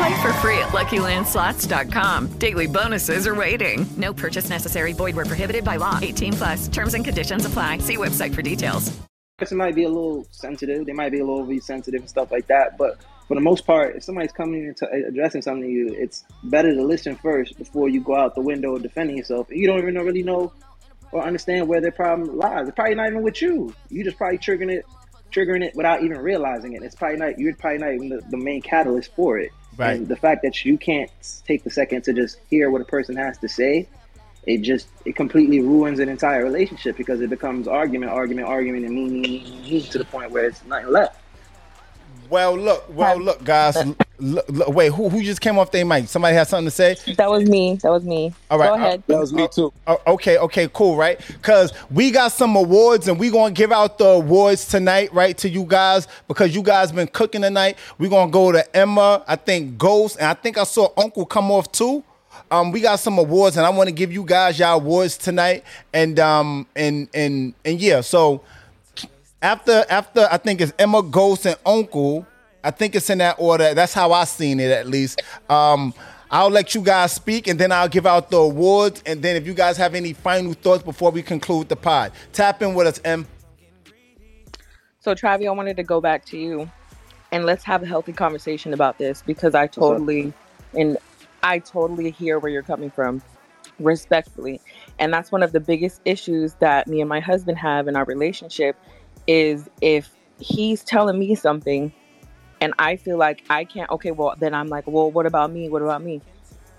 Play for free at LuckyLandSlots.com. Daily bonuses are waiting. No purchase necessary. Void where prohibited by law. 18 plus. Terms and conditions apply. See website for details. person might be a little sensitive. They might be a little overly sensitive and stuff like that. But for the most part, if somebody's coming into uh, addressing something to you, it's better to listen first before you go out the window defending yourself. You don't even really know or understand where their problem lies. It's probably not even with you. You just probably triggering it, triggering it without even realizing it. It's probably not. You're probably not even the, the main catalyst for it. Right. And the fact that you can't take the second to just hear what a person has to say, it just it completely ruins an entire relationship because it becomes argument, argument, argument, and me, me, me, me, to the point where it's nothing left. Well, look, well, look, guys. Look, look, wait, who who just came off their mic? Somebody has something to say? That was me. That was me. All right. Go ahead. That was me too. okay, okay, cool, right? Because we got some awards and we gonna give out the awards tonight, right, to you guys because you guys been cooking tonight. we gonna go to Emma, I think Ghost, and I think I saw Uncle come off too. Um, we got some awards and I want to give you guys your awards tonight. And um and and and yeah, so after after I think it's Emma Ghost and Uncle. I think it's in that order. That's how I seen it at least. Um, I'll let you guys speak and then I'll give out the awards. And then if you guys have any final thoughts before we conclude the pod, tap in with us, M. So, Travi, I wanted to go back to you and let's have a healthy conversation about this because I totally and I totally hear where you're coming from, respectfully. And that's one of the biggest issues that me and my husband have in our relationship is if he's telling me something and I feel like I can't okay, well then I'm like, well, what about me? What about me?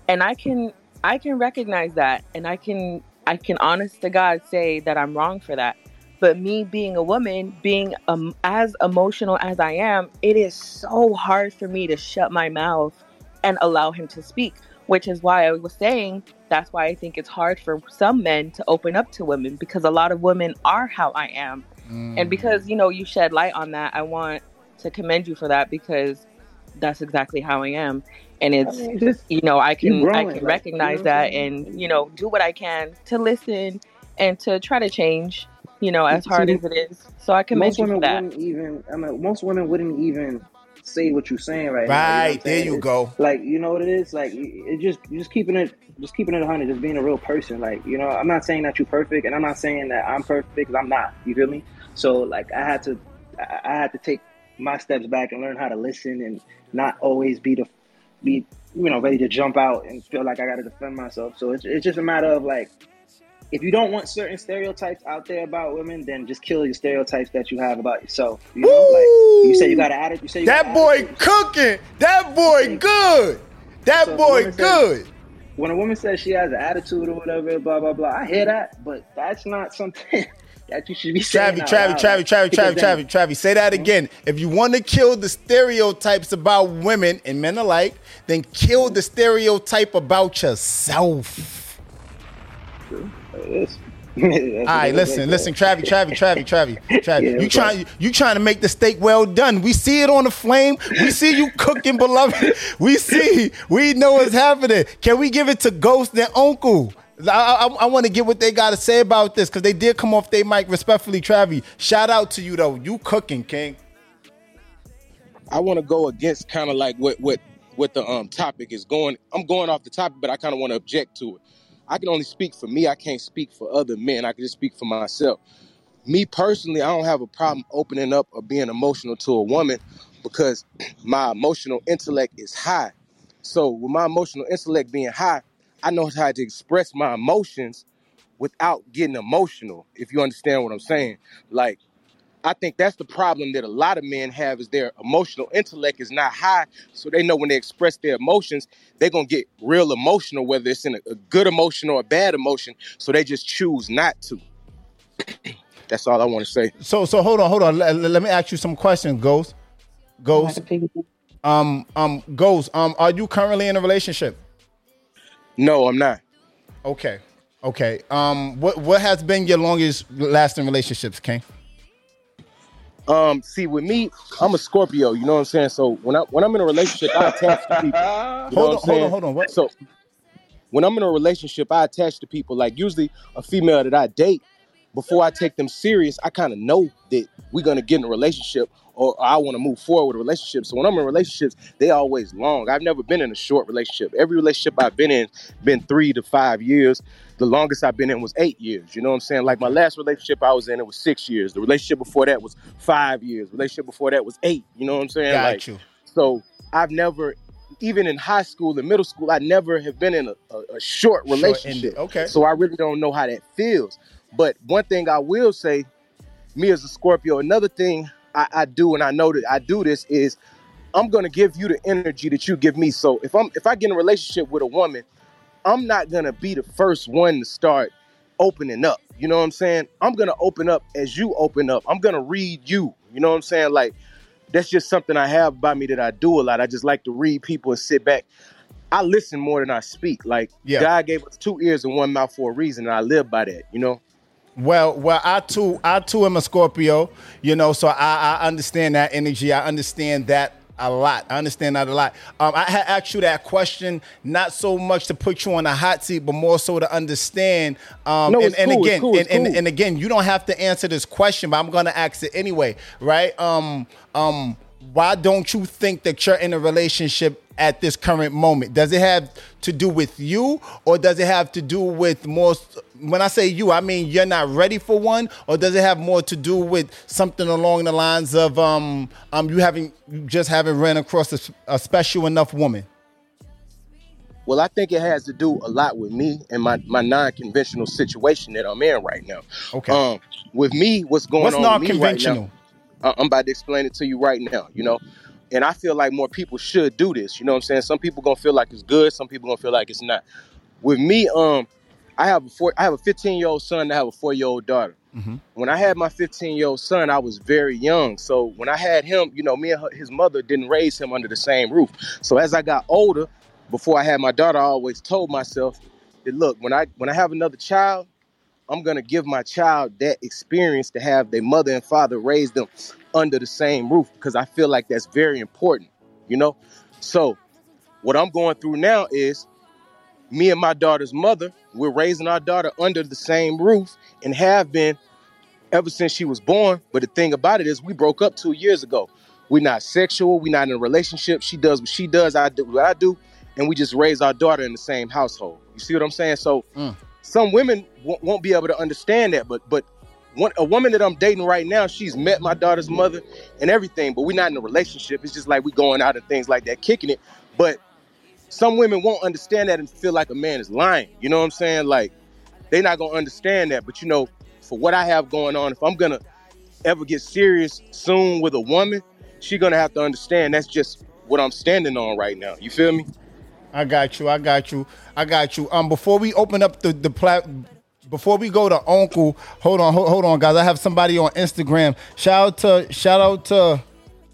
And I can I can recognize that and I can I can honest to God say that I'm wrong for that. But me being a woman, being um, as emotional as I am, it is so hard for me to shut my mouth and allow him to speak, which is why I was saying that's why I think it's hard for some men to open up to women because a lot of women are how I am. And because, you know, you shed light on that, I want to commend you for that because that's exactly how I am. And it's mean, just- you know, I you can I can like, recognize know that and, you know, do what I can to listen and to try to change, you know, as hard See, as it is. So I commend most you for that. wouldn't even. I mean, most women wouldn't even say what you're saying right, now. Right, you know there you It's go. Like you know what it is. Like you- it just just keeping it, just keeping it 100, just being a real person. Like you know, I'm not saying that you're perfect, and I'm not saying that I'm perfect because I'm not. You feel me? So like I had to, I had to take my steps back and learn how to listen and not always be the, be you know ready to jump out and feel like I got to defend myself. So it's it's just a matter of like if you don't want certain stereotypes out there about women, then just kill your stereotypes that you have about yourself. You know, like you say you got an attitude. You say you That boy cooking. That boy good. That So boy woman says- good. When a woman says she has an attitude or whatever, blah blah blah, I hear that, but that's not something that you should be saying. Travi, Travi. Travi, Travi, Travi, Travi, Travi. Say that again. If you want to kill the stereotypes about women and men alike, then kill the stereotype about yourself. All right, listen, listen, Travi, Travi, Travi, Travi, Travi. Yeah, you trying, you trying to make the steak well done. We see it on the flame. We see you cooking, beloved. We see, we know what's happening. Can we give it to Ghost and Uncle? I, I, I want to get what they got to say about this because they did come off their mic respectfully. Travi, shout out to you though. You cooking, King. I want to go against kind of like what what what the um topic is going. I'm going off the topic, but I kind of want to object to it. I can only speak for me. I can't speak for other men. I can just speak for myself. Me personally, I don't have a problem opening up or being emotional to a woman because *clears throat* my emotional intellect is high. So with my emotional intellect being high, I know how to express my emotions without getting emotional. If you understand what I'm saying, like I think that's the problem that a lot of men have is their emotional intellect is not high. So they know when they express their emotions, they're gonna get real emotional, whether it's in a, a good emotion or a bad emotion. So they just choose not to. *clears throat* that's all I want to say. So, so hold on, hold on. Let, let me ask you some questions, Ghost. Ghost. Um, um, Ghost. Um, are you currently in a relationship? No, I'm not. Okay. Okay. Um, what what has been your longest lasting relationships, King? Um, see, with me, I'm a Scorpio. You know what I'm saying? So when I when I'm in a relationship, I attach to people. *laughs* Hold on, hold on, hold on. What? So when I'm in a relationship, I attach to people. Like usually a female that I date, before I take them serious, I kind of know that we're gonna get in a relationship or I want to move forward with a relationship. So when I'm in relationships, they always long. I've never been in a short relationship. Every relationship I've been in been three to five years. The longest I've been in was eight years. You know what I'm saying? Like my last relationship I was in, it was six years. The relationship before that was five years. The relationship before that was eight. You know what I'm saying? Got like, you. So I've never, even in high school and middle school, I never have been in a, a, a short relationship. okay. So I really don't know how that feels. But one thing I will say, me as a Scorpio, another thing I, I do, and I know that I do this is I'm gonna give you the energy that you give me. So if I'm if I get in a relationship with a woman, I'm not gonna be the first one to start opening up. You know what I'm saying? I'm gonna open up as you open up. I'm gonna read you. You know what I'm saying? Like that's just something I have by me that I do a lot. I just like to read people and sit back. I listen more than I speak. Like Yeah. God gave us two ears and one mouth for a reason, and I live by that. You know. Well, well, I too, I too am a Scorpio, you know, so I, I understand that energy. I understand that a lot. I understand that a lot. Um, I had asked you that question not so much to put you on a hot seat, but more so to understand. Um, No, and, and cool, again, cool, and, and, cool. and again, you don't have to answer this question, but I'm going to ask it anyway, right? Um, um, why don't you think that you're in a relationship at this current moment? Does it have to do with you, or does it have to do with more? When I say you, I mean you're not ready for one, or does it have more to do with something along the lines of um, um, you having you just haven't ran across a, a special enough woman? Well, I think it has to do a lot with me and my, my non-conventional situation that I'm in right now. Okay. Um, with me, what's going What's on with me right non-conventional? now? I'm about to explain it to you right now. You know, and I feel like more people should do this. You know what I'm saying? Some people gonna feel like it's good. Some people gonna feel like it's not. With me, um, I have a four, I have a 15 year old son. and I have a four year old daughter. Mm-hmm. When I had my 15 year old son, I was very young. So when I had him, you know, me and her, his mother didn't raise him under the same roof. So as I got older, before I had my daughter, I always told myself that look, when I when I have another child, I'm gonna give my child that experience to have their mother and father raise them under the same roof because I feel like that's very important, you know. So what I'm going through now is me and my daughter's mother, we're raising our daughter under the same roof and have been ever since she was born. But the thing about it is we broke up two years ago. We're not sexual, we're not in a relationship. She does what she does, I do what I do, and we just raise our daughter in the same household. You see what I'm saying? So mm. some women w- won't be able to understand that, but but one, a woman that I'm dating right now, she's met my daughter's mother and everything, but we're not in a relationship. It's just like we going out and things like that, kicking it. But some women won't understand that and feel like a man is lying. You know what I'm saying? Like they're not gonna understand that. But you know, for what I have going on, if I'm gonna ever get serious soon with a woman, she gonna have to understand that's just what I'm standing on right now. You feel me? I got you. I got you. I got you. Um, before we open up the the plat, before we go to Uncle, hold on, hold, hold on, guys. I have somebody on Instagram. Shout out to shout out to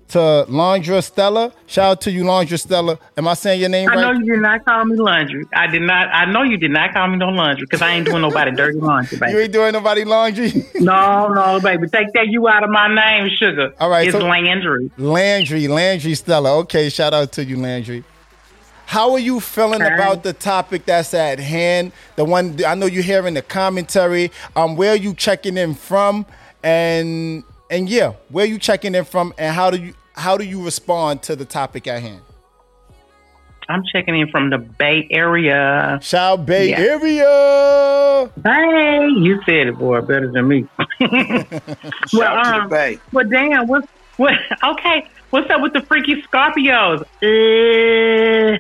to Landra Stella. Shout out to you, Landra Stella. Am I saying your name I right? know you did not call me laundry. I did not. I know you did not call me no laundry because I ain't doing nobody dirty laundry, *laughs* baby. You ain't doing nobody laundry. *laughs* no, no, baby. Take that you out of my name, sugar. All right, it's so- Landry. Landry, Landry Stella. Okay, shout out to you, Landry. How are you feeling Hi. about the topic that's at hand? The one I know you're hearing the commentary. Um, where are you checking in from? And and yeah, where are you checking in from? And how do you how do you respond to the topic at hand? I'm checking in from the Bay Area. Shout Bay Yeah. Area. Hey, you said it, boy, better than me. *laughs* *laughs* well, out to the um, Bay. well, damn, what, what? *laughs* Okay, what's up with the freaky Scorpios? *laughs*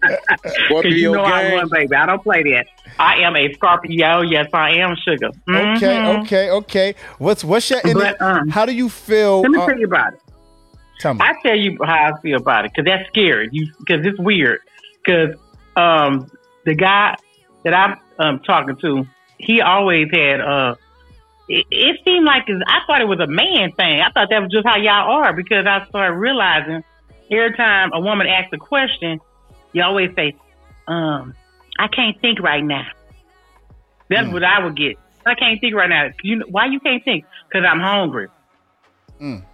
Uh, Because you know I won, baby. I don't play that. I am a Scorpio. Yes, I am, sugar. Okay, Mhm. okay, okay. What's what's your But, um, how do you feel? Let me uh, tell you about it. Tell me. I tell you how I feel about it because that's scary. You because it's weird. Because um, the guy that I'm um, talking to, he always had. Uh, it, it seemed like I thought it was a man thing. I thought that was just how y'all are because I started realizing every time a woman asks a question, you always say, um, "I can't think right now." That's what I would get. I can't think right now. You know, why you can't think? Because I'm hungry. Mm.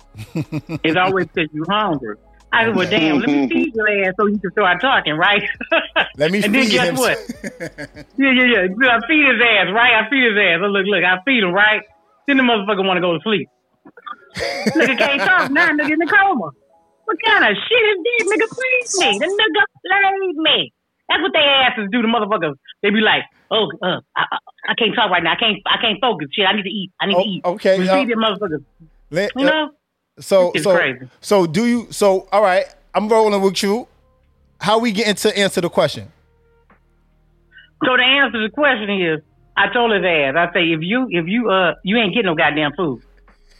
It's always because you're hungry. I said, well, damn, let me feed your ass so you can start talking, right? *laughs* Let me and then guess him. what? *laughs* Yeah, yeah, yeah. I feed his ass, right? I feed his ass. Oh, look, look, I feed him, right? Then the motherfucker want to go to sleep. *laughs* nigga can't talk now, nigga in the coma. What kind of shit is this? Nigga played me. The nigga played me. That's what they asses do to motherfuckers. They be like, oh, uh, I, I, I can't talk right now. I can't, I can't focus. Shit, I need to eat. I need to eat. okay, We uh, feed them motherfuckers. Let- You know? So It's so crazy. so do you so all right, I'm rolling with you. How we getting to answer the question? So the answer to the question is, I told his ass, I say, if you, if you, uh, you ain't getting no goddamn food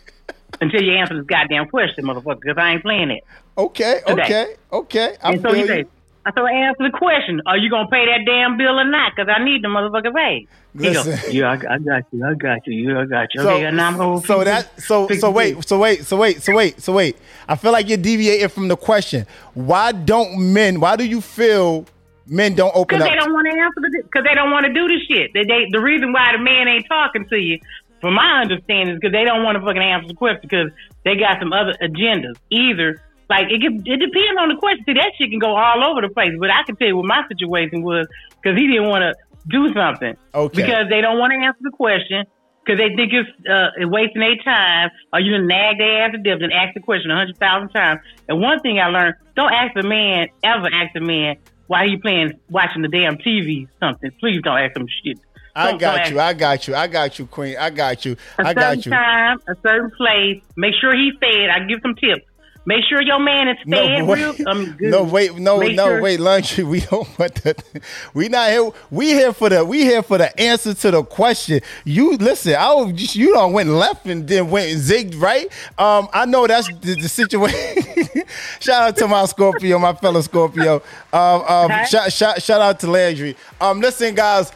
*laughs* until you answer this goddamn question, motherfucker, because I ain't playing it. Okay, Today. okay, okay. I and so he said, you. I said, answer the question. Are you gonna pay that damn bill or not? Because I need the motherfucker paid. He goes, Listen. yeah, I, I got you, I got you, yeah, I got you. Okay, now I'm gonna so that so so wait so wait so wait so wait so wait. I feel like you're deviating from the question. Why don't men? Why do you feel men don't open Because up? they don't want to answer the because they don't want to do the shit. They, they the reason why the man ain't talking to you, from my understanding, is because they don't want to fucking answer the question because they got some other agendas. Either like it can, it depends on the question. See, that shit can go all over the place. But I can tell you what my situation was because he didn't want to do something. Okay. Because they don't want to answer the question. Because they think it's uh, wasting their time, or you done nag their ass to death and ask the question a hundred thousand times. And one thing I learned: don't ask a man ever ask a man why he playing watching the damn TV something. Please don't ask him shit. I Don't- got you. I got you. I got you, Queen. I got you. a I got you. time, a certain place. Make sure he's fed. I give some tips. Make sure your man is No, fed wait. real. I mean, *laughs* good. No, wait, no, Make no, sure- wait, laundry. We don't want that. *laughs* We not here. We here for the. We here for the answer to the question. You listen. I was just you don't went left and then went zigged right. Um, I know that's the, the situation. *laughs* shout out to my Scorpio, my fellow Scorpio. Um, um, Okay. shout, shout, shout out to Landry. Um, listen, guys.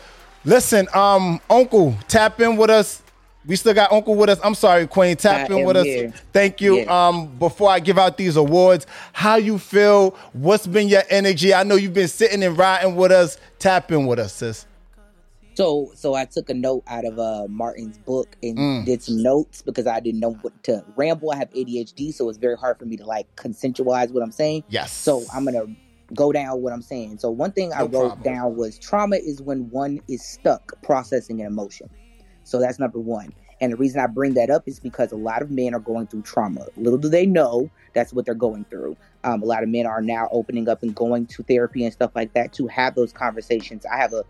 Listen, um, Uncle, tap in with us. We still got Uncle with us. I'm sorry, Queen. Tap I in with us. here. Thank you. Yeah. Um, before I give out these awards, how you feel? What's been your energy? I know you've been sitting and riding with us. Tap in with us, sis. So, so I took a note out of uh, Martin's book and Mm. did some notes because I didn't know what to ramble. I have ADHD, so it's very hard for me to like consensualize what I'm saying. Yes. So I'm gonna go down what I'm saying. So one thing I wrote problem. down was trauma is when one is stuck processing an emotion. So that's number one. And the reason I bring that up is because a lot of men are going through trauma. Little do they know that's what they're going through. Um, a lot of men are now opening up and going to therapy and stuff like that to have those conversations. I have a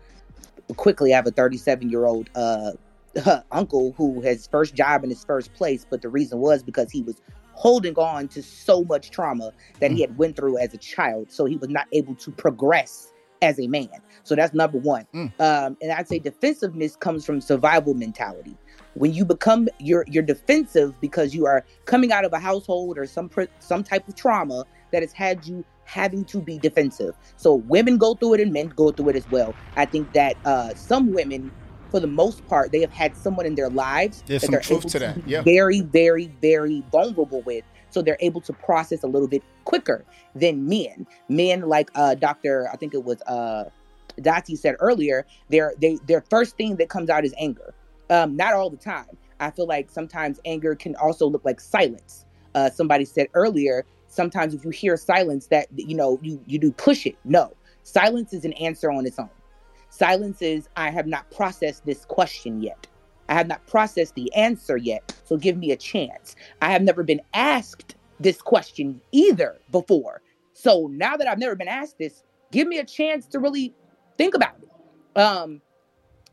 quickly, I have a 37 year old uh, *laughs* uncle who his first job in his first place, but the reason was because he was holding on to so much trauma that he had went through as a child, so he was not able to progress as a man. So that's number one. Um, and I'd say defensiveness comes from survival mentality. When you become you're you're defensive because you are coming out of a household or some pr- some type of trauma that has had you having to be defensive. So women go through it and men go through it as well. I think that uh, some women, for the most part, they have had someone in their lives There's that they're truth able to that, be yeah. very, very, very vulnerable with. So they're able to process a little bit quicker than men. Men like uh, Dr. I think it was uh, Dati said earlier, their they their first thing that comes out is anger. Um, not all the time. I feel like sometimes anger can also look like silence. Uh, somebody said earlier, sometimes if you hear silence, that you know you you do push it. No, silence is an answer on its own. Silence is I have not processed this question yet. I have not processed the answer yet. So give me a chance. I have never been asked this question either before. So now that I've never been asked this, give me a chance to really think about it. Um,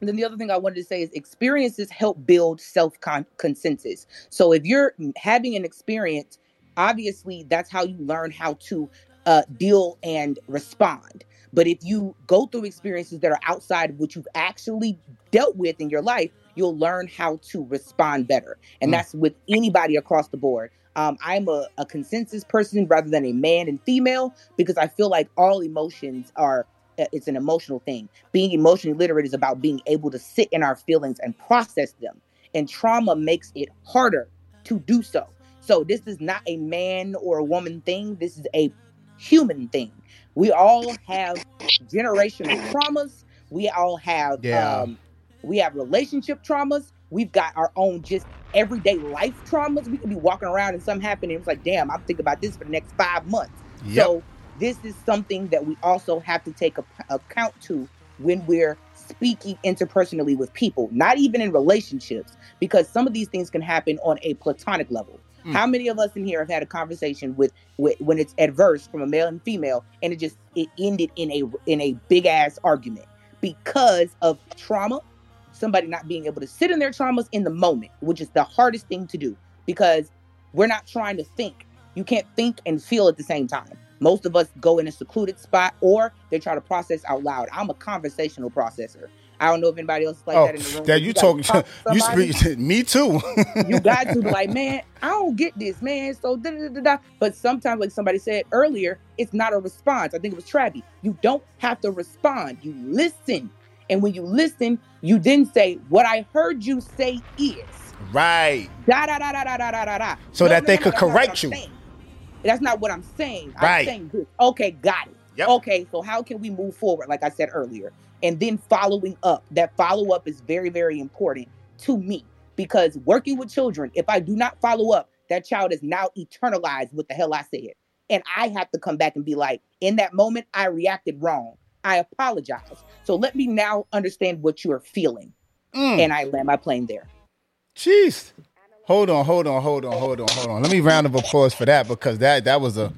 and then the other thing I wanted to say is experiences help build self consensus. So if you're having an experience, obviously that's how you learn how to uh, deal and respond. But if you go through experiences that are outside of what you've actually dealt with in your life, you'll learn how to respond better. And Mm. that's with anybody across the board. Um, I'm a, a consensus person rather than a man and female because I feel like all emotions are it's an emotional thing. Being emotionally literate is about being able to sit in our feelings and process them. And trauma makes it harder to do so. So this is not a man or a woman thing. This is a human thing. We all have generational traumas. We all have Yeah. um, We have relationship traumas. We've got our own just everyday life traumas. We could be walking around and something happening. It's like, damn, I'm thinking about this for the next five months. Yep. So this is something that we also have to take a, account to when we're speaking interpersonally with people, not even in relationships, because some of these things can happen on a platonic level. Mm. How many of us in here have had a conversation with, with when it's adverse from a male and female, and it just it ended in a in a big ass argument because of trauma, somebody not being able to sit in their traumas in the moment, which is the hardest thing to do because we're not trying to think. You can't think and feel at the same time. Most of us go in a secluded spot or they try to process out loud. I'm a conversational processor. I don't know if anybody else is like oh, that in the room. That you, you talking? Talk to *laughs* you speak? *laughs* Me too. you got to be like, man, I don't get this, man. So da da da da. But sometimes, like somebody said earlier, it's not a response. I think it was Travi. You don't have to respond. You listen, and when you listen, you then say, "What I heard you say is right." Da da da da da da da da. So no, that they no, could no, correct you. Saying. That's not what I'm saying. Right. I'm saying this. Okay, got it. Okay, so how can we move forward? Like I said earlier, and then following up. That follow up is very, very important to me because working with children, if I do not follow up, that child is now eternalized what the hell I said, and I have to come back and be like, in that moment, I reacted wrong. I apologize. So let me now understand what you are feeling, Mm. and I land my plane there. Jeez. Hold on, hold on, hold on, hold on, hold on. Let me round of applause for that because that that was a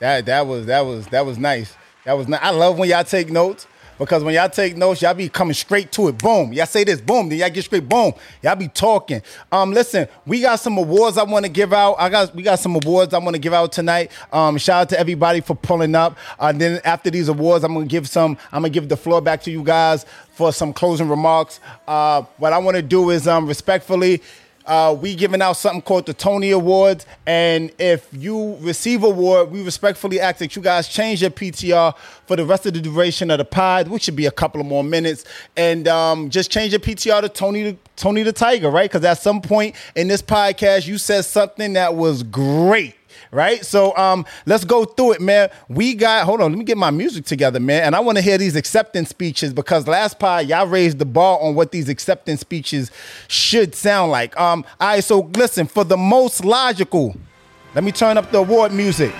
that that was that was that was nice. That was. I love when y'all take notes because when y'all take notes, y'all be coming straight to it. Boom. Y'all say this, boom, then y'all get straight, boom. Y'all be talking. Um, listen, we got some awards I want to give out. I got we got some awards I want to give out tonight. Um, shout out to everybody for pulling up. Uh, then after these awards, I'm gonna give some. I'm gonna give the floor back to you guys for some closing remarks. Uh, what I want to do is um respectfully uh, we giving out something called the Tony Awards, and if you receive award, we respectfully ask that you guys change your PTR for the rest of the duration of the pod, which should be a couple of more minutes, and um, just change your PTR to Tony Tony the Tiger, right? Because at some point in this podcast, you said something that was great. Right, so um, let's go through it, man. We got hold on, let me get my music together, man. And I want to hear these acceptance speeches because last pod y'all raised the bar on what these acceptance speeches should sound like. Um, all right, so listen for the most logical. Let me turn up the award music.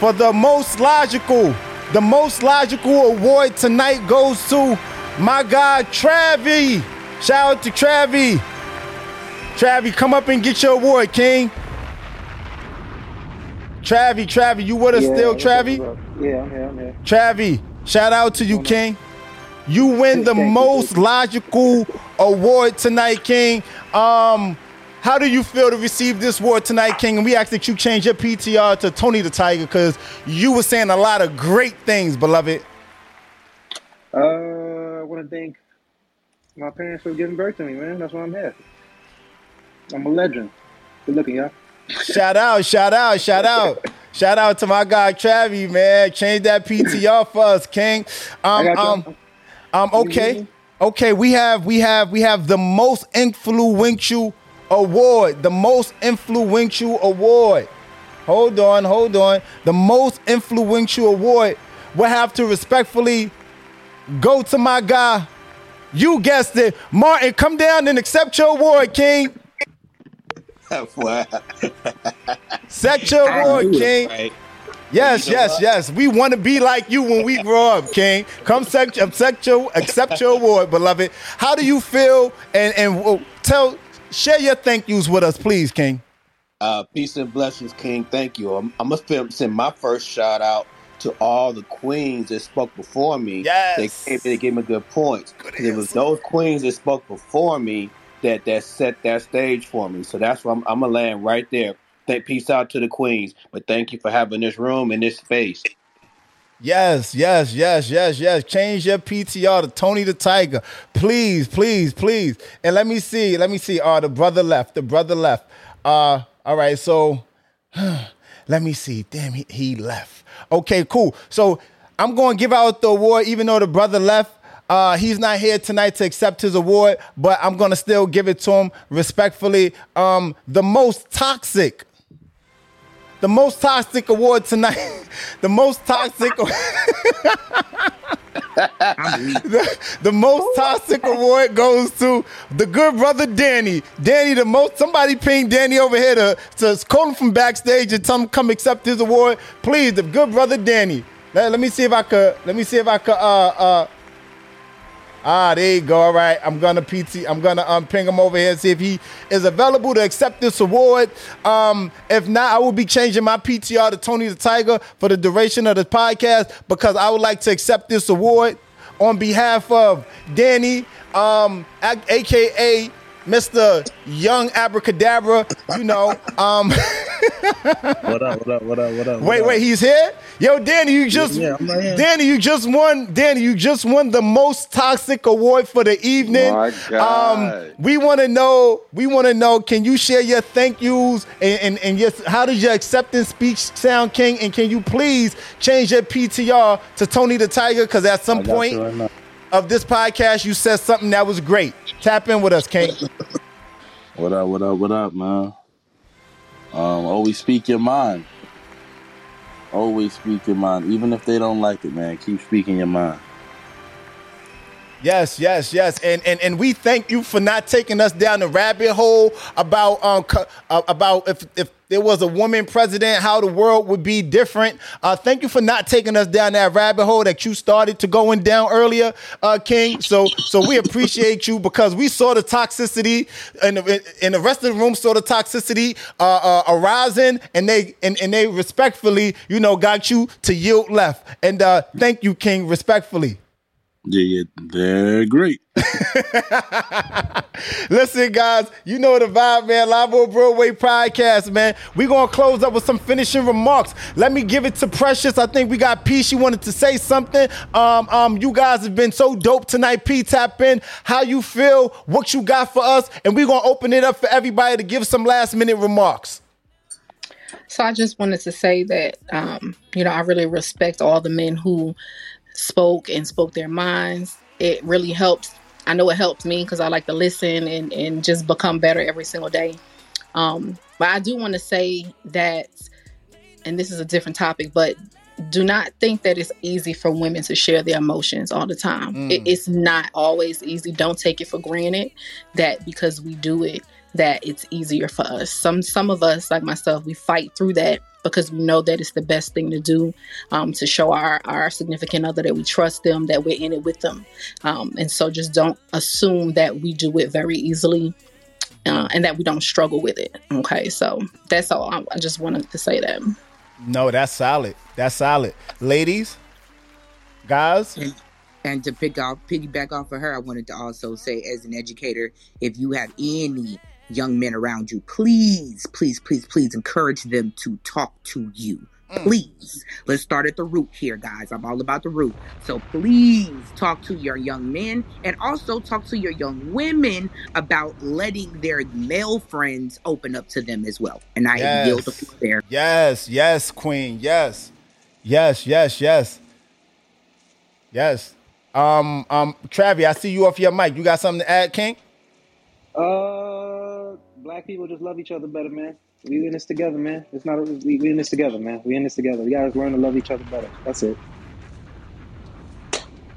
For the most logical, the most logical award tonight goes to my guy Travi. Shout out to Travi. Travi, come up and get your award, King. Travi, Travi, you with us Yeah, still, Travi? Yeah, I'm here. I'm here. Travi, shout out to you, King. You win the most logical award tonight, King. Um, how do you feel to receive this award tonight, King? And we ask that you change your PTR to Tony the Tiger because you were saying a lot of great things, beloved. Uh, I want to thank my parents for giving birth to me, man. That's why I'm here. I'm a legend. Good looking, y'all. Shout out, shout out, shout out. Shout out to my guy Travi, man. Change that PTR for us, King. Um, um, you. um, okay. Okay, we have we have we have the most influential award. The most influential award. Hold on, hold on. The most influential award will have to respectfully go to my guy. You guessed it. Martin, come down and accept your award, King. Set your I award, King. right? Yes, You know yes, what? yes. We want to be like you when we grow up, King. Come accept, accept your accept your award, beloved. How do you feel? And and uh, tell, share your thank yous with us, please, King. Uh, peace and blessings, King. Thank you. I'm, I'm gonna send my first shout out to all the queens that spoke before me. Yes. they came in and gave me good points. 'Cause it was those queens that spoke before me that that set that stage for me. So that's why I'm, I'm gonna land right there. Thank peace out to the queens, but thank you for having this room and this space. Yes, yes, yes, yes, yes. Change your PTR to Tony the Tiger, please, please, please. And let me see, let me see. Uh, the brother left. The brother left. Uh, all right. So, *sighs* let me see. Damn, he, he left. Okay, cool. So I'm to give out the award, even though the brother left. Uh, he's not here tonight to accept his award, but I'm gonna still give it to him respectfully. Um, the most toxic the most toxic award tonight. *laughs* the most toxic. *laughs* the, the most toxic award goes to the good brother Danny. Danny, the most. Somebody ping Danny over here to, to call him from backstage and tell him come accept his award. Please, the good brother Danny. Let, let me see if I could. Let me see if I could. Uh, uh. Ah, there you go. All right, I'm gonna PT. I'm gonna um ping him over here and see if he is available to accept this award. Um, if not, I will be changing my PTR to Tony the Tiger for the duration of the podcast because I would like to accept this award on behalf of Danny, um, aka Mr. Young Abracadabra. You know, um. *laughs* What up? What up? What up? What up? Wait, wait, he's here. Yo, Danny, you just Yeah, I'm right here. Danny, you just won. Danny, you just won the most toxic award for the evening. My God. Um, we want to know. We want to know. Can you share your thank yous and and, and yes, how does your acceptance speech sound, King? And can you please change your PTR to Tony the Tiger? Because at some point you right now. Of this podcast, you said something that was great. Tap in with us, King. What up? What up? What up, man? Um, always speak your mind. Always speak your mind, even if they don't like it, man. Keep speaking your mind. Yes, yes, yes, and and and we thank you for not taking us down the rabbit hole about um uh, about if if there was a woman president, how the world would be different. Uh, thank you for not taking us down that rabbit hole that you started to going down earlier, uh, King. So so we appreciate you because we saw the toxicity, and the, and the rest of the room saw the toxicity uh, uh, arising, and they and, and they respectfully, you know, got you to yield left. And uh, thank you, King, respectfully. Yeah, yeah, they're great. *laughs* Listen, guys, you know the vibe, man. Live on Broadway podcast, man. we going to close up with some finishing remarks. Let me give it to Precious. I think we got P. She wanted to say something. Um, um, you guys have been so dope tonight. P, tap in. How you feel? What you got for us? And we're going to open it up for everybody to give some last minute remarks. So I just wanted to say that, um, you know, I really respect all the men who spoke and spoke their minds. It really helps. I know it helps me because I like to listen and, and just become better every single day. Um, but I do want to say that, and this is a different topic, but do not think that it's easy for women to share their emotions all the time. Mm. It, it's not always easy. Don't take it for granted that because we do it, that it's easier for us. Some some of us, like myself, we fight through that because we know that it's the best thing to do um, to show our our significant other that we trust them, that we're in it with them, um, and so just don't assume that we do it very easily. Uh, and that we don't struggle with it. Okay, so that's all. I, I just wanted to say that. No, that's solid. That's solid. Ladies, guys. And, and to pick off, piggyback off of her, I wanted to also say, as an educator, if you have any young men around you, please, please, please, please encourage them to talk to you. Please, let's start at the root here, guys. I'm all about the root. So please talk to your young men and also talk to your young women about letting their male friends open up to them as well. And I Yes. yield the floor there. Yes, yes, Queen. Yes. Yes, yes, yes. Yes. Um, um, Travi, I see you off your mic. You got something to add, King? Uh, black people just love each other better, man. We in this together, man. It's not we, we in this together, man. We in this together. We gotta learn to love each other better. That's it.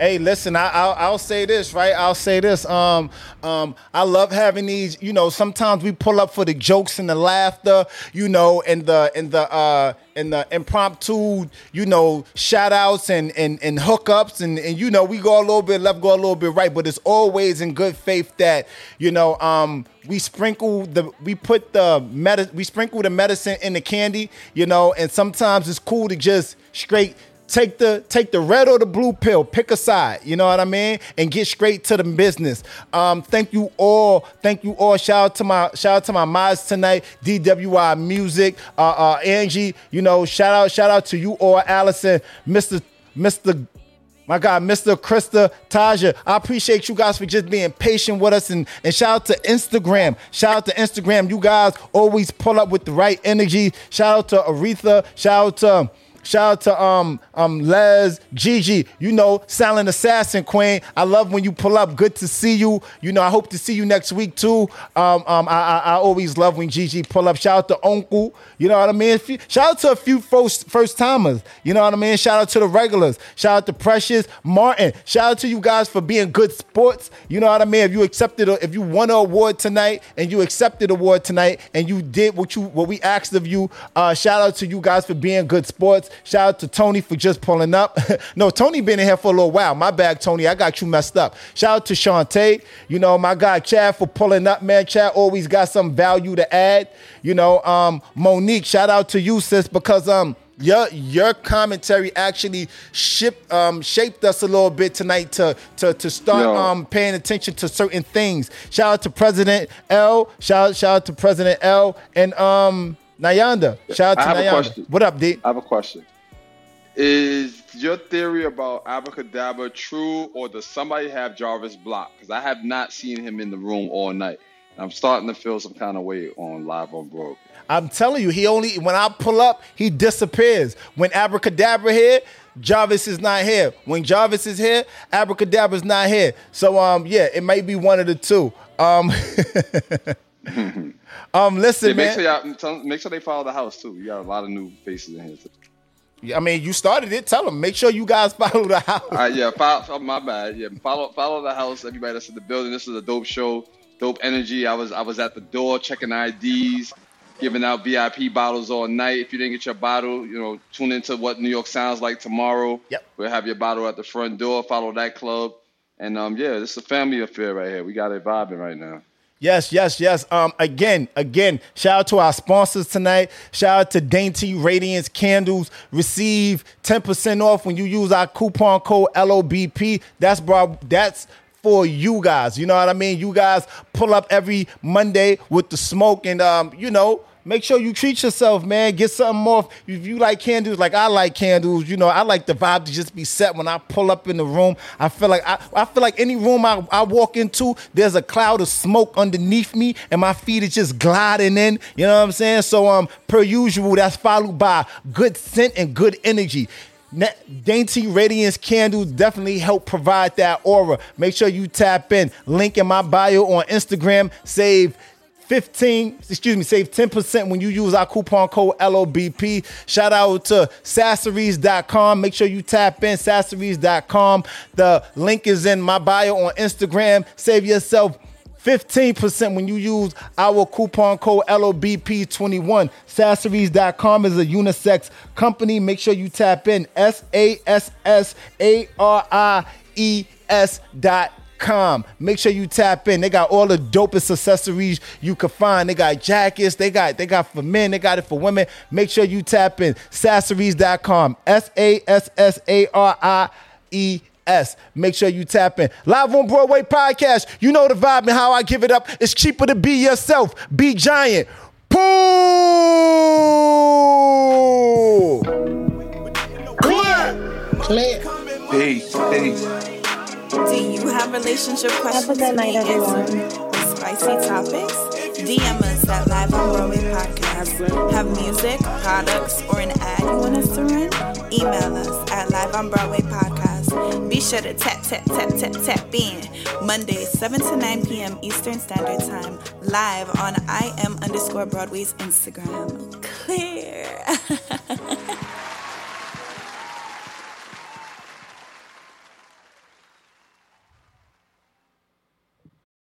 Hey, listen, I, I'll, I'll say this, right? I'll say this. Um, um, I love having these. You know, sometimes we pull up for the jokes and the laughter, you know, and the and the uh and the impromptu, you know, shout outs and and and hookups, and and you know, we go a little bit left, go a little bit right, but it's always in good faith that you know, um, we sprinkle the we put the med we sprinkle the medicine in the candy, you know, and sometimes it's cool to just straight take the take the red or the blue pill pick a side you know what i mean and get straight to the business um thank you all thank you all shout out to my shout out to my mods tonight dwi music uh uh angie you know shout out shout out to you all allison mr mr my God, Mr. Krista, Taja, I appreciate you guys for just being patient with us and, and shout out to Instagram. Shout out to Instagram. You guys always pull up with the right energy. Shout out to Aretha. Shout out to Shout out to um um Les, Gigi, you know, silent assassin queen. I love when you pull up. Good to see you. You know, I hope to see you next week too. Um, um, I, I, I always love when Gigi pull up. Shout out to Uncle. You know what I mean? Shout out to a few first first timers. You know what I mean? Shout out to the regulars. Shout out to Precious Martin. Shout out to you guys for being good sports. You know what I mean? If you accepted, a, if you won an award tonight and you accepted award tonight and you did what you what we asked of you, uh, shout out to you guys for being good sports. Shout out to Tony for just pulling up. *laughs* no, Tony been in here for a little while. My bad, Tony. I got you messed up. Shout out to Shantae. You know, my guy Chad for pulling up, man. Chad always got some value to add. You know, um, Monique, shout out to you, sis, because um your your commentary actually ship, um, shaped us a little bit tonight to to to start Yo. um paying attention to certain things. Shout out to President L. Shout out, shout out to President L. And um Nayanda. Shout out to Nayanda. What up, D? I have a question. Is your theory about Abracadabra true, or does somebody have Jarvis blocked? Because I have not seen him in the room all night. I'm starting to feel some kind of way on live on Broad. I'm telling you, he only when I pull up, he disappears. When Abracadabra here, Jarvis is not here. When Jarvis is here, Abracadabra's not here. So um, yeah, it might be one of the two. Um, *laughs* *laughs* um, listen, Yeah, make man. sure y'all, make sure they follow the house too. You got a lot of new faces in here. Too. I mean, you started it. Tell them. Make sure you guys *laughs* follow the house. All right, yeah, follow, oh, my bad. Yeah, follow follow the house. Everybody that's in the building. This is a dope show, dope energy. I was I was at the door checking IDs, giving out VIP bottles all night. If you didn't get your bottle, you know, tune into what New York sounds like tomorrow. Yep. We'll have your bottle at the front door. Follow that club. And um, yeah, this is a family affair right here. We got it vibing right now. Yes, yes, yes. Um, again, again, shout out to our sponsors tonight. Shout out to Dainty Radiance Candles. Receive 10% off when you use our coupon code LOBP. That's bro, that's for you guys. You know what I mean? You guys pull up every Monday with the smoke and um, you know, make sure you treat yourself, man. Get something more. If you like candles, like I like candles, you know, I like the vibe to just be set when I pull up in the room. I feel like I, I feel like any room I, I walk into, there's a cloud of smoke underneath me, and my feet are just gliding in. You know what I'm saying? So um, per usual, that's followed by good scent and good energy. Dainty Radiance candles definitely help provide that aura. Make sure you tap in. Link in my bio on Instagram. Save 15, excuse me, save 10% when you use our coupon code LOBP. Shout out to sassaries.com. Make sure you tap in sassaries.com. The link is in my bio on Instagram. Save yourself 15% when you use our coupon code LOBP21. Sassaries.com is a unisex company. Make sure you tap in S A S S A R I E S dot com. Make sure you tap in. They got all the dopest accessories you can find. They got jackets. They got they got for men. They got it for women. Make sure you tap in. Sassaries.com. S A S S A R I E S. Make sure you tap in. Live on Broadway podcast. You know the vibe and how I give it up. It's cheaper to be yourself. Be giant. Pool. Clear. Peace, peace. Do you have relationship questions? Have a good night, everyone. Spicy topics? DM us at Live on Broadway Podcast. Have music, products, or an ad you want us to run? Email us at Live on Broadway Podcast. Be sure to tap, tap, tap, tap, tap in. Monday, 7 to 9 p.m. Eastern Standard Time. Live on I am underscore Broadway's Instagram. Clear. *laughs*